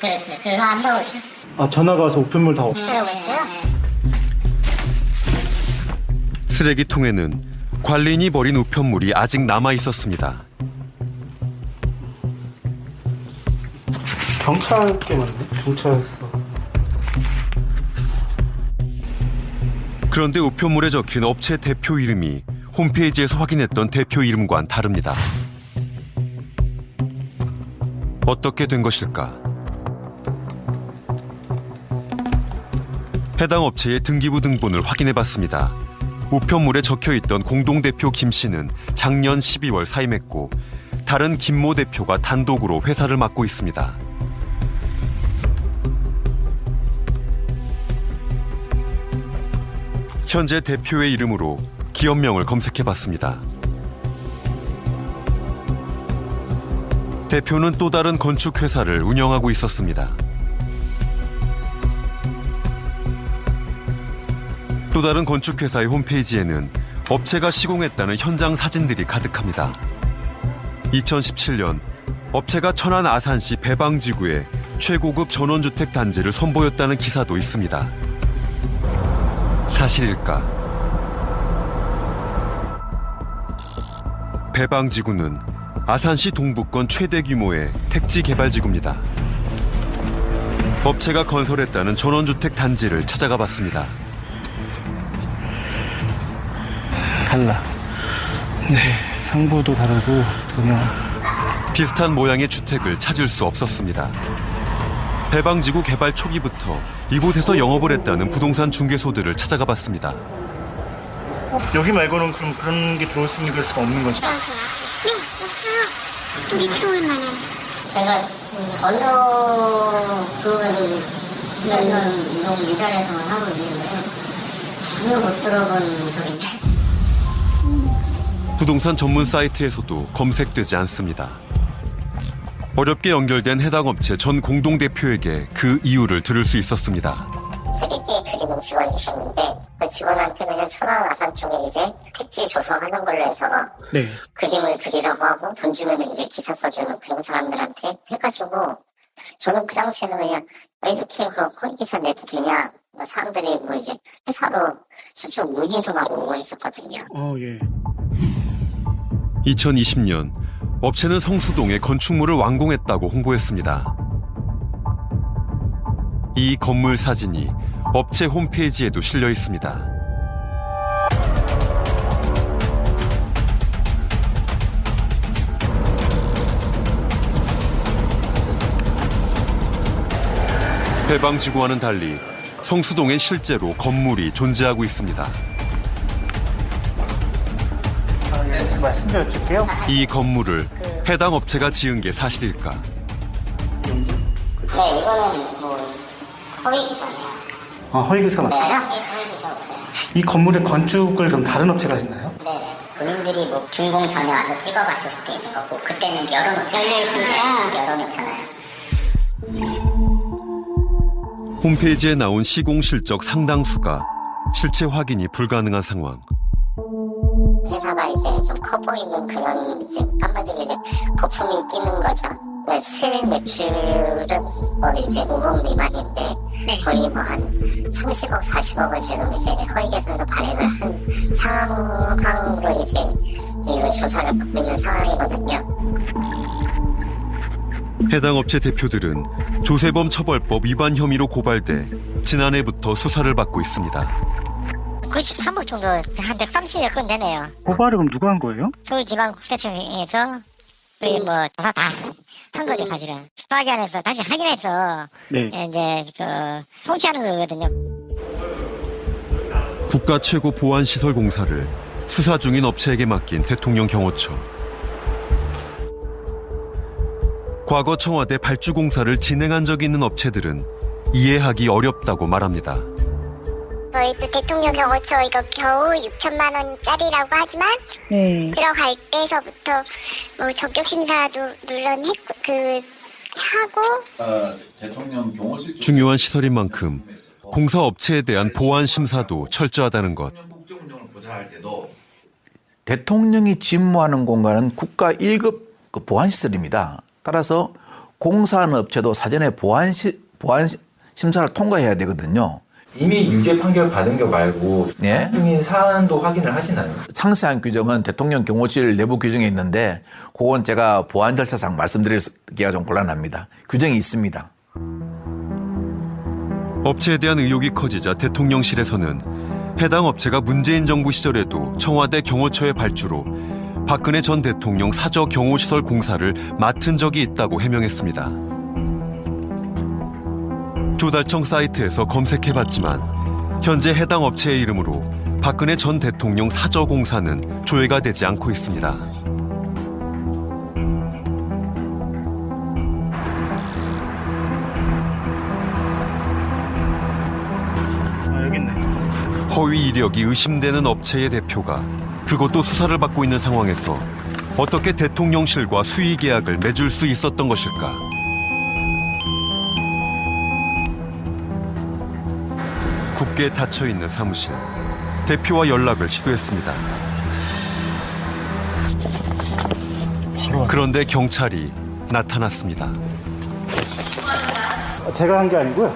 그랬어요. 그래서 안 나오죠. 아, 전화가 와서 우편물 다 없. 없애라고 했어요. 쓰레기통에는 관리인이 버린 우편물이 아직 남아 있었습니다. 경찰께 왔네. 경찰서. 그런데 우편물에 적힌 업체 대표 이름이 홈페이지에서 확인했던 대표 이름과는 다릅니다. 어떻게 된 것일까? 해당 업체의 등기부 등본을 확인해 봤습니다. 우편물에 적혀 있던 공동대표 김 씨는 작년 12월 사임했고 다른 김 모 대표가 단독으로 회사를 맡고 있습니다. 현재 대표의 이름으로 기업명을 검색해 봤습니다. 대표는 또 다른 건축회사를 운영하고 있었습니다. 또 다른 건축회사의 홈페이지에는 업체가 시공했다는 현장 사진들이 가득합니다. 2017년 업체가 천안 아산시 배방지구에 최고급 전원주택 단지를 선보였다는 기사도 있습니다. 사실일까? 배방지구는 아산시 동북권 최대 규모의 택지 개발 지구입니다. 업체가 건설했다는 전원주택 단지를 찾아가 봤습니다. 달라. 네. 상부도 다르고 그냥 비슷한 모양의 주택을 찾을 수 없었습니다. 배방지구 개발 초기부터 이곳에서 영업을 했다는 부동산 중개소들을 찾아가 봤습니다. 여기 말고는 그럼 그런 게 들어올 수 있는 수가 없는 거죠? 네, 없어요. 우리 들어올 만한. 제가 전혀 10년 너무 미자에서만 하고 있는데요. 전혀 못 들어본 소리인데. 부동산 전문 사이트에서도 검색되지 않습니다. 어렵게 연결된 해당 업체 전 공동대표에게 그 이유를 들을 수 있었습니다. 3D 그림을 지원주셨는데 그 직원한테 그냥 천안 아산 쪽에 이제 택지 조성하는 걸로 해서 네. 그림을 그리라고 하고 돈 주면 이제 기사 써주는 그런 사람들한테 해가지고 저는 그 당시에는 그냥 왜 이렇게 그 허위 기사 내도 되냐 뭐 사람들이 뭐 이제 회사로 실제로 문의도 막 오고 있었거든요. 어, 예. 2020년 업체는 성수동에 건축물을 완공했다고 홍보했습니다. 이 건물 사진이 업체 홈페이지에도 실려 있습니다. 해방지구와는 달리 성수동엔 실제로 건물이 존재하고 있습니다. 말씀 좀 여쭐게요. 이 건물을 해당 업체가 지은 게 사실일까? 네, 이거는 뭐 허위 기사네요. 아, 허위 기사 네, 맞아요? 허위 기사 없어요. 이 건물의 건축을 그럼 다른 업체가 했나요? 네, 본인들이 뭐 준공 전에 와서 찍어봤을 수도 있는 거고 그때는 열어놓잖아요. 열어놓잖아요. 홈페이지에 나온 시공 실적 상당수가 실체 확인이 불가능한 상황. 회사가 이제 좀 커 보이는 그런 이제 한마디로 이제 거품이 끼는 거죠. 네, 실 매출은 뭐 이제 5억 미만인데 거의 뭐 한 30억, 40억을 지금 이제 허위 계산서 발행을 한 상황으로 이제 이런 조사를 받고 있는 상황이거든요. 해당 업체 대표들은 조세범 처벌법 위반 혐의로 고발돼 지난해부터 수사를 받고 있습니다. 93억 정도 한 130여 건 되네요. 고발을 그럼 누가 한 거예요? 서울지방국세청에서 우리 뭐다한 거죠 사실은. 수사기관에서 다시 확인해서 네. 이제 그 통치하는 거거든요. 국가 최고 보안 시설 공사를 수사 중인 업체에게 맡긴 대통령 경호처. 과거 청와대 발주 공사를 진행한 적이 있는 업체들은 이해하기 어렵다고 말합니다. 저희 또 대통령 경호처 이거 겨우 6천만 원짜리라고 하지만 네. 들어갈 때서부터 뭐 적격 심사도 물론 했고 그 하고 대통령 경호실 중요한 시설인 만큼 공사 업체에 대한 보안 심사도 철저하다는 것. 보좌할 때도 대통령이 집무하는 공간은 국가 1급 그 보안 시설입니다. 따라서 공사하는 업체도 사전에 보안, 시, 보안 심사를 통과해야 되거든요. 이미 유죄 판결 받은 거 말고 예? 중인 사안도 확인을 하시나요? 상세한 규정은 대통령 경호실 내부 규정에 있는데 그건 제가 보안 절차상 말씀드리기가 좀 곤란합니다. 규정이 있습니다. 업체에 대한 의혹이 커지자 대통령실에서는 해당 업체가 문재인 정부 시절에도 청와대 경호처의 발주로 박근혜 전 대통령 사저 경호시설 공사를 맡은 적이 있다고 해명했습니다. 조달청 사이트에서 검색해봤지만 현재 해당 업체의 이름으로 박근혜 전 대통령 사저 공사는 조회가 되지 않고 있습니다. 아. 허위 이력이 의심되는 업체의 대표가 그것도 수사를 받고 있는 상황에서 어떻게 대통령실과 수의 계약을 맺을 수 있었던 것일까? 굳게 닫혀 있는 사무실. 대표와 연락을 시도했습니다. 그런데 경찰이 나타났습니다. 제가 한 게 아니고요.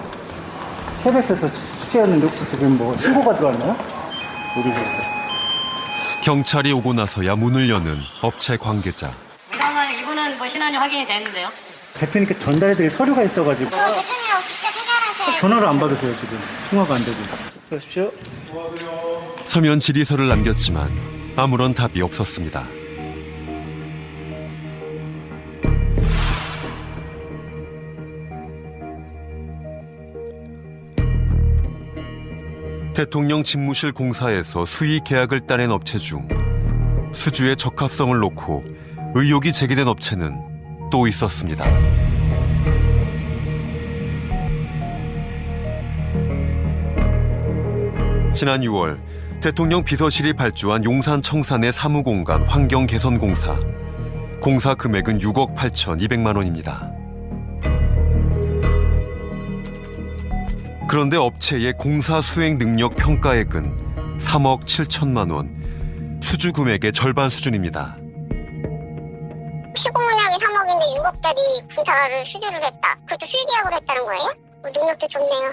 KBS에서 취재했는데 혹시 지금 뭐 신고가 들어왔나요? 모르겠어요. 경찰이 오고 나서야 문을 여는 업체 관계자. 이분은 뭐 신원이 확인이 됐는데요? 대표님께 전달해드릴 서류가 있어가지고 대표님하고 직접. 전화를 안 받으세요 지금 통화가 안 되고. 그러십시오. 서면 질의서를 남겼지만 아무런 답이 없었습니다. 대통령 집무실 공사에서 수의 계약을 따낸 업체 중 수주의 적합성을 놓고 의혹이 제기된 업체는 또 있었습니다. 지난 6월 대통령 비서실이 발주한 용산 청산의 사무공간 환경 개선 공사. 공사 금액은 6억 8천2백만 원입니다. 그런데 업체의 공사 수행 능력 평가액은 3억 7천만 원, 수주 금액의 절반 수준입니다. 시공문양이 3억인데 6억짜리 분사를 수주를 했다. 그것도 수의계약으로 했다는 거예요? 뭐 능력도 좋네요.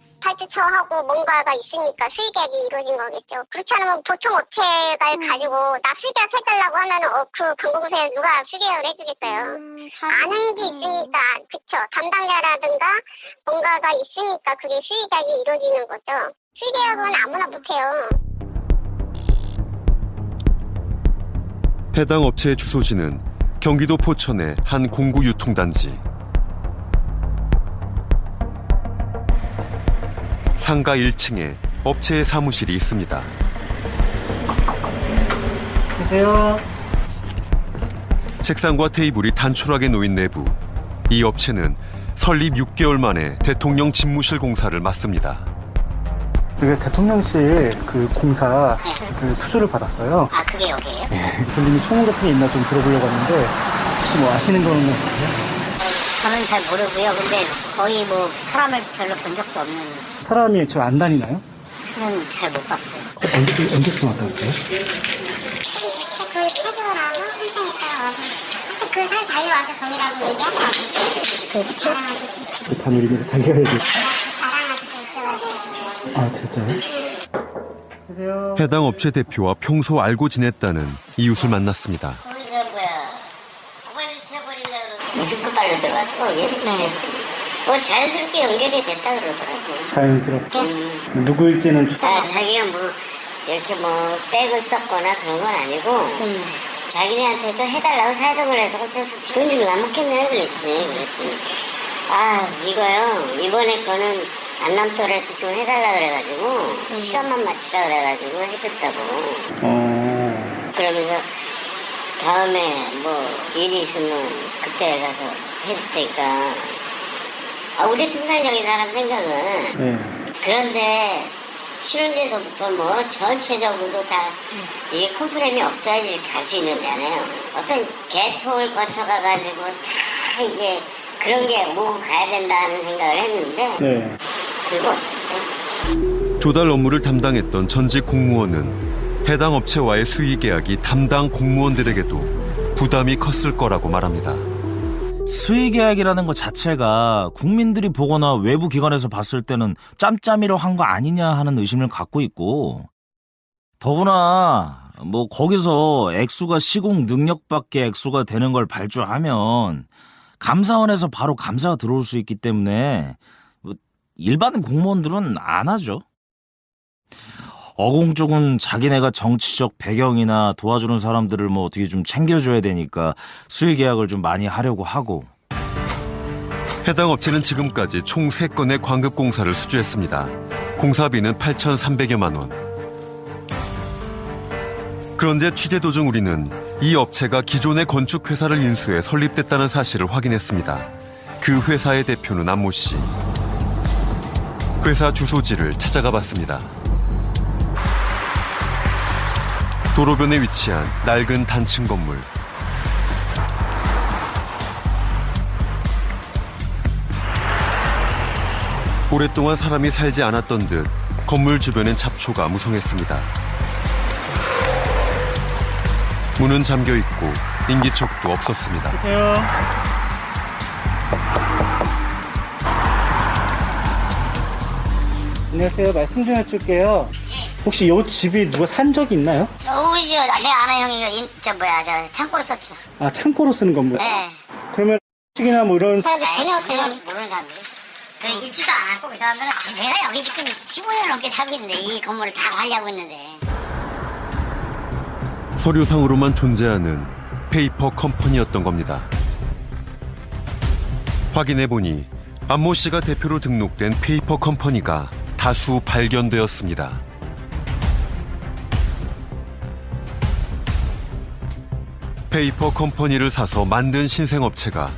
발주처하고 뭔가가 있으니까 수의계약이 이루어진 거겠죠. 그렇지 않으면 보통 업체가 가지고 나 수의계약 해달라고 하면은 어, 그 방공사에 누가 수의계약을 해주겠어요. 아는 게 있으니까 그쵸. 담당자라든가 뭔가가 있으니까 그게 수의계약이 이루어지는 거죠. 수의계약은 아무나 못해요. 해당 업체의 주소지는 경기도 포천의 한 공구 유통단지. 상가 1층에 업체의 사무실이 있습니다. 계세요. 책상과 테이블이 단촐하게 놓인 내부. 이 업체는 설립 6개월 만에 대통령 집무실 공사를 맡습니다. 이게 대통령실 그 공사 그 수주를 받았어요. 아, 그게 여기예요? 대통령이 소문 같은 게 있나 좀 들어보려고 하는데 혹시 뭐 아시는 거는 없으세요? 저는 잘 모르고요. 근데 거의 뭐 사람을 별로 본 적도 없는 사람이 저 안 다니나요? 저는 잘 못 봤어요. 언제, 언제쯤 왔다 갔어요? 그 해주라고 했으니까 그 사이 자기 와서 거기라고 얘기하더라고요. 그 자랑 아저씨 그 단우리가 자기가 해야지. 자랑 아저씨 있어가지고 아, 진짜요? 계세요. 해당 업체 대표와 평소 알고 지냈다는 이웃을 만났습니다. 무슨 빨로 들어왔어? 네. 뭐 자연스럽게 연결이 됐다 그러더라고. 자연스럽게. 음. 누구일지는 추... 아, 자기가 뭐 이렇게 뭐 백을 썼거나 그런 건 아니고 자기네한테도 해달라고 사정을 해서 어쩔 수 없이 돈 주면 안 먹겠네 그랬지. 그랬더니 아 이거요. 이번에 거는 안 남더라도 좀 해달라 그래가지고 시간만 맞추라 그래가지고 해줬다고. 어... 그러면서 다음에 뭐 일이 있으면 그때 가서 해줄 테니까 아, 우리 통상적인 사람 생각은 네. 그런데 신혼지에서부터 뭐 전체적으로 다 이게 컴프레임이 없어야지 갈 수 있는 데잖아요. 어떤 개통을 거쳐가가지고 다 이게 그런 게 오고 가야 된다는 생각을 했는데 네. 그거 없었어요. 조달 업무를 담당했던 전직 공무원은 해당 업체와의 수의 계약이 담당 공무원들에게도 부담이 컸을 거라고 말합니다. 수의 계약이라는 것 자체가 국민들이 보거나 외부 기관에서 봤을 때는 짬짬이로 한 거 아니냐 하는 의심을 갖고 있고 더구나 뭐 거기서 액수가 시공 능력 밖에 액수가 되는 걸 발주하면 감사원에서 바로 감사가 들어올 수 있기 때문에 뭐 일반 공무원들은 안 하죠. 어공 쪽은 자기네가 정치적 배경이나 도와주는 사람들을 뭐 어떻게 좀 챙겨줘야 되니까 수의 계약을 좀 많이 하려고 하고 해당 업체는 지금까지 총 3건의 광급 공사를 수주했습니다. 공사비는 8,300여만 원. 그런데 취재 도중 우리는 이 업체가 기존의 건축 회사를 인수해 설립됐다는 사실을 확인했습니다. 그 회사의 대표는 안모 씨. 회사 주소지를 찾아가 봤습니다. 도로변에 위치한 낡은 단층 건물. 오랫동안 사람이 살지 않았던 듯 건물 주변엔 잡초가 무성했습니다. 문은 잠겨 있고 인기척도 없었습니다. 계세요. 안녕하세요. 말씀 좀 해줄게요. 혹시 이 집이 누가 산 적이 있나요? 어, 우리 저내 아는 형이 인- 저 뭐야 저 창고를 썼죠. 아, 창고로 쓰는 건물. 네. 그러면 식이나 뭐 이런 사람들 전혀 모르는 사람들. 그 있지도 않았고 그 사람들은 내가 여기 지금 15년 넘게 살고 있는데 이 건물을 다 관리하고 있는데 서류상으로만 존재하는 페이퍼 컴퍼니였던 겁니다. 확인해 보니 안모 씨가 대표로 등록된 페이퍼 컴퍼니가 다수 발견되었습니다. 페이퍼 컴퍼니를 사서 만든 신생업체가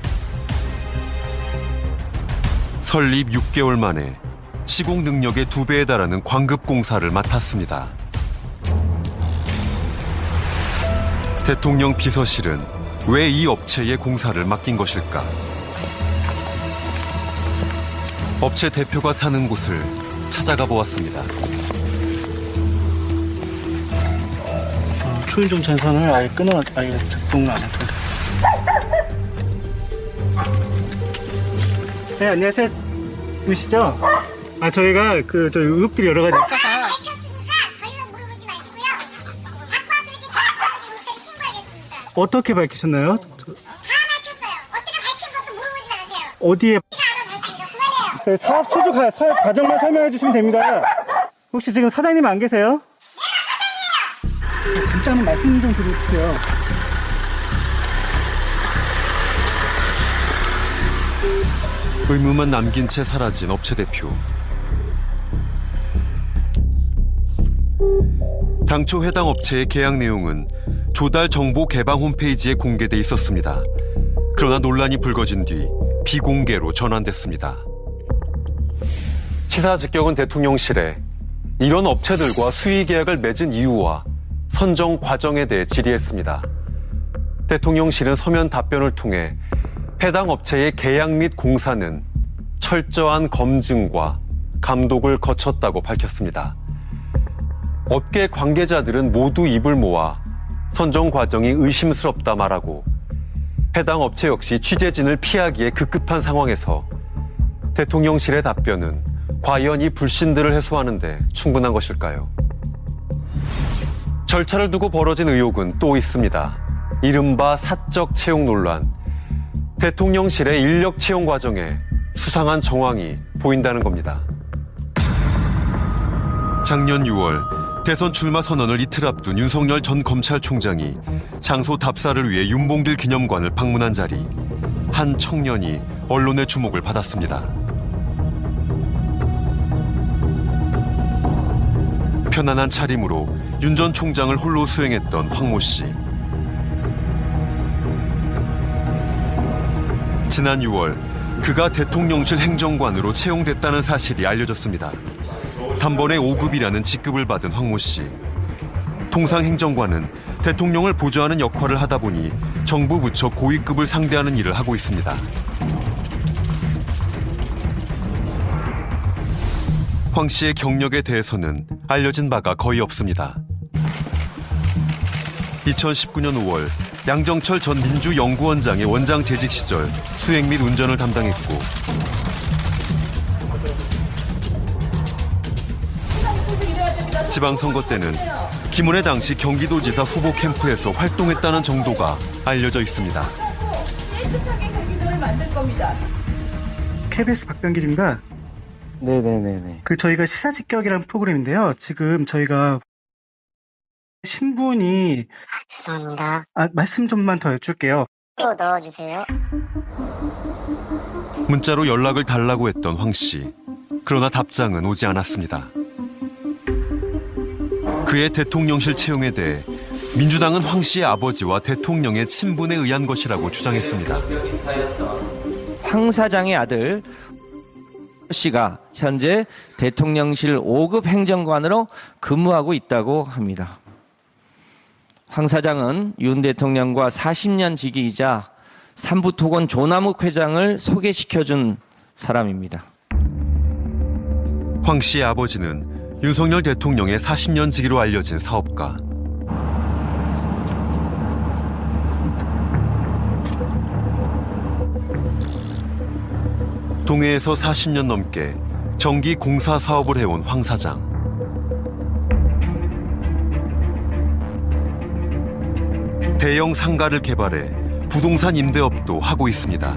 설립 6개월 만에 시공 능력의 두 배에 달하는 관급 공사를 맡았습니다. 대통령 비서실은 왜 이 업체에 공사를 맡긴 것일까? 업체 대표가 사는 곳을 찾아가 보았습니다. 초인종 전선을 아예 끊어, 아예 작동을 안 했거든. 네, 안녕하세요. 누시죠? 아, 저희가 그, 저 의혹들이 여러 가지 있어서. 어떻게 밝히셨나요? 어디에? 그 사업 수주 가, 사업 과정만 설명해 주시면 됩니다. 혹시 지금 사장님 안 계세요? 네, 잠깐만 말씀 좀 드려주세요. 의무만 남긴 채 사라진 업체 대표. 당초 해당 업체의 계약 내용은 조달 정보 개방 홈페이지에 공개돼 있었습니다. 그러나 논란이 불거진 뒤 비공개로 전환됐습니다. 시사 직격은 대통령실에 이런 업체들과 수의 계약을 맺은 이유와 선정 과정에 대해 질의했습니다. 대통령실은 서면 답변을 통해 해당 업체의 계약 및 공사는 철저한 검증과 감독을 거쳤다고 밝혔습니다. 업계 관계자들은 모두 입을 모아 선정 과정이 의심스럽다 말하고 해당 업체 역시 취재진을 피하기에 급급한 상황에서 대통령실의 답변은 과연 이 불신들을 해소하는데 충분한 것일까요? 절차를 두고 벌어진 의혹은 또 있습니다. 이른바 사적 채용 논란. 대통령실의 인력 채용 과정에 수상한 정황이 보인다는 겁니다. 작년 6월 대선 출마 선언을 이틀 앞둔 윤석열 전 검찰총장이 장소 답사를 위해 윤봉길 기념관을 방문한 자리 한 청년이 언론의 주목을 받았습니다. 편안한 차림으로 윤 전 총장을 홀로 수행했던 황모 씨. 지난 6월 그가 대통령실 행정관으로 채용됐다는 사실이 알려졌습니다. 단번에 5급이라는 직급을 받은 황모 씨. 통상 행정관은 대통령을 보좌하는 역할을 하다 보니 정부 부처 고위급을 상대하는 일을 하고 있습니다. 황 씨의 경력에 대해서는 알려진 바가 거의 없습니다. 2019년 5월 양정철 전 민주연구원장의 원장 재직 시절 수행 및 운전을 담당했고 지방선거 때는 김은혜 당시 경기도지사 후보 캠프에서 활동했다는 정도가 알려져 있습니다. KBS 박병길입니다. 네네네네. 그 저희가 시사직격이라는 프로그램인데요. 지금 저희가 신분이 죄송합니다. 아 말씀 좀만 더 여쭐게요. 또 넣어주세요. 문자로 연락을 달라고 했던 황 씨. 그러나 답장은 오지 않았습니다. 그의 대통령실 채용에 대해 민주당은 황 씨의 아버지와 대통령의 친분에 의한 것이라고 주장했습니다. 황 사장의 아들 씨가 현재 대통령실 5급 행정관으로 근무하고 있다고 합니다. 황 사장은 윤 대통령과 40년 지기이자 삼부토건 조남욱 회장을 소개시켜준 사람입니다. 황 씨의 아버지는 윤석열 대통령의 40년 지기로 알려진 사업가. 동해에서 40년 넘게 전기 공사 사업을 해온 황 사장. 대형 상가를 개발해 부동산 임대업도 하고 있습니다.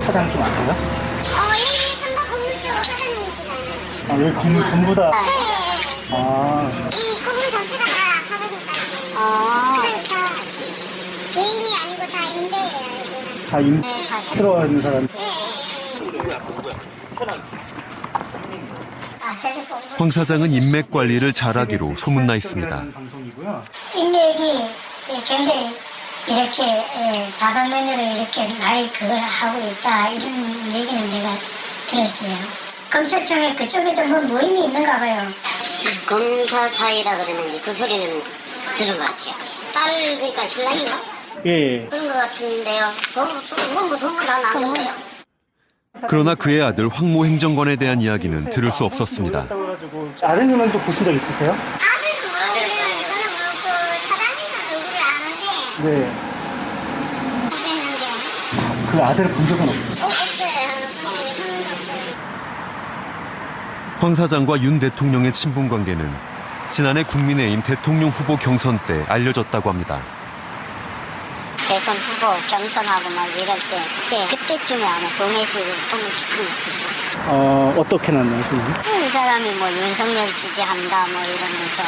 사장 좀 아세요? 어, 여기 삼바 건물 쪽 사장님이시잖아요. 아, 여기 건물 전부 다. 네. 아, 이 건물 전체가 다 사장님이세요. 어. 그러니까 개인이 아니고 다 임대예요. 다 임, 네, 다 들어와 있는 사람. 황 사장은 인맥 관리를 잘하기로 소문나 있습니다. 방송이고요. 예, 굉장히 이렇게 예, 다방 메뉴를 이렇게 많이 그걸 하고 있다 이런 얘기는 내가 들었어요. 검찰청에 그쪽에도 뭐 모임이 있는가 봐요. 검사 사이라 그러는지 그 소리는 들은 것 같아요. 딸 그러니까 신랑인가? 예. 그런 것 같은데요. 뭐, 뭐 무서운 거다 나는데요. 그러나 그의 아들 황모 행정관에 대한 이야기는 들을 수 없었습니다. 아드님은 좀 보신 적 있으세요? 네. 그 아들을 본 적은 없어요. 황 사장과 윤 대통령의 친분 관계는 지난해 국민의힘 대통령 후보 경선 때 알려졌다고 합니다. 대선 후보 경선하고 막 이럴 때 그때쯤에 아마 동해시를 손을 쭉 넣었어. 어, 어떻게 났나요, 선생님? 이 사람이 뭐 윤석열 지지한다 뭐 이러면서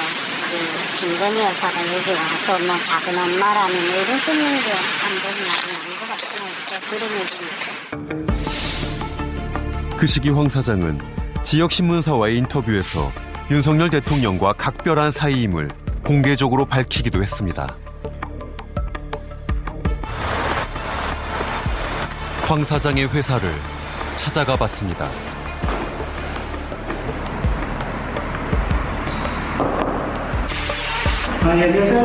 그 김건희 여사가 여기 와서 뭐 작은 엄마라는 뭐 이런 소리인데 한 번이 나는 것 같아요. 들은 얘기는 있어요. 그 시기 황 사장은 지역 신문사와의 인터뷰에서 윤석열 대통령과 각별한 사이임을 공개적으로 밝히기도 했습니다. 황 사장의 회사를 찾아가 봤습니다. 아, 예, 안녕하세요.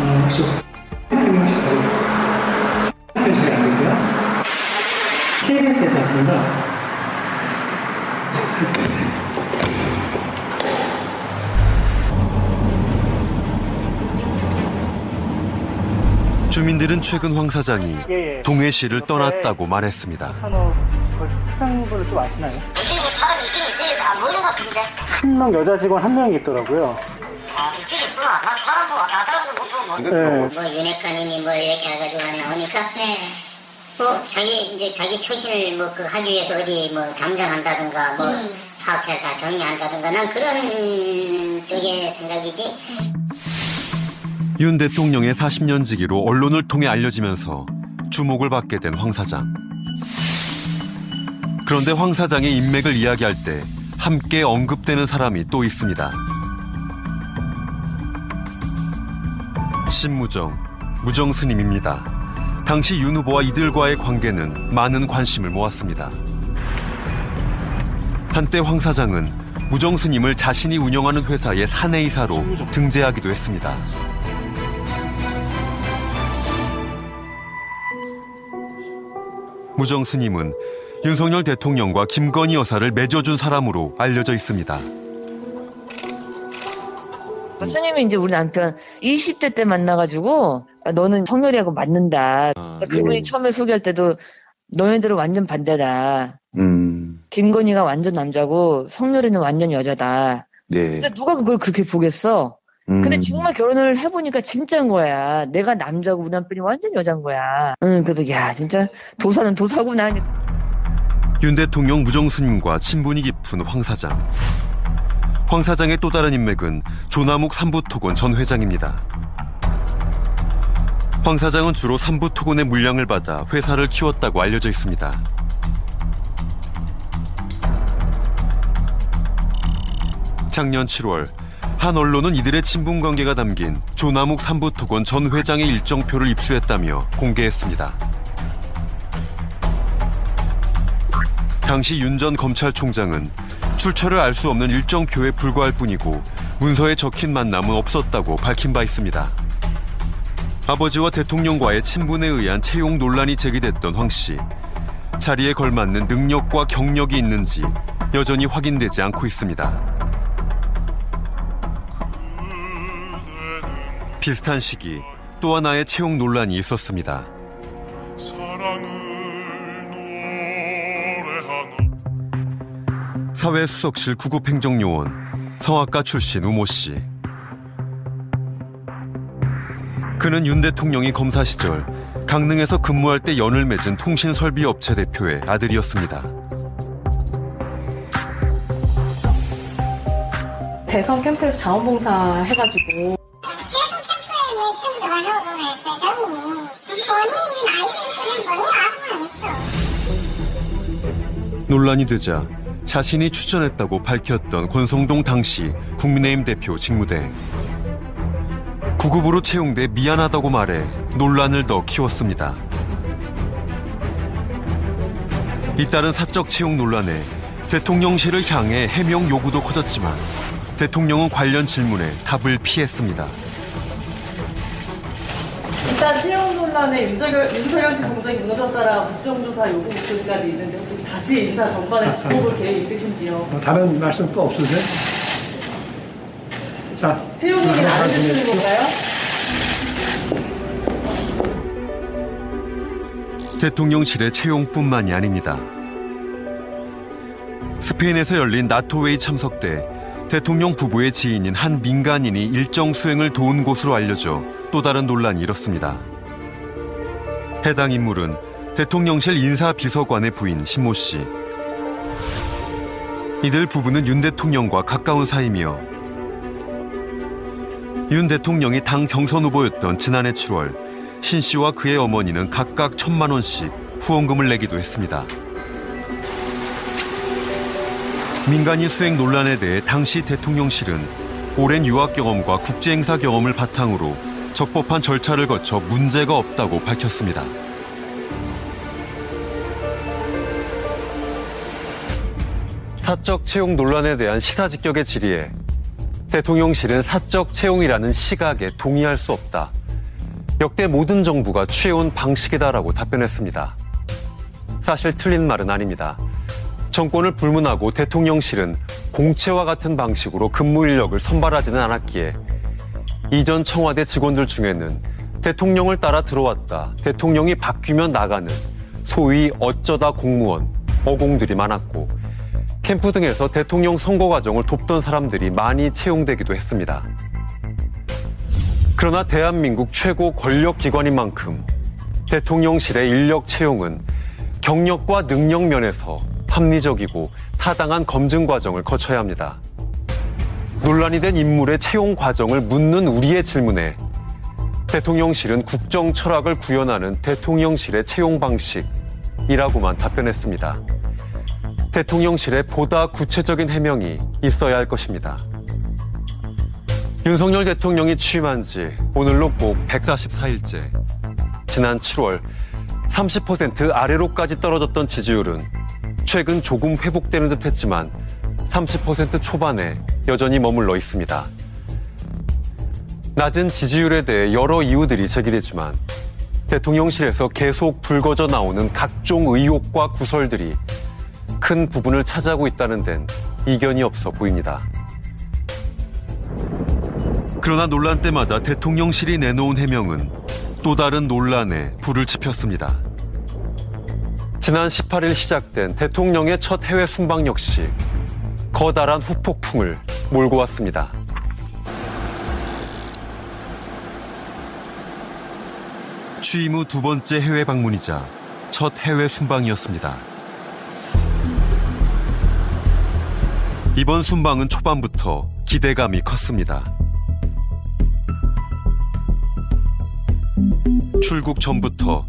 어, 혹시 대통령 혹시 저희 대통령 저희 안 계세요? KBS에서 왔습니다. 주민들은 최근 황 사장이 예, 예. 동해시를 떠났다고 말했습니다. 산업 그 사장분을 좀 아시나요? 근데 뭐 사람이 있긴 있어요. 안 보이는 것 같은데. 한명 여자 직원 한 명이 있더라고요. 아, 있긴 있구나. 나 사람 보고 다 사람도 못 보고. 네. 뭐 윤핵관이니 뭐 이렇게 해가지고 나오니까. 네. 뭐 자기 이제 자기 처신을 뭐 그 하기 위해서 어디 뭐 잠정한다든가 뭐 사업체를 다 정리한다든가 난 그런 쪽의 생각이지. 윤 대통령의 40년 지기로 언론을 통해 알려지면서 주목을 받게 된 황 사장. 그런데 황 사장의 인맥을 이야기할 때 함께 언급되는 사람이 또 있습니다. 신무정, 무정 스님입니다. 당시 윤 후보와 이들과의 관계는 많은 관심을 모았습니다. 한때 황 사장은 무정 스님을 자신이 운영하는 회사의 사내이사로 등재하기도 했습니다. 무정 스님은 윤석열 대통령과 김건희 여사를 맺어준 사람으로 알려져 있습니다. 스님이 이제 우리 남편 20대 때 만나가지고 아, 너는 성렬이하고 맞는다. 그분이 처음에 소개할 때도 너네들은 완전 반대다. 음, 김건희가 완전 남자고 성렬이는 완전 여자다. 네. 근데 누가 그걸 그렇게 보겠어? 근데 음. 정말 결혼을 해보니까 진짜인 거야. 내가 남자고 우리 남편이 완전 여자인 거야. 응, 그래서 야 진짜 도사는 도사구나. 윤 대통령 무정스님과 친분이 깊은 황 사장. 황 사장의 또 다른 인맥은 조남욱 삼부토건 전 회장입니다. 황 사장은 주로 삼부토건의 물량을 받아 회사를 키웠다고 알려져 있습니다. 작년 7월 한 언론은 이들의 친분 관계가 담긴 조남욱 삼부토건 전 회장의 일정표를 입수했다며 공개했습니다. 당시 윤 전 검찰총장은 출처를 알 수 없는 일정표에 불과할 뿐이고 문서에 적힌 만남은 없었다고 밝힌 바 있습니다. 아버지와 대통령과의 친분에 의한 채용 논란이 제기됐던 황 씨. 자리에 걸맞는 능력과 경력이 있는지 여전히 확인되지 않고 있습니다. 비슷한 시기 또 하나의 채용 논란이 있었습니다. 사회수석실 구급행정요원 성악가 출신 우모 씨. 그는 윤 대통령이 검사 시절 강릉에서 근무할 때 연을 맺은 통신설비업체 대표의 아들이었습니다. 대선 캠프에서 자원봉사 해가지고 논란이 되자 자신이 추천했다고 밝혔던 권성동 당시 국민의힘 대표 직무대행. 구급으로 채용돼 미안하다고 말해 논란을 더 키웠습니다. 잇따른 사적 채용 논란에 대통령실을 향해 해명 요구도 커졌지만 대통령은 관련 질문에 답을 피했습니다. 일단 채용 논란에 윤석열, 윤석열 씨 공정이 무너졌다라 국정조사 요구 목소리까지 있는데 혹시 다시 인사 전반에 짚어볼 계획 있으신지요? 뭐 다른 말씀 또 없으세요? 자, 채용 얘기는 안 해주시는 건가요? 대통령실의 채용뿐만이 아닙니다. 스페인에서 열린 나토웨이 참석 때 대통령 부부의 지인인 한 민간인이 일정 수행을 도운 곳으로 알려져 또 다른 논란이 일었습니다. 해당 인물은 대통령실 인사비서관의 부인 신모 씨. 이들 부부는 윤 대통령과 가까운 사이며 윤 대통령이 당 경선 후보였던 지난해 7월 신 씨와 그의 어머니는 각각 천만 원씩 후원금을 내기도 했습니다. 민간인 수행 논란에 대해 당시 대통령실은 오랜 유학 경험과 국제 행사 경험을 바탕으로 적법한 절차를 거쳐 문제가 없다고 밝혔습니다. 사적 채용 논란에 대한 시사 직격의 질의에 대통령실은 사적 채용이라는 시각에 동의할 수 없다. 역대 모든 정부가 취해온 방식이다라고 답변했습니다. 사실 틀린 말은 아닙니다. 정권을 불문하고 대통령실은 공채와 같은 방식으로 근무 인력을 선발하지는 않았기에 이전 청와대 직원들 중에는 대통령을 따라 들어왔다, 대통령이 바뀌면 나가는 소위 어쩌다 공무원, 어공들이 많았고 캠프 등에서 대통령 선거 과정을 돕던 사람들이 많이 채용되기도 했습니다. 그러나 대한민국 최고 권력 기관인 만큼 대통령실의 인력 채용은 경력과 능력 면에서 합리적이고 타당한 검증 과정을 거쳐야 합니다. 논란이 된 인물의 채용 과정을 묻는 우리의 질문에 대통령실은 국정 철학을 구현하는 대통령실의 채용 방식이라고만 답변했습니다. 대통령실에 보다 구체적인 해명이 있어야 할 것입니다. 윤석열 대통령이 취임한 지 오늘로 꼭 144일째. 지난 7월 30% 아래로까지 떨어졌던 지지율은 최근 조금 회복되는 듯 했지만 30% 초반에 여전히 머물러 있습니다. 낮은 지지율에 대해 여러 이유들이 제기되지만 대통령실에서 계속 불거져 나오는 각종 의혹과 구설들이 큰 부분을 차지하고 있다는 데는 이견이 없어 보입니다. 그러나 논란 때마다 대통령실이 내놓은 해명은 또 다른 논란에 불을 지폈습니다. 지난 18일 시작된 대통령의 첫 해외 순방 역시 커다란 후폭풍을 몰고 왔습니다. 취임 후 두 번째 해외 방문이자 첫 해외 순방이었습니다. 이번 순방은 초반부터 기대감이 컸습니다. 출국 전부터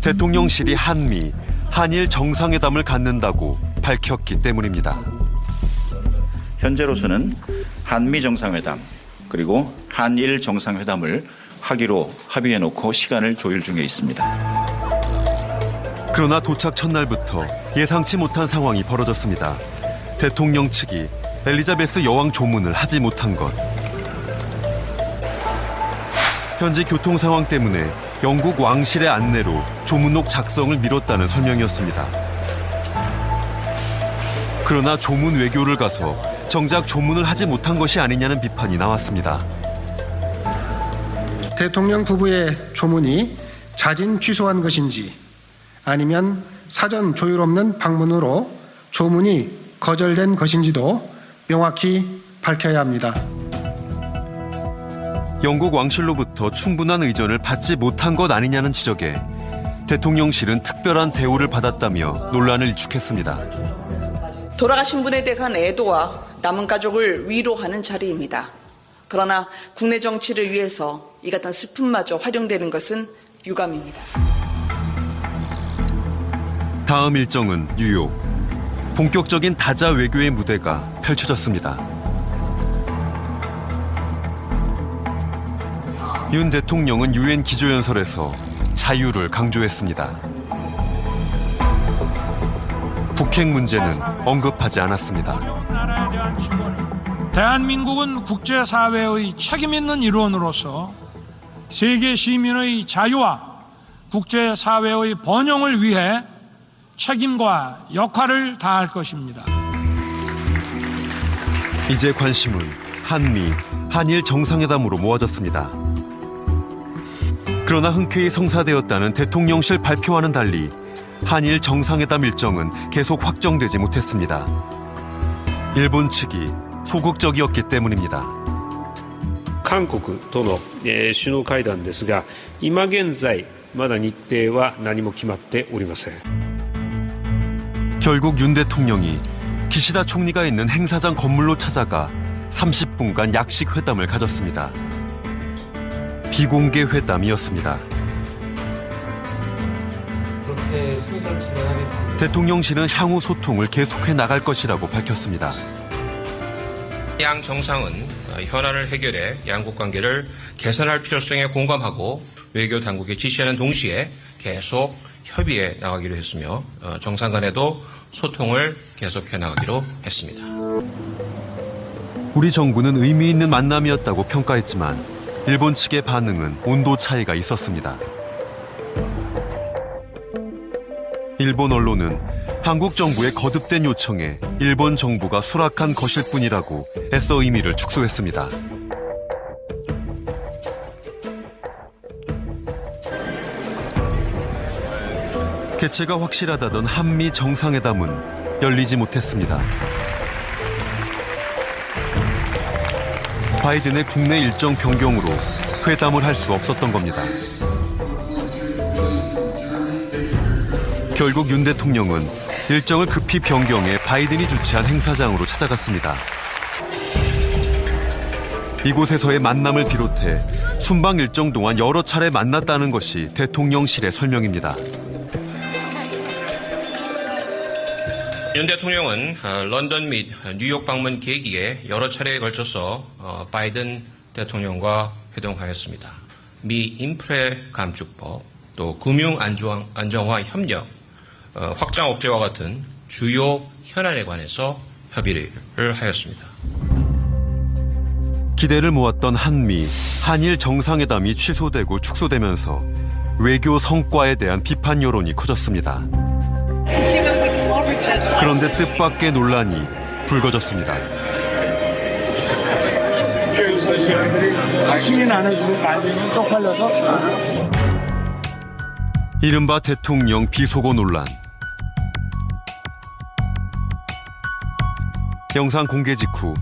대통령실이 한미, 한일 정상회담을 갖는다고 밝혔기 때문입니다. 현재로서는 한미 정상회담 그리고 한일 정상회담을 하기로 합의해 놓고 시간을 조율 중에 있습니다. 그러나 도착 첫날부터 예상치 못한 상황이 벌어졌습니다. 대통령 측이 엘리자베스 여왕 조문을 하지 못한 것. 현재 교통 상황 때문에 영국 왕실의 안내로 조문록 작성을 미뤘다는 설명이었습니다. 그러나 조문 외교를 가서 정작 조문을 하지 못한 것이 아니냐는 비판이 나왔습니다. 대통령 부부의 조문이 자진 취소한 것인지 아니면 사전 조율 없는 방문으로 조문이 거절된 것인지도 명확히 밝혀야 합니다. 영국 왕실로부터 충분한 의전을 받지 못한 것 아니냐는 지적에 대통령실은 특별한 대우를 받았다며 논란을 일축했습니다. 돌아가신 분에 대한 애도와 남은 가족을 위로하는 자리입니다. 그러나 국내 정치를 위해서 이 같은 슬픔마저 활용되는 것은 유감입니다. 다음 일정은 뉴욕. 본격적인 다자 외교의 무대가 펼쳐졌습니다. 윤 대통령은 유엔 기조연설에서 자유를 강조했습니다. 북핵 문제는 언급하지 않았습니다. 대한민국은 국제사회의 책임있는 일원으로서 세계 시민의 자유와 국제사회의 번영을 위해 책임과 역할을 다할 것입니다. 이제 관심은 한미, 한일 정상회담으로 모아졌습니다. 그러나 흔쾌히 성사되었다는 대통령실 발표와는 달리 한일 정상회담 일정은 계속 확정되지 못했습니다. 일본 측이 소극적이었기 때문입니다. 韓国との、えー首脳会談ですが今現在まだ日程は何も決まっておりません 결국 윤 대통령이 기시다 총리가 있는 행사장 건물로 찾아가 30분간 약식 회담을 가졌습니다. 비공개 회담이었습니다. 대통령실은 향후 소통을 계속해 나갈 것이라고 밝혔습니다. 양 정상은 어, 현안을 해결해 양국 관계를 개선할 필요성에 공감하고 외교 당국에 지시하는 동시에 계속 협의해 나가기로 했으며 어, 정상 간에도 소통을 계속해 나가기로 했습니다. 우리 정부는 의미 있는 만남이었다고 평가했지만 일본 측의 반응은 온도 차이가 있었습니다. 일본 언론은 한국 정부의 거듭된 요청에 일본 정부가 수락한 것일 뿐이라고 애써 의미를 축소했습니다. 개최가 확실하다던 한미 정상회담은 열리지 못했습니다. 바이든의 국내 일정 변경으로 회담을 할 수 없었던 겁니다. 결국 윤 대통령은 일정을 급히 변경해 바이든이 주최한 행사장으로 찾아갔습니다. 이곳에서의 만남을 비롯해 순방 일정 동안 여러 차례 만났다는 것이 대통령실의 설명입니다. 윤 대통령은 어, 런던 및 뉴욕 방문 계기에 여러 차례에 걸쳐서 어, 바이든 대통령과 회동하였습니다. 미 인프레 감축법, 또 금융 안정, 안정화 협력, 어, 확장 억제와 같은 주요 현안에 관해서 협의를 하였습니다. 기대를 모았던 한미, 한일 정상회담이 취소되고 축소되면서 외교 성과에 대한 비판 여론이 커졌습니다. 그런데 뜻밖의 논란이 불거졌습니다. 승인 안 해주고 말리면 쪽팔려서 이른바 대통령 비속어 논란. 영상 공개 직후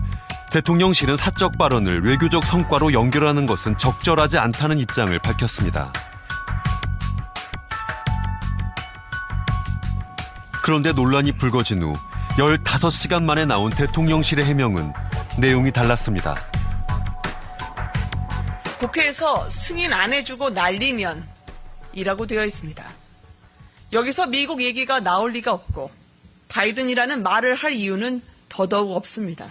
대통령실은 사적 발언을 외교적 성과로 연결하는 것은 적절하지 않다는 입장을 밝혔습니다. 그런데 논란이 불거진 후 15시간 만에 나온 대통령실의 해명은 내용이 달랐습니다. 국회에서 승인 안 해주고 날리면 이라고 되어 있습니다. 여기서 미국 얘기가 나올 리가 없고 바이든이라는 말을 할 이유는 더더욱 없습니다.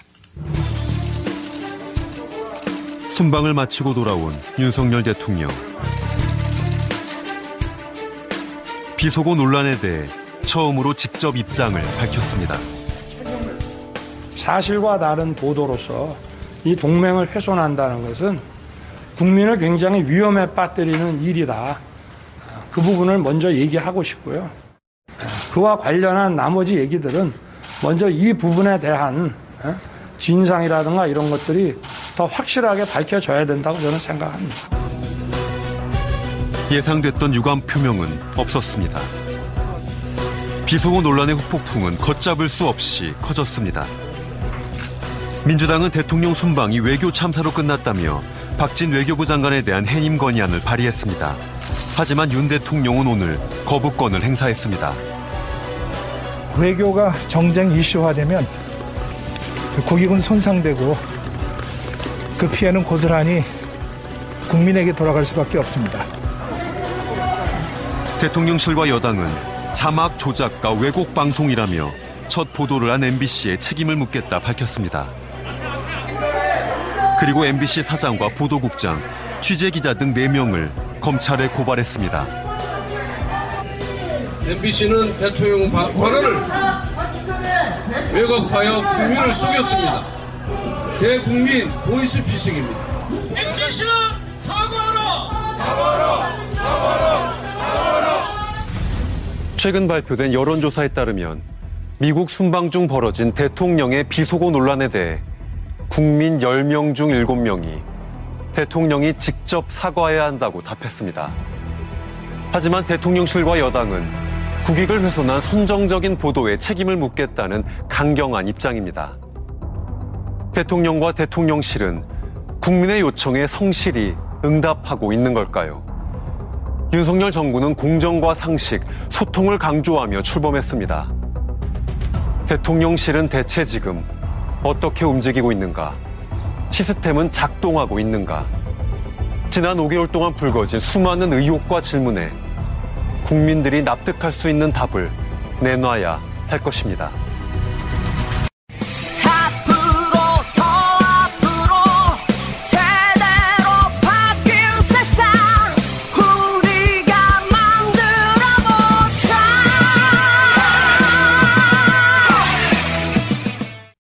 순방을 마치고 돌아온 윤석열 대통령. 비속어 논란에 대해 처음으로 직접 입장을 밝혔습니다. 사실과 다른 보도로서 이 동맹을 훼손한다는 것은 국민을 굉장히 위험에 빠뜨리는 일이다. 그 부분을 먼저 얘기하고 싶고요. 그와 관련한 나머지 얘기들은 먼저 이 부분에 대한 진상이라든가 이런 것들이 더 확실하게 밝혀져야 된다고 저는 생각합니다. 예상됐던 유감 표명은 없었습니다. 비속어 논란의 후폭풍은 걷잡을 수 없이 커졌습니다. 민주당은 대통령 순방이 외교 참사로 끝났다며 박진 외교부 장관에 대한 해임 건의안을 발의했습니다. 하지만 윤 대통령은 오늘 거부권을 행사했습니다. 외교가 정쟁 이슈화되면 국익은 손상되고 그 피해는 고스란히 국민에게 돌아갈 수밖에 없습니다. 대통령실과 여당은 자막 조작과 왜곡 방송이라며 첫 보도를 한 MBC에 책임을 묻겠다 밝혔습니다. 그리고 MBC 사장과 보도국장 취재 기자 등 4명을 검찰에 고발했습니다. MBC는 대통령 바- 발언을 왜곡하여 국민을 속였습니다. 대국민 보이스피싱입니다. MBC는 사과하라! 사과하라! 사과하라! 사과하라! 최근 발표된 여론조사에 따르면 미국 순방 중 벌어진 대통령의 비속어 논란에 대해 국민 10명 중 7명이 대통령이 직접 사과해야 한다고 답했습니다. 하지만 대통령실과 여당은 국익을 훼손한 선정적인 보도에 책임을 묻겠다는 강경한 입장입니다. 대통령과 대통령실은 국민의 요청에 성실히 응답하고 있는 걸까요? 윤석열 정부는 공정과 상식, 소통을 강조하며 출범했습니다. 대통령실은 대체 지금 어떻게 움직이고 있는가? 시스템은 작동하고 있는가? 지난 5개월 동안 불거진 수많은 의혹과 질문에 국민들이 납득할 수 있는 답을 내놔야 할 것입니다.